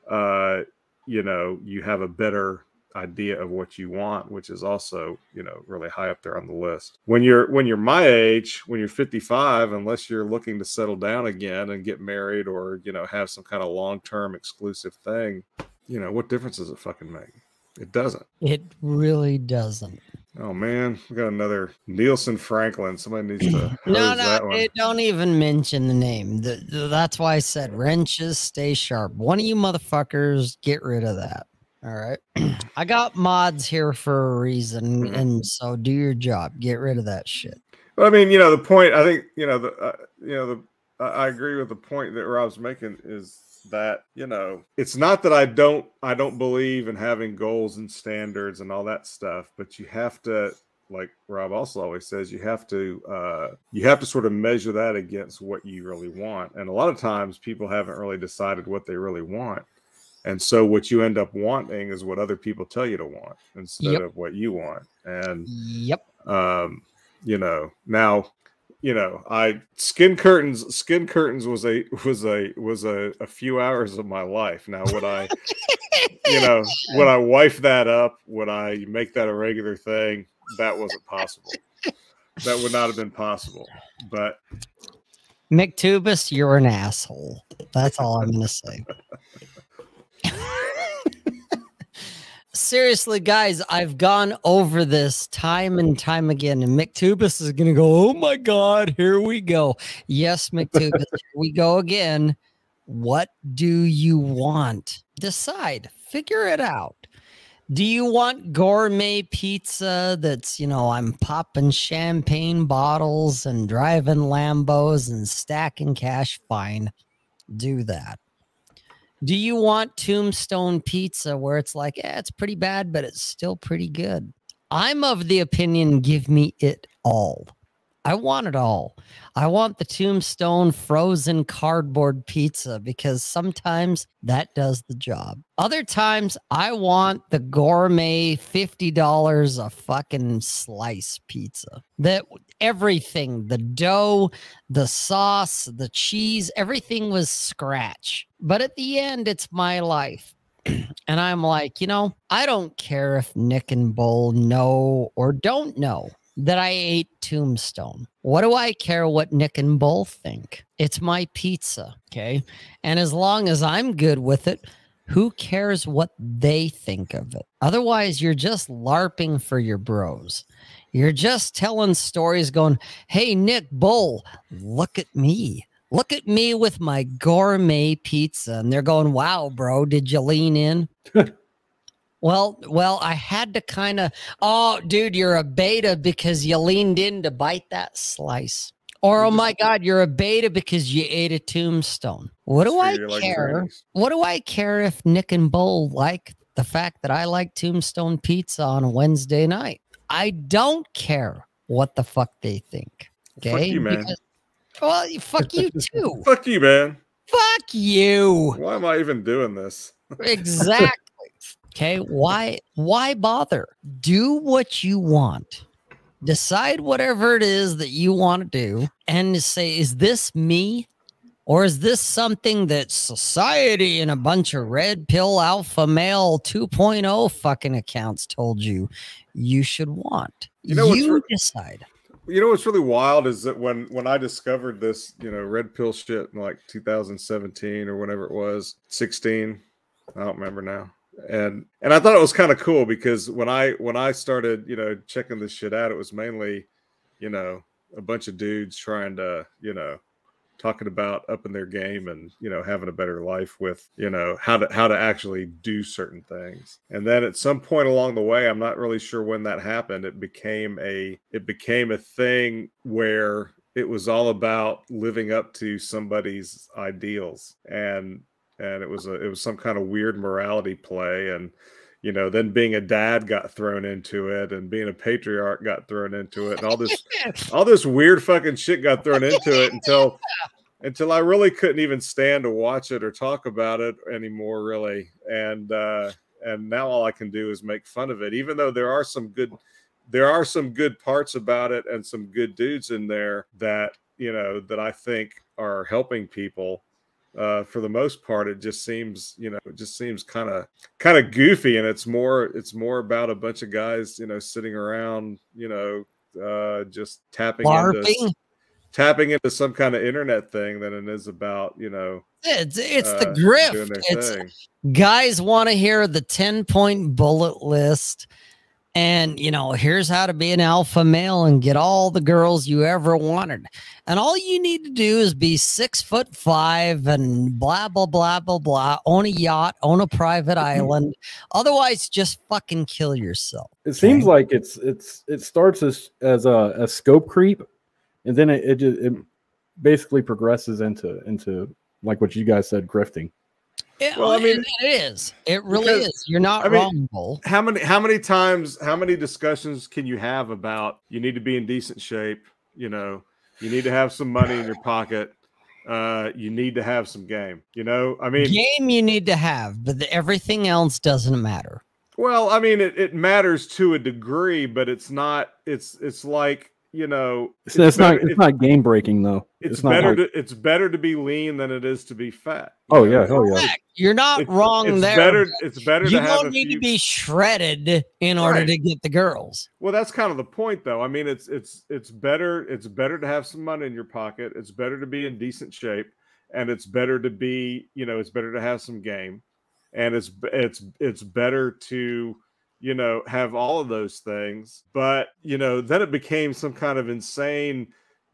uh, you know, you have a better idea of what you want which is also you know really high up there on the list when you're when you're my age when you're 55 unless you're looking to settle down again and get married or you know have some kind of long-term exclusive thing you know what difference does it fucking make it doesn't
It really doesn't.
oh man we got another nielsen franklin somebody needs to
No, no, it, don't even mention the name. The, the- that's why I said wrenches stay sharp. One of you motherfuckers get rid of that. All right. I got mods here for a reason,
Mhm.
and so do your job. Get rid of that shit.
But I mean, you know, the point. I think you know the uh, you know the. I agree with the point that Rob's making is that you know it's not that I don't I don't believe in having goals and standards and all that stuff, but you have to like Rob also always says you have to uh you have to sort of measure that against what you really want. And a lot of times people haven't really decided what they really want. And so what you end up wanting is what other people tell you to want instead
Yep.
of what you want. And
Yep.
um you know now you know i skin curtains skin curtains was a was a was a, a few hours of my life. Now would i you know would i wife that up? Would i make that a regular thing? That wasn't possible. That would not have been possible. But
McTubus, you're an asshole. That's all I'm gonna say. Seriously, guys, I've gone over this time and time again, and McTubus is gonna go, Oh my god, here we go. Yes, McTubus, here we go again. What do you want? Decide, figure it out. Do you want gourmet pizza that's, you know, I'm popping champagne bottles and driving Lambos and stacking cash? Fine, do that. Do you want tombstone pizza where it's like, yeah, it's pretty bad, but it's still pretty good? I'm of the opinion, give me it all. I want it all. I want the tombstone frozen cardboard pizza because sometimes that does the job. Other times I want the gourmet $50 a fucking slice pizza. That everything, the dough, the sauce, the cheese, everything was scratch. But at the end, it's my life. and I'm like, you know, I don't care if Nick and Bull know or don't know that I ate Tombstone. What do I care what Nick and Bull think? It's my pizza. Okay. And as long as I'm good with it, who cares what they think of it? Otherwise, you're just LARPing for your bros. You're just telling stories going, hey, Nick Bull, look at me. Look at me with my gourmet pizza. And they're going, wow, bro, did you lean in? well, well, I had to kind of, oh, dude, you're a beta because you leaned in to bite that slice. Or, oh my God, you're a beta because you ate a tombstone. What do I
Treat her like
care? What do I care if Nick and Bull like the fact that I like tombstone pizza on a Wednesday night? I don't care what the fuck they think.
Fuck
Okay.
you, man.
Because- well, fuck you too.
Fuck you, man.
fuck you.
Why am I even doing this?
Exactly. Okay. Why why bother? Do what you want. Decide whatever it is that you want to do and say, is this me? Or is this something that society and a bunch of red pill alpha male 2.0 fucking accounts told you you should want?
You know what's
you
re-
decide.
You know what's really wild is that when when I discovered this, you know, red pill shit in like 2017 or whenever it was, 16, I don't remember now. And and I thought it was kind of cool because when I when I started, you know, checking this shit out, it was mainly, you know, a bunch of dudes trying to, you know, talking about upping their game and you know having a better life with you know how to how to actually do certain things. And then at some point along the way i'm not really sure when that happened it became a it became a thing where it was all about living up to somebody's ideals. And and it was a it was some kind of weird morality play. And you know then being a dad got thrown into it and being a patriarch got thrown into it and all this all this weird fucking shit got thrown into it until until I really couldn't even stand to watch it or talk about it anymore, really. And uh, and now all I can do is make fun of it, even though there are some good there are some good parts about it and some good dudes in there that you know that I think are helping people. Uh, for the most part, it just seems you know it just seems kind of kind of goofy, and it's more it's more about a bunch of guys you know sitting around you know uh, just tapping into tapping into some kind of internet thing than it is about you know
It's it's
uh,
the grift. It's guys want to hear the 10 point bullet list and you know here's how to be an alpha male and get all the girls you ever wanted. And all you need to do is be six foot five and blah blah blah blah blah own a yacht own a private mm-hmm. island. Otherwise just fucking kill yourself
It seems like it's it's it starts as as a, a scope creep, and then it it, just, it basically progresses into into like what you guys said, grifting.
Yeah,
Well, I mean,
it is. It really
because-
is. You're not
I mean,
wrong
how many how many times how many discussions can you have about you need to be in decent shape you know you need to have some money in your pocket uh you need to have some game you know? I mean
game you need to have but the, everything else doesn't matter.
Well, I mean, it, it matters to a degree, but it's not. It's it's like you know,
It's, it's not
better-
it's not game breaking though.
It's,
not
better
like-
to it's better to be lean than it is to be fat.
oh
know?
yeah, oh yeah.
Correct. You're not
It's-
wrong
it's
there.
Better, it's better
you
to have a
don't need
few,
to be shredded in order
Right.
to get the girls.
Well, that's kind of the point, though. I mean, it's it's it's better it's better to have some money in your pocket. It's better to be in decent shape, and it's better to be you know it's better to have some game, and it's it's it's better to you know have all of those things. But you know then it became some kind of insane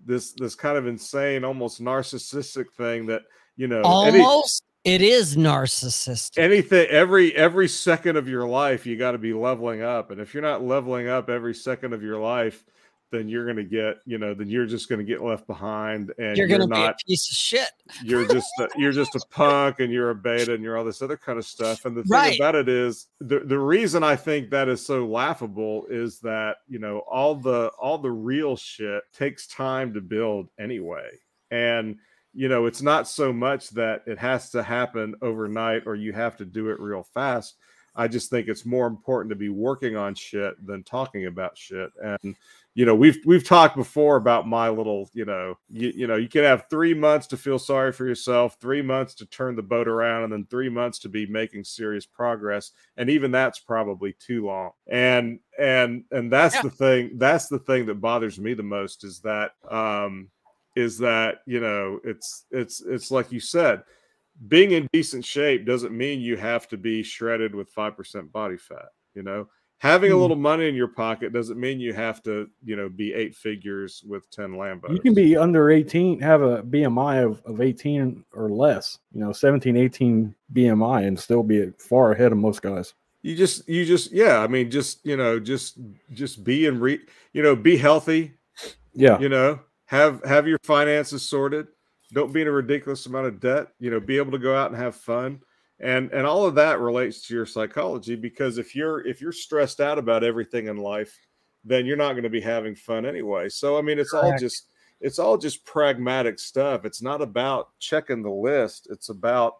this this kind of insane almost narcissistic thing that you know any-
Almost, it is narcissistic.
anything every every second of your life you got to be leveling up and if you're not leveling up every second of your life then you're going to get you know then you're just going to get left behind and
you're
you're,
gonna be a
not
piece of shit.
you're just a, you're just a punk and you're a beta and you're all this other kind of stuff and the thing
Right.
about it is the the reason i think that is so laughable is that you know all the all the real shit takes time to build anyway and you know it's not so much that it has to happen overnight or you have to do it real fast i just think it's more important to be working on shit than talking about shit. And you know we've we've talked before about my little you know you, you know you can have three months to feel sorry for yourself three months to turn the boat around and then three months to be making serious progress. And even that's probably too long. And and and that's
Yeah.
the thing that's the thing that bothers me the most is that um is that you know it's it's it's like you said being in decent shape doesn't mean you have to be shredded with 5% body fat you know having a
Hmm.
little money in your pocket doesn't mean you have to, you know, be eight figures with 10 Lambos.
You can be under 18, have a BMI of, of 18 or less, you know, 17, 18 BMI and still be far ahead of most guys.
you just you just yeah, I mean just, you know, just just be and re you know, be healthy,
Yeah.
you know, have have your finances sorted. Don't be in a ridiculous amount of debt, you know, be able to go out and have fun. And and all of that relates to your psychology because if you're if you're stressed out about everything in life, then you're not going to be having fun anyway. So I mean, it's all just it's all just pragmatic stuff. It's not about checking the list. It's about,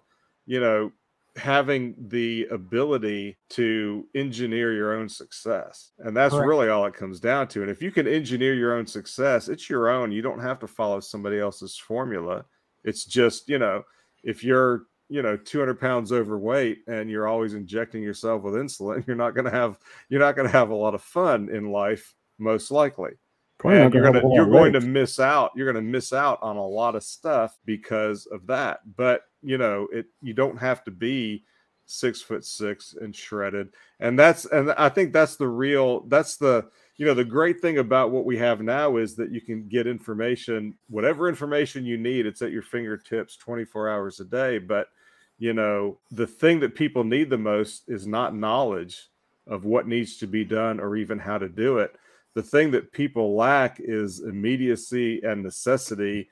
you know, having the ability to engineer your own success. And that's
Correct.
really all it comes down to. And if you can engineer your own success, it's your own. You don't have to follow somebody else's formula. It's just, you know, if you're, you know, 200 pounds overweight and you're always injecting yourself with insulin, you're not going to have, you're not going to have a lot of fun in life, most likely
Probably
and you're
gonna have
gonna
a
you're going to miss out you're going to miss out on a lot of stuff because of that but you know it you don't have to be six foot six and shredded. And that's and i think that's the real that's the you know the great thing about what we have now is that you can get information whatever information you need it's at your fingertips 24 hours a day. But you know the thing that people need the most is not knowledge of what needs to be done or even how to do it. The thing that people lack is immediacy and necessity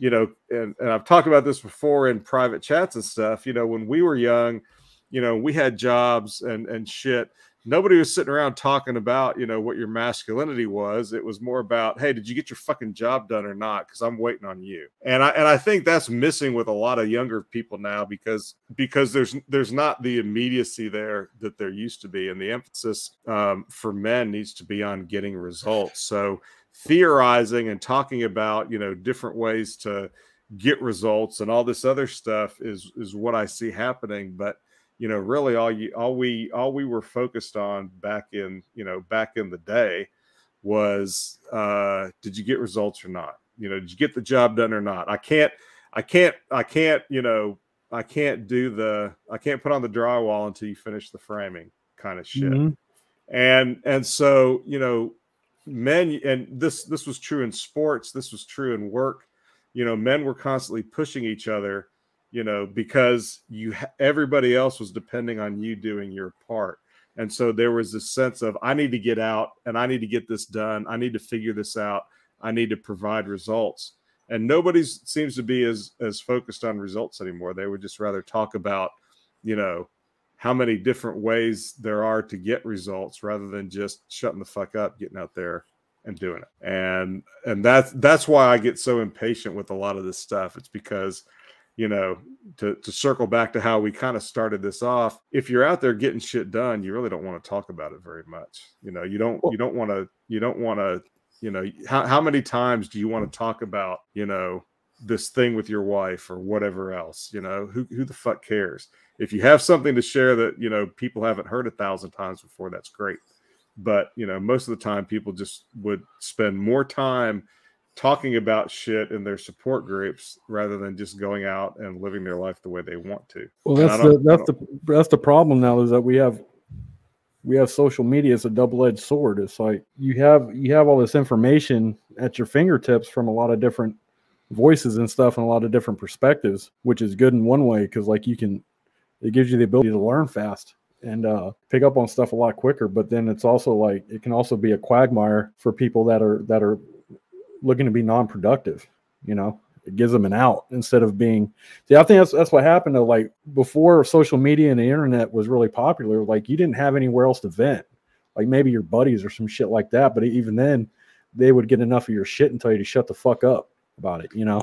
you know and, and i've talked about this before in private chats and stuff you know when we were young you know we had jobs and and shit. Nobody was sitting around talking about you know what your masculinity was. It was more about hey did you get your fucking job done or not? Because i'm waiting on you. And i and i think that's missing with a lot of younger people now because because there's there's not the immediacy there that there used to be. And the emphasis um, for men needs to be on getting results. So theorizing and talking about you know different ways to get results and all this other stuff is is what i see happening. But you know really all you all we all we were focused on back in you know back in the day was uh did you get results or not? You know did you get the job done or not? I can't i can't i can't you know i can't do the i can't put on the drywall until you finish the framing kind of shit.
Mhm.
and and so you know men and this this was true in sports this was true in work. You know men were constantly pushing each other you know because you everybody else was depending on you doing your part. And so there was this sense of i need to get out and i need to get this done. I need to figure this out. I need to provide results. And nobody seems to be as as focused on results anymore. They would just rather talk about you know how many different ways there are to get results rather than just shutting the fuck up getting out there and doing it. And and that's that's why i get so impatient with a lot of this stuff. It's because you know to to circle back to how we kind of started this off if you're out there getting shit done you really don't want to talk about it very much. You know you don't you don't want to you don't want to you know how, how many times do you want to talk about you know this thing with your wife or whatever else you know who, who the fuck cares? If you have something to share that you know people haven't heard a thousand times before that's great. But you know most of the time people just would spend more time talking about shit in their support groups rather than just going out and living their life the way they want to.
Well, that's the that's the that's the problem now is that we have we have social media as a double edged sword. It's like you have you have all this information at your fingertips from a lot of different voices and stuff and a lot of different perspectives, which is good in one way because like you can it gives you the ability to learn fast and uh, pick up on stuff a lot quicker. But then it's also like it can also be a quagmire for people that are that are looking to be non-productive. You know, it gives them an out instead of being. See, I think that's that's what happened to like before social media and the internet was really popular. Like you didn't have anywhere else to vent. Like maybe your buddies or some shit like that. But even then, they would get enough of your shit and tell you to shut the fuck up about it. You know.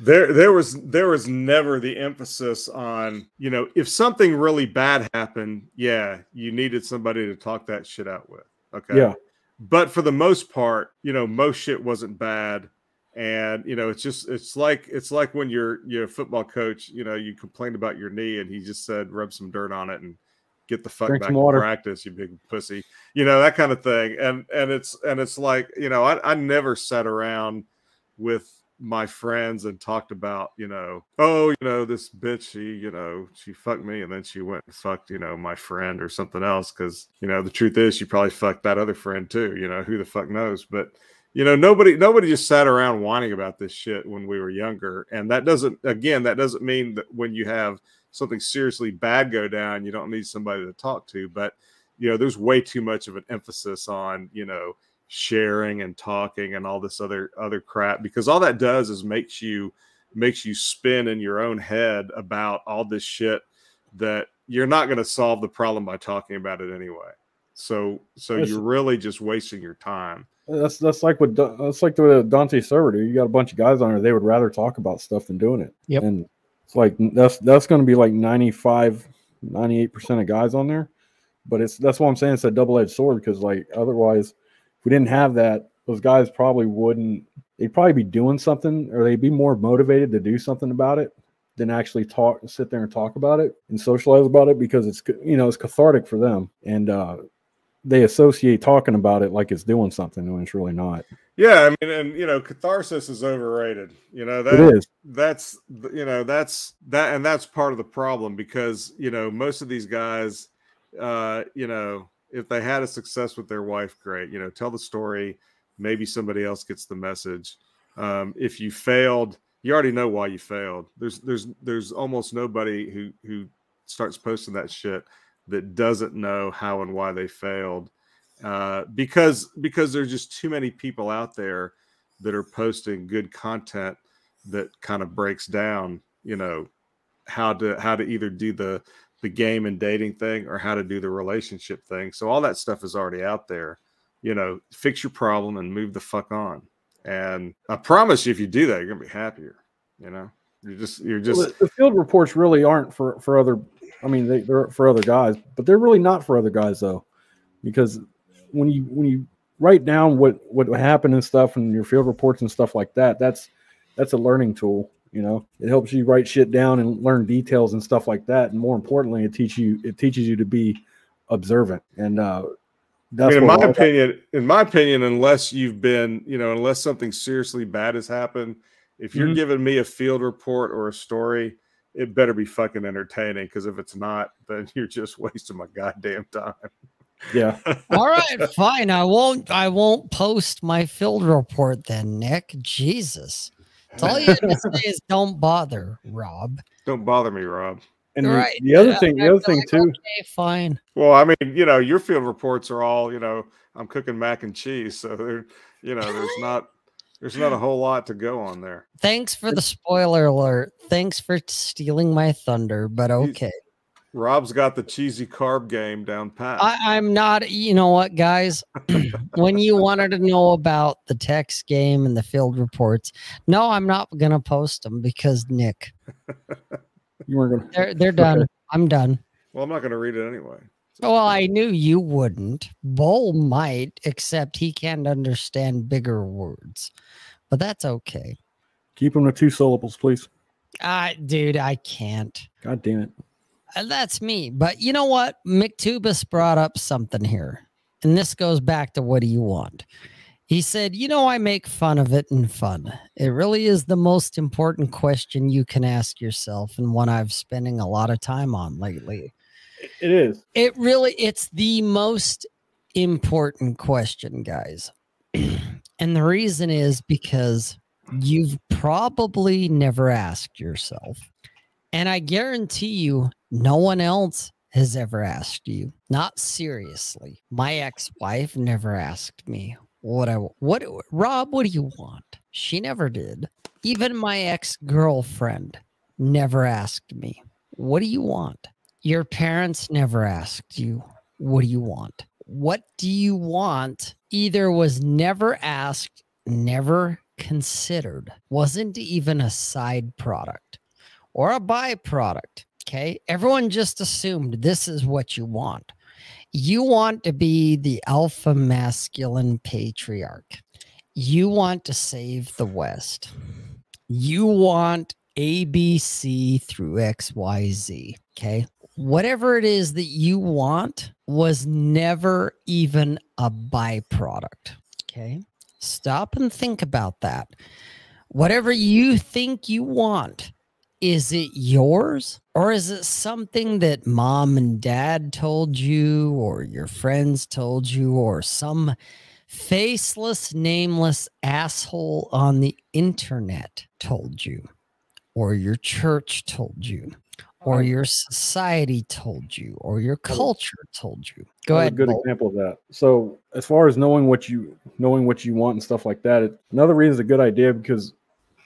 there there was there was never the emphasis on you know if something really bad happened yeah you needed somebody to talk that shit out with okay
Yeah.
but for the most part you know most shit wasn't bad and you know it's just it's like it's like when your your football coach you know you complained about your knee and he just said rub some dirt on it and get the fuck
Drink
back to practice you big pussy you know that kind of thing and and it's and it's like you know i, I never sat around with my friends and talked about, you know, oh, you know, this bitch, she, you know, she fucked me and then she went and fucked, you know, my friend or something else. Cause, you know, the truth is she probably fucked that other friend too. You know, who the fuck knows? But, you know, nobody, nobody just sat around whining about this shit when we were younger. And that doesn't, again, that doesn't mean that when you have something seriously bad go down, you don't need somebody to talk to. But, you know, there's way too much of an emphasis on, you know, sharing and talking and all this other other crap because all that does is makes you makes you spin in your own head about all this shit that you're not going to solve the problem by talking about it anyway. So so
Yes.
you're really just wasting your time.
Uh, that's that's like what Da- that's like the Dante server. dude. You got a bunch of guys on there. They would rather talk about stuff than doing it.
Yep.
And it's like that's that's going to be like 95, 98 percent of guys on there. But it's that's what I'm saying it's a double edged sword because like otherwise, if we didn't have that, those guys probably wouldn't. They'd probably be doing something, or they'd be more motivated to do something about it than actually talk, sit there and talk about it and socialize about it because it's you know it's cathartic for them and uh, they associate talking about it like it's doing something when it's really not.
Yeah, I mean, and you know, catharsis is overrated. You know that
it is.
that's you know that's that and that's part of the problem because you know most of these guys uh you know if they had a success with their wife great you know tell the story maybe somebody else gets the message. Um if you failed you already know why you failed. There's there's there's almost nobody who who starts posting that shit that doesn't know how and why they failed uh because because there's just too many people out there that are posting good content that kind of breaks down you know how to how to either do the the game and dating thing or how to do the relationship thing so all that stuff is already out there you know fix your problem and move the fuck on and i promise you if you do that you're gonna be happier you know you're just you're just
Well, the, field reports really aren't for for other. I mean, they, they're for other guys, but they're really not for other guys though, because when you when you write down what what happened and stuff and your field reports and stuff like that, that's that's a learning tool. You know, it helps you write shit down and learn details and stuff like that. And more importantly, it teach you it teaches you to be observant. And uh,
I mean, in my
all-
opinion, in my opinion, unless you've been, you know, unless something seriously bad has happened, if you're
Mhm.
giving me a field report or a story, it better be fucking entertaining. Because if it's not, then you're just wasting my goddamn time.
yeah.
All right, fine. I won't. I won't post my field report then, Nick. Jesus, That's all you have to say is don't bother, Rob.
Don't bother me, Rob.
And the-
Right.
the other
Yeah,
thing, the other thing
like,
too.
Okay, fine.
Well, I mean, you know, your field reports are all, you know, I'm cooking mac and cheese, so there, you know, there's not, there's not a whole lot to go on there.
Thanks for the spoiler alert. Thanks for stealing my thunder, but okay.
Rob's got the cheesy carb game down pat.
I, I'm not. You know what, guys? when you wanted to know about the text game and the field reports, no, I'm not gonna post them because Nick,
You weren't gonna.
they're they're done. I'm done.
well, I'm not going to read it anyway.
Well, I knew you wouldn't. Bull might, except he can't understand bigger words. But that's okay.
Keep them to two syllables, please.
Uh, dude, I can't.
God damn it.
Uh, That's me. But you know what? McTubus brought up something here. And this goes back to what do you want? He said, You know, I make fun of it and fun. It really is the most important question you can ask yourself, and one I've spending a lot of time on lately.
It is.
It really it's the most important question, guys. and the reason is because you've probably never asked yourself. And I guarantee you no one else has ever asked you. Not seriously. My ex-wife never asked me what I what Rob, what do you want? She never did. Even my ex-girlfriend never asked me, "What do you want?" Your parents never asked you, What do you want? What do you want either was never asked, never considered, wasn't even a side product or a byproduct. Okay. Everyone just assumed this is what you want. You want to be the alpha masculine patriarch. You want to save the West. You want ABC through XYZ. Okay whatever it is that you want was never even a byproduct. Okay. Stop and think about that. whatever you think you want, is it yours or is it something that mom and dad told you or your friends told you or some faceless, nameless asshole on the internet told you or your church told you? Or your society told you, or your culture told you. Go
That's
ahead.
A good
Bolt.
example of that. So, as far as knowing what you knowing what you want and stuff like that, it, another reason is a good idea because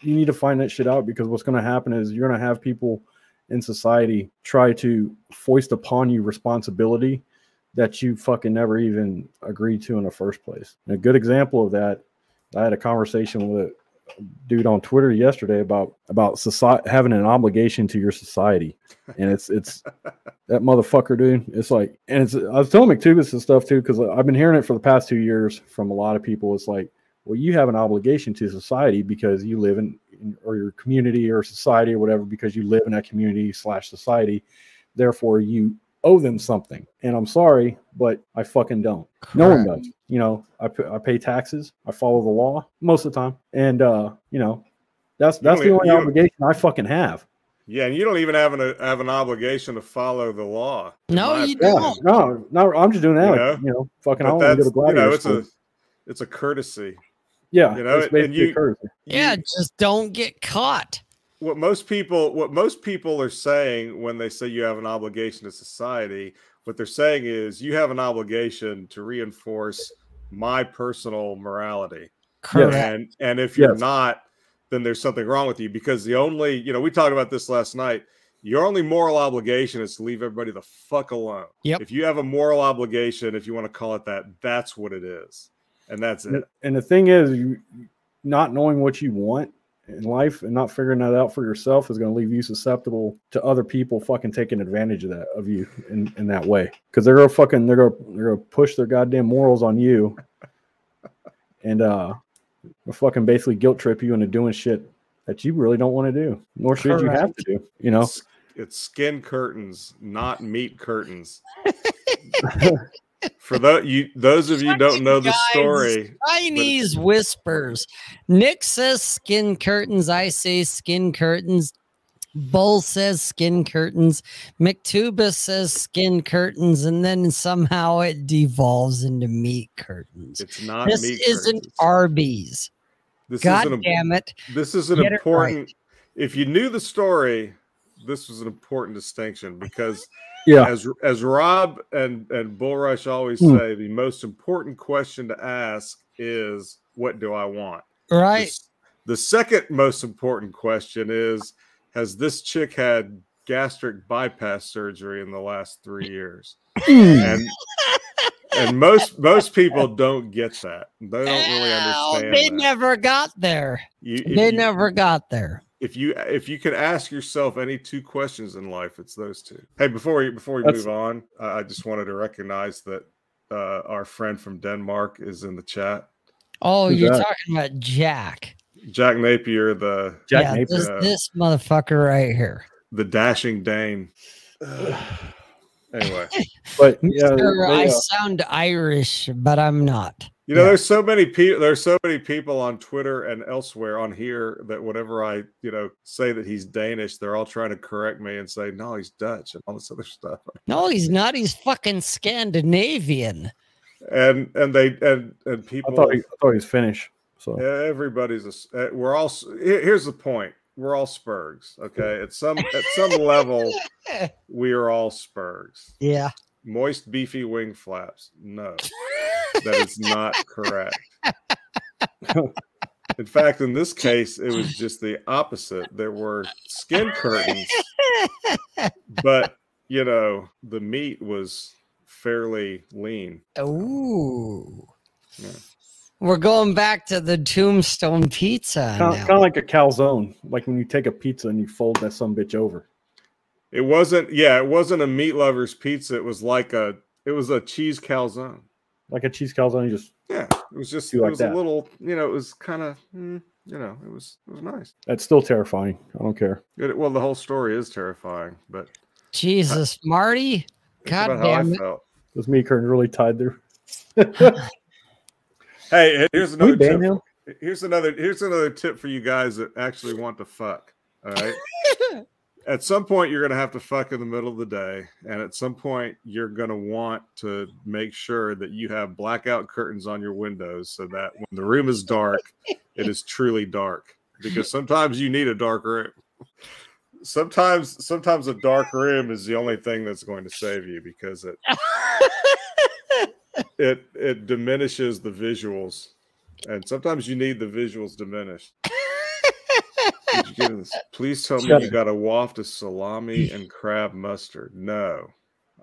you need to find that shit out. Because what's going to happen is you're going to have people in society try to foist upon you responsibility that you fucking never even agreed to in the first place. And a good example of that, I had a conversation with a dude on Twitter yesterday about about society having an obligation to your society, and it's it's that motherfucker, dude. It's like, and it's I was telling McTubus and stuff too because I've been hearing it for the past two years from a lot of people. It's like, well, you have an obligation to society because you live in, in or your community or society or whatever because you live in that community slash society. Therefore, you owe them something. And I'm sorry, but I fucking don't. No one does. You know, I, p- I pay taxes. I follow the law most of the time, and uh, you know, that's that's the only obligation I fucking have.
Yeah, and you don't even have an have an obligation to follow the law.
No, you
opinion.
Yeah, no, no, I'm just doing that.
You
like,
know?
You know, fucking, I
But
want to go
that's
to
you know, it's
school.
a it's a courtesy.
Yeah,
you know,
it's
and you-
a.
Yeah, just don't get caught.
what most people what most people are saying when they say you have an obligation to society what they're saying is you have an obligation to reinforce my personal morality
Correct.
and and if you're
Yes.
not then there's something wrong with you because the only you know we talked about this last night your only moral obligation is to leave everybody the fuck alone
Yep.
if you have a moral obligation if you want to call it that that's what it is and that's it.
And the thing is, you not knowing what you want in life and not figuring that out for yourself is going to leave you susceptible to other people fucking taking advantage of that of you in, in that way. Because they're gonna fucking they're gonna they're gonna push their goddamn morals on you and uh they'll fucking basically guilt trip you into doing shit that you really don't want to do nor should you have to do you know?
It's, it's skin curtains, not meat curtains. For those you, those of you don't know the story,
Chinese whispers. Nick says skin curtains. I say skin curtains. Bull says skin curtains. McTubus says skin curtains, and then somehow it devolves into meat curtains.
it's not
This
meat
isn't
curtains.
Arby's.
This
God
is an,
damn it!
this is an
Get
important. If you knew the story, this was an important distinction because
yeah
as as Rob and and Bull Rush always
Hmm.
say, the most important question to ask is, "What do I want?"
Right?
s- The second most important question is Has this chick had gastric bypass surgery in the last three years? and and most most people don't get that. They don't really understand.
they
that.
never got there.
You-
They
you-
never got there.
If you if you could ask yourself any two questions in life, it's those two. Hey, before we before we
That's-
move on, I I just wanted to recognize that uh, our friend from Denmark is in the chat.
Oh,
Who's
you're
that?
talking about Jack.
Jack Napier, the
Jack
yeah,
Napier.
This,
Uh,
this motherfucker right here.
the dashing Dane. anyway,
but yeah
Mister,
they,
I
uh,
sound Irish, but I'm not.
you know,
Yeah.
there's so many people. There's so many people on Twitter and elsewhere on here that whenever I, you know, say that he's Danish, they're all trying to correct me and say, "No, he's Dutch" and all this other stuff.
No, he's not. He's fucking Scandinavian.
And and they and and
I
people.
thought he, I thought he was Finnish so yeah,
Everybody's a. s- uh, We're all. Here's the point. We're all Spurgs. Okay. At some at some level, we are all Spurgs.
Yeah.
Moist, beefy wing flaps. No, that is not correct. In fact, in this case, it was just the opposite. There were skin curtains, but you know, the meat was fairly lean.
Ooh.
Yeah.
We're going back to the tombstone pizza
kind,
now.
of like a calzone like when you take a pizza and you fold that some bitch over
It wasn't, yeah, it wasn't a meat lover's pizza. It was like a, it was a cheese calzone.
like a cheese calzone you just
Yeah, it was just, it
like
was
that.
a little, you know, it was kind of, mm, you know, it was, it was nice.
that's still terrifying i don't care
It, well, the whole story is terrifying, but
Jesus, Marty. God
about how I
damn it.
felt.
those meat curtains really tied there
Hey, here's another tip.
him
Here's another here's another tip for you guys that actually want to fuck. All right. at some point you're going to have to fuck in the middle of the day and at some point you're going to want to make sure that you have blackout curtains on your windows so that when the room is dark it is truly dark because sometimes you need a dark room sometimes sometimes a dark room is the only thing that's going to save you because it it it diminishes the visuals and sometimes you need the visuals diminished did you get this? Please tell me you got a waft of salami and crab mustard. No,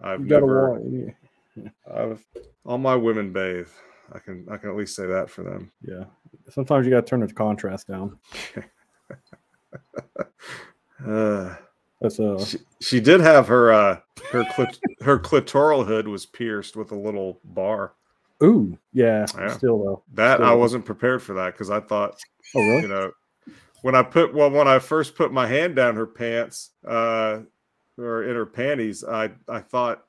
I've
You got a
never.
wall. Yeah.
I've, all my women bathe. I can I can at least say that for them.
yeah. Sometimes you got to turn the contrast down.
Uh,
That's uh.
she, she did have her uh her clit, her clitoral hood was pierced with a little bar.
Ooh. Yeah.
Yeah.
Still though.
That I wasn't prepared for that because I thought
Oh really?
you know when i put well when i first put my hand down her pants uh or in her panties i i thought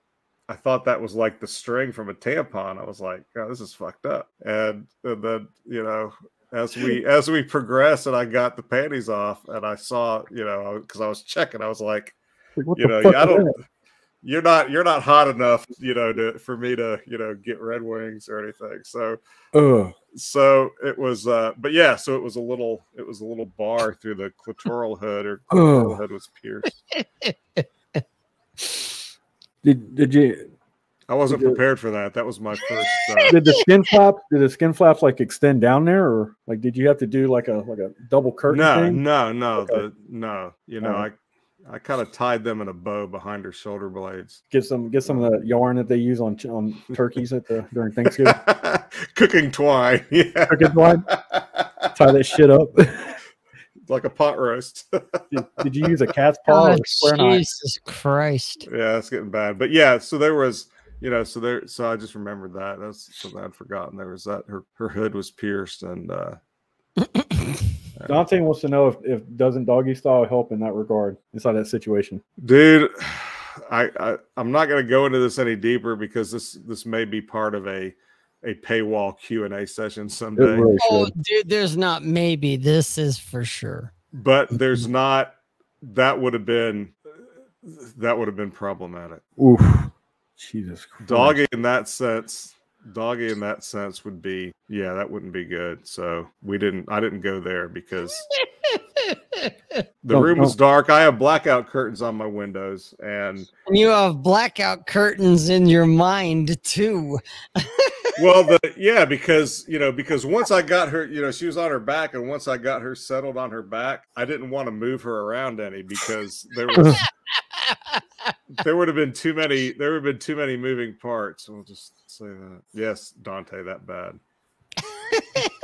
i thought that was like the string from a tampon i was like oh, this is fucked up and, and then you know as we as we progress and i got the panties off and i saw you know because i was checking i was like
what
you know i don't you're not you're not hot enough you know to for me to you know get red wings or anything. So
Ugh.
so it was uh but yeah so it was a little it was a little bar through the clitoral hood or clitoral hood was pierced.
Did did you
i wasn't
Did you-
prepared for that that was my first uh,
did the skin flap did the skin flaps like extend down there or like did you have to do like a like a double curtain
no
thing?
no no
Okay.
the no you know
Alright.
i i kind of tied them in a bow behind her shoulder blades
Get some get some of the yarn that they use on on turkeys at the during Thanksgiving.
cooking twine yeah
Turkey twine? Tie that shit up.
like a pot roast
did, did you use a cat's paw
Oh,
or square knife?
Jesus Christ.
yeah it's getting bad but yeah so there was you know so there so i just remembered that that's something i'd forgotten there was that her her hood was pierced and uh
Dante wants to know if, if doesn't doggy style help in that regard inside that situation.
dude I, I i'm not going to go into this any deeper because this this may be part of a a paywall q&a session someday
really
Oh, dude, there's not maybe. This is for sure.
but there's not that would have been that would have been problematic
Oof. Jesus Christ.
doggy in that sense doggy in that sense would be yeah that wouldn't be good so we didn't i didn't go there because the
Don't-
room was
don't-
dark i have blackout curtains on my windows and
And you have blackout curtains in your mind too.
well the yeah because you know because once i got her you know she was on her back and once i got her settled on her back i didn't want to move her around any because there was there would have been too many there would have been too many moving parts we'll just say that yes dante that bad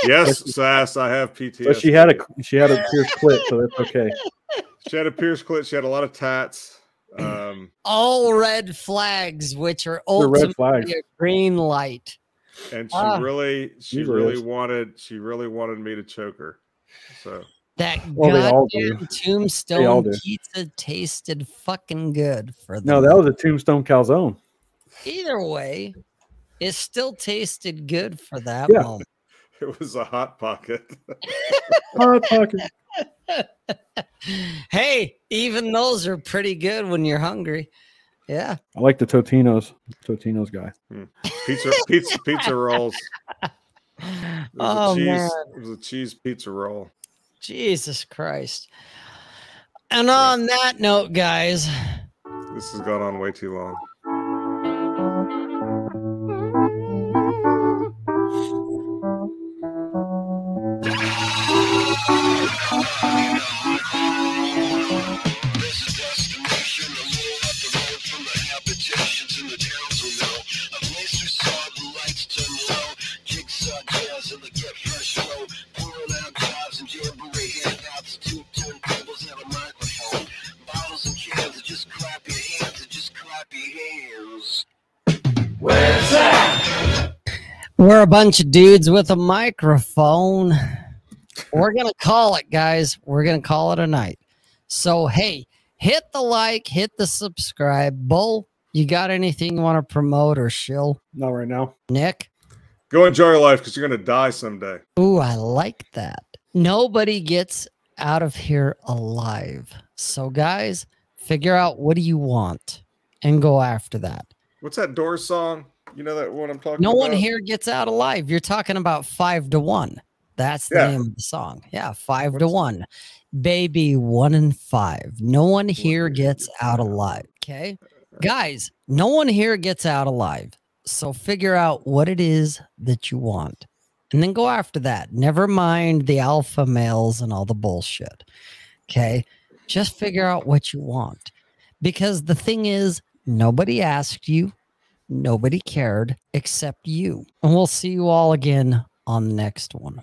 yes sass i have ptsd
But she had a she had a pierced clit, so that's okay.
she had a pierced clit she had a lot of tats um
All red flags, which are
The red
ultimately a green light.
and she
Ah.
really she really
is.
wanted she really wanted me to choke her so
That
Well, they all do.
goddamn tombstone pizza tasted fucking good for them.
No, that was a tombstone calzone.
Either way, it still tasted good for that
Yeah.
moment.
it was a hot pocket
Hot pocket.
hey, even those are pretty good when you're hungry. Yeah.
I like the Totino's. Totino's guy. Hmm.
pizza pizza pizza rolls It was
Oh
a cheese,
man,
It was a cheese pizza roll.
Jesus Christ. And on that note, guys,
This has gone on way too long.
We're a bunch of dudes with a microphone. We're going to call it, guys. We're going to call it a night. So, hey, hit the like, hit the subscribe. Bull, you got anything you want to promote or shill?
Not right now.
Nick?
Go enjoy your life because you're gonna die someday.
Ooh, I like that. Nobody gets out of here alive. So, guys, figure out what do you want and go after that.
What's that Doors song? You know that one I'm talking
No
about?
one here gets out alive. You're talking about five to one. That's the
Yeah.
name of the song. Yeah, five to one. Baby, one in five. No one here gets
out.
alive. Okay. Guys, no one here gets out alive. So figure out what it is that you want and then go after that. Never mind the alpha males and all the bullshit. Okay. Just figure out what you want. Because the thing is, nobody asked you, nobody cared except you. And we'll see you all again on the next one.